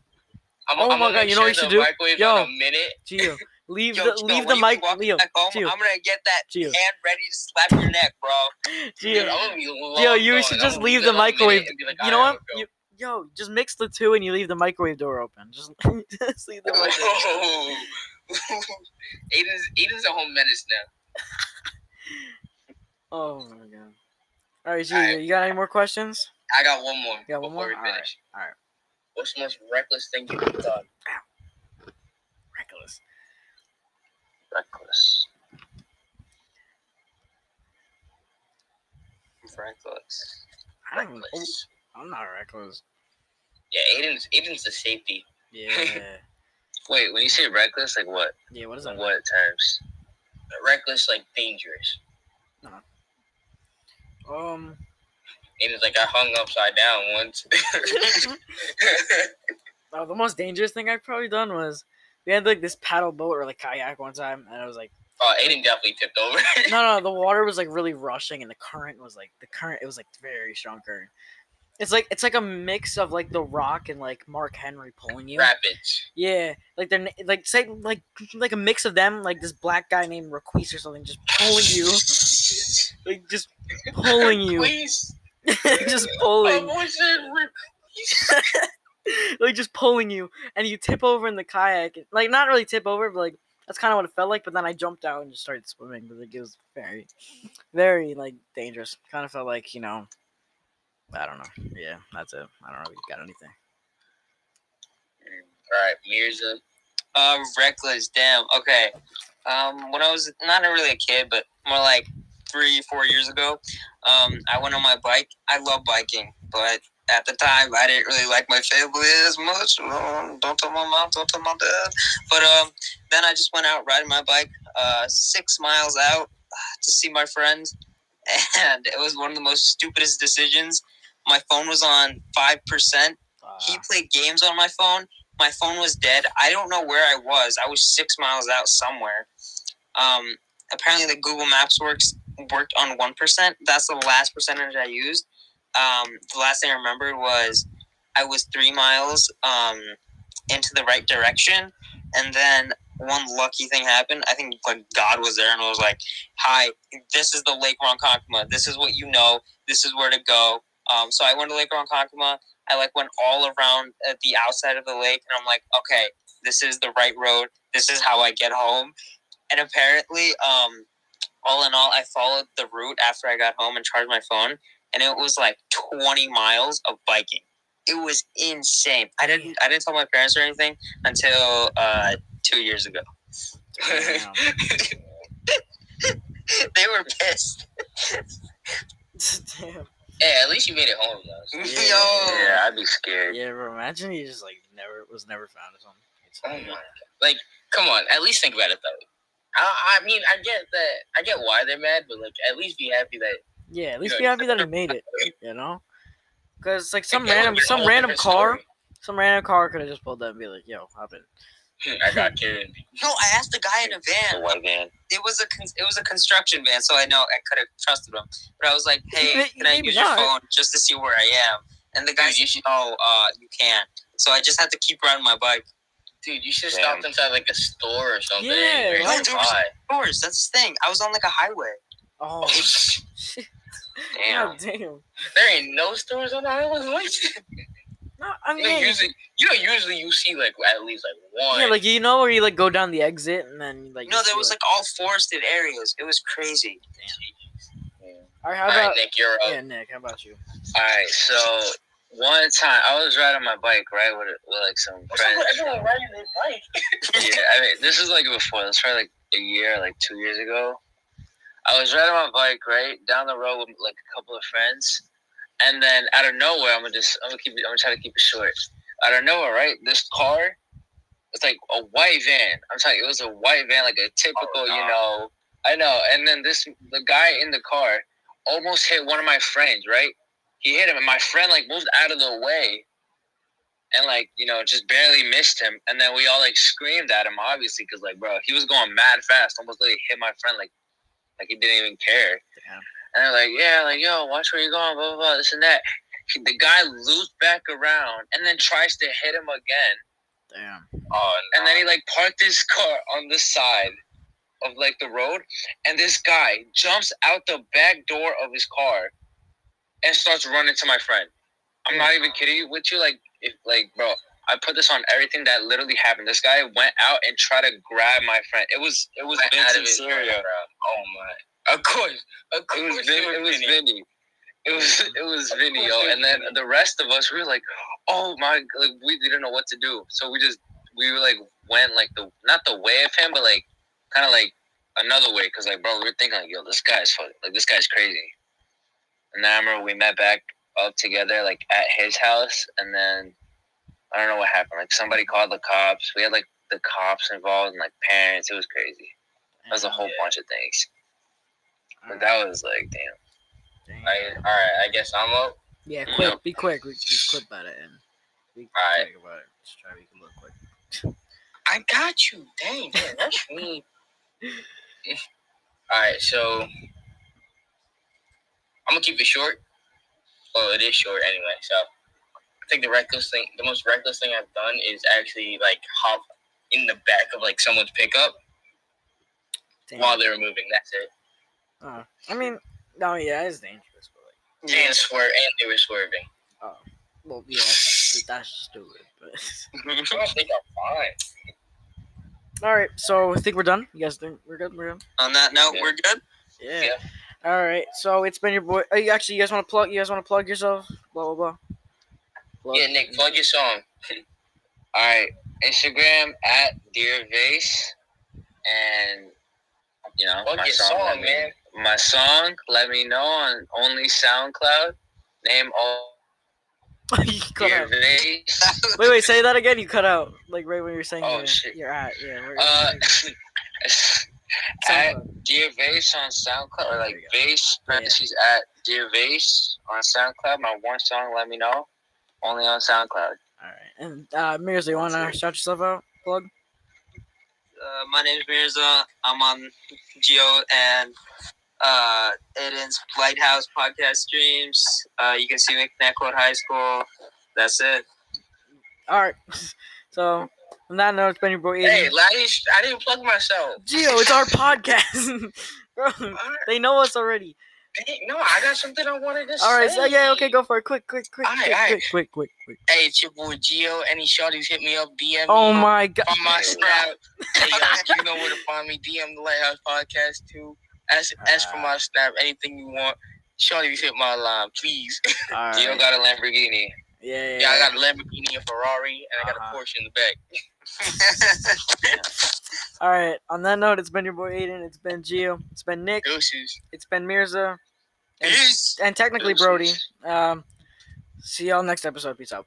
Speaker 4: I'm,
Speaker 1: Oh
Speaker 4: I'm
Speaker 1: my God, you know what you should do? Yo.
Speaker 4: on a minute.
Speaker 1: Gio, *laughs* leave
Speaker 6: Yo,
Speaker 1: the
Speaker 6: Gio,
Speaker 1: leave the mic. Leo,
Speaker 6: home,
Speaker 1: Gio,
Speaker 6: I'm gonna get that
Speaker 1: Gio.
Speaker 6: hand ready to slap your neck, bro. *laughs*
Speaker 4: Dude,
Speaker 1: Gio,
Speaker 4: be
Speaker 1: Yo, you should
Speaker 4: I'm
Speaker 1: just leave the
Speaker 4: in a minute
Speaker 1: microwave.
Speaker 4: like,
Speaker 1: You know what? You, yo, just mix the two and you leave the microwave door open. Just, *laughs* just leave the microwave.
Speaker 4: go." Aiden's Aiden's a home menace now.
Speaker 1: Oh my god. All right, Gio,
Speaker 4: Alright.
Speaker 1: you got any more questions?
Speaker 4: I got one more.
Speaker 1: You got one
Speaker 4: before
Speaker 1: more?
Speaker 4: we
Speaker 1: Alright,
Speaker 4: finish.
Speaker 1: alright.
Speaker 4: What's the most reckless thing you've done?
Speaker 1: Reckless.
Speaker 5: reckless
Speaker 6: Reckless.
Speaker 1: I.
Speaker 4: Reckless.
Speaker 1: I'm not reckless.
Speaker 4: Yeah, Aiden's Aiden's the safety.
Speaker 1: Yeah. *laughs*
Speaker 5: wait when you say reckless like what
Speaker 1: yeah. What is that?
Speaker 5: what times?
Speaker 4: Reckless, like dangerous.
Speaker 1: Um.
Speaker 4: And it's like I hung upside down once. *laughs* *laughs*
Speaker 1: Oh, the most dangerous thing I've probably done was we had like this paddle boat or like kayak one time, and it was like
Speaker 4: oh, Aiden definitely tipped over. *laughs*
Speaker 1: no, no, the water was like really rushing, and the current was like the current. It was like very strong current. It's like it's like a mix of like the Rock and like Mark Henry pulling you.
Speaker 4: Rapids.
Speaker 1: Yeah, like they're like say like like a mix of them, like this black guy named Raquise or something, just pulling you, like just pulling you. Just pulling,
Speaker 4: Rick. *laughs*
Speaker 1: like just pulling you, and you tip over in the kayak. Like not really tip over, but like that's kind of what it felt like. But then I jumped out and just started swimming. But like it was very, very like dangerous. Kind of felt like you know, I don't know. Yeah, that's it. I don't know if you got anything.
Speaker 4: All right, Mirza.
Speaker 6: Um, reckless. Damn. Okay. Um, when I was not really a kid, but more like three, four years ago, um, I went on my bike. I love biking, but at the time, I didn't really like my family as much. Um, don't tell my mom. Don't tell my dad. But um, then I just went out riding my bike, uh, six miles out to see my friends, *laughs* and it was one of the most stupidest decisions. My phone was on five percent. He
Speaker 1: Uh,
Speaker 6: played games on my phone. My phone was dead. I don't know where I was. I was six miles out somewhere. Um, apparently, the Google Maps works worked on one percent. That's the last percentage I used. Um, the last thing I remembered was I was three miles um, into the right direction, and then one lucky thing happened. I think like God was there and was like, "Hi, this is the Lake Ronkonkoma. This is what you know. This is where to go." Um, so I went to Lake Ronkonkoma. I like went all around uh, the outside of the lake, and I'm like, okay, this is the right road. This is how I get home. And apparently, um, all in all, I followed the route after I got home and charged my phone, and it was like 20 miles of biking. It was insane. I didn't I didn't tell my parents or anything until uh, two years ago.
Speaker 1: damn. *laughs*
Speaker 6: they were pissed. *laughs*
Speaker 1: damn.
Speaker 4: Hey, at least you made it home, though. *laughs*
Speaker 1: Yeah.
Speaker 6: Yo.
Speaker 5: Yeah, I'd be scared.
Speaker 1: Yeah, bro. Imagine he just like never was never found or something. It's
Speaker 4: Oh my! god. Like, come on. At least think about it, though. I, I mean, I get that. I get why they're mad, but like, at least be happy that.
Speaker 1: Yeah, at least
Speaker 4: know,
Speaker 1: be happy that he made it. *laughs* You know, because like some
Speaker 4: Like, that would
Speaker 1: random some random car,
Speaker 4: story.
Speaker 1: some random car could have just pulled up and be like, "Yo, hop in." *laughs*
Speaker 4: I got Karen.
Speaker 6: No, I asked the guy in a
Speaker 5: The
Speaker 6: van.
Speaker 5: van.
Speaker 6: It was a con- it was a construction van, so I know I could have trusted him. But I was like, *laughs* "Hey,
Speaker 1: May-
Speaker 6: can I use
Speaker 1: not.
Speaker 6: your phone just to see where I am?" And the guy
Speaker 4: Dude, you
Speaker 6: said, "No, uh, you can't." So I just had to keep riding my bike.
Speaker 4: Dude, you should
Speaker 5: Damn.
Speaker 4: stop inside like a store or something.
Speaker 1: Yeah,
Speaker 4: Very
Speaker 1: right.
Speaker 4: nearby.
Speaker 6: Of course, that's the thing. I was on like a highway.
Speaker 1: Oh, oh shit.
Speaker 5: Damn.
Speaker 1: God *laughs* damn.
Speaker 4: There ain't no stores on the island. *laughs* What?
Speaker 1: No, I
Speaker 4: You
Speaker 1: mean,
Speaker 4: know, usually, you know, usually you see like at least like one.
Speaker 1: yeah, like you know where you like go down the exit and then like.
Speaker 6: No, there
Speaker 1: see,
Speaker 6: was like all forested areas. It was crazy.
Speaker 1: All right, how
Speaker 4: All right,
Speaker 1: about
Speaker 4: Nick, you're up.
Speaker 1: yeah, Nick? How about you?
Speaker 5: All right, so one time I was riding my bike, right, with, with like some friends.
Speaker 4: Everyone riding their bike. *laughs* *laughs*
Speaker 5: yeah, I mean, this is like before. This was probably like a year, like two years ago. I was riding my bike right down the road with like a couple of friends, and then out of nowhere, I'm gonna just I'm gonna keep it, I'm gonna try to keep it short. Out of nowhere, right, this car, it's like a white van. I'm telling you, it was a white van, like a typical,
Speaker 4: Oh, no.
Speaker 5: you know. I know. And then this the guy in the car almost hit one of my friends, right? He hit him, and my friend like moved out of the way and like you know just barely missed him. And then we all like screamed at him obviously because like bro he was going mad fast. Almost literally hit my friend like like he didn't even care.
Speaker 1: Damn.
Speaker 5: and they're like yeah like yo watch where you're going blah blah blah this and that. He- the guy loops back around and then tries to hit him again.
Speaker 1: Damn.
Speaker 4: Oh,
Speaker 5: and then he like parked his car on the side of like the road. And this guy jumps out the back door of his car and starts running to my friend i'm not even kidding you with you like if like bro i put this on everything that literally happened this guy went out and tried to grab my friend it was it was Vincent Syria.
Speaker 4: Oh my! Of course, of
Speaker 5: It
Speaker 4: course,
Speaker 5: was Vin, it was Vinny. It was it was
Speaker 4: Of
Speaker 5: Vinny, yo. And then the rest of us we were like, oh my, like we didn't know what to do. So we just we were like went like the not the way of him, but like kind of like another way, cause like bro, we were thinking like, yo, this guy's fucking like this guy's crazy. And then I remember we met back up together like at his house, and then I don't know what happened. Like somebody called the cops. We had like the cops involved and like parents. It was crazy. It was a whole bunch of things. But that was like, damn.
Speaker 1: Dang.
Speaker 4: I, all right, I guess I'm up.
Speaker 1: Yeah, quick. Be quick. We just clip at it and be
Speaker 4: Alright.
Speaker 1: quick about it. Just try to make it look quick.
Speaker 4: I got you. Dang, man, that's me. *laughs* All right, so I'm gonna keep it short. Well, it is short anyway. So I think the reckless thing, the most reckless thing I've done is actually like hop in the back of like someone's pickup
Speaker 1: Damn.
Speaker 4: while they were moving. That's it.
Speaker 1: Uh, I mean, no, yeah, it's dangerous, but like,
Speaker 4: And swerve, and they were swerving.
Speaker 1: Oh, well, yeah, that's, that's stupid. But *laughs*
Speaker 4: I think I'm fine.
Speaker 1: all right, so I think we're done. You guys think we're good? We're good.
Speaker 6: On that note,
Speaker 4: Yeah.
Speaker 6: we're good.
Speaker 1: Yeah.
Speaker 4: Yeah.
Speaker 1: All right, so it's been your boy. Oh, you actually, you guys want to plug? You guys want to plug yourself? Blah blah blah. Plug.
Speaker 4: Yeah, Nick, plug your song.
Speaker 5: All right, Instagram at Dear Vace, and you know
Speaker 4: Plug
Speaker 5: my
Speaker 4: your
Speaker 5: song,
Speaker 4: song,
Speaker 5: let me-
Speaker 4: man.
Speaker 5: My song, let me know on only SoundCloud. Name all *laughs*
Speaker 1: you cut
Speaker 5: Dear
Speaker 1: out.
Speaker 5: Vace. *laughs*
Speaker 1: Wait, wait, say that again. You cut out like right when you were saying
Speaker 5: Oh,
Speaker 1: your,
Speaker 5: shit.
Speaker 1: you're at. Yeah. Where,
Speaker 5: Uh,
Speaker 1: where- *laughs*
Speaker 5: at Dear Vace on SoundCloud, or like
Speaker 1: There you go.
Speaker 5: Vace
Speaker 1: Yeah.
Speaker 5: at Dear Vace on SoundCloud. My one song, let me know, only on SoundCloud.
Speaker 1: All right, and uh, Mirza, you want to shout yourself out? Plug.
Speaker 6: Uh, my name is Mirza. I'm on Gio and uh, Aiden's Lighthouse podcast streams. Uh, you can see me at Connetquot High School. That's it.
Speaker 1: All right. *laughs* So on that note, it's been your boy Aiden.
Speaker 4: Hey, I didn't, I didn't plug myself.
Speaker 1: Gio, it's our podcast, *laughs* bro. They know us already.
Speaker 4: Hey, No, I got something I wanted to say.
Speaker 1: All right, so yeah, okay, go for it. Quick, quick, quick, quick, quick, quick, quick, quick.
Speaker 4: Hey, it's your boy Gio. Any shorties hit me up, DM
Speaker 1: Oh
Speaker 4: me
Speaker 1: my god.
Speaker 4: on my snap. *laughs* hey, yo, you know where to find me. DM the Lighthouse Podcast too. Ask, ask for my ah. snap. Anything you want. Shorties hit my line, please.
Speaker 1: All *laughs*
Speaker 5: don't
Speaker 1: right.
Speaker 5: got a Lamborghini.
Speaker 1: Yeah, yeah.
Speaker 4: Yeah, I got a Lamborghini, a Ferrari, and I got
Speaker 1: Uh-huh.
Speaker 4: a Porsche in the back. *laughs*
Speaker 1: All right. On that note, it's been your boy Aiden. It's been Gio. It's been Nick.
Speaker 4: Deuces.
Speaker 1: It's been Mirza. And, and technically
Speaker 5: Deuces.
Speaker 1: Brody. Um, see y'all next episode. Peace out.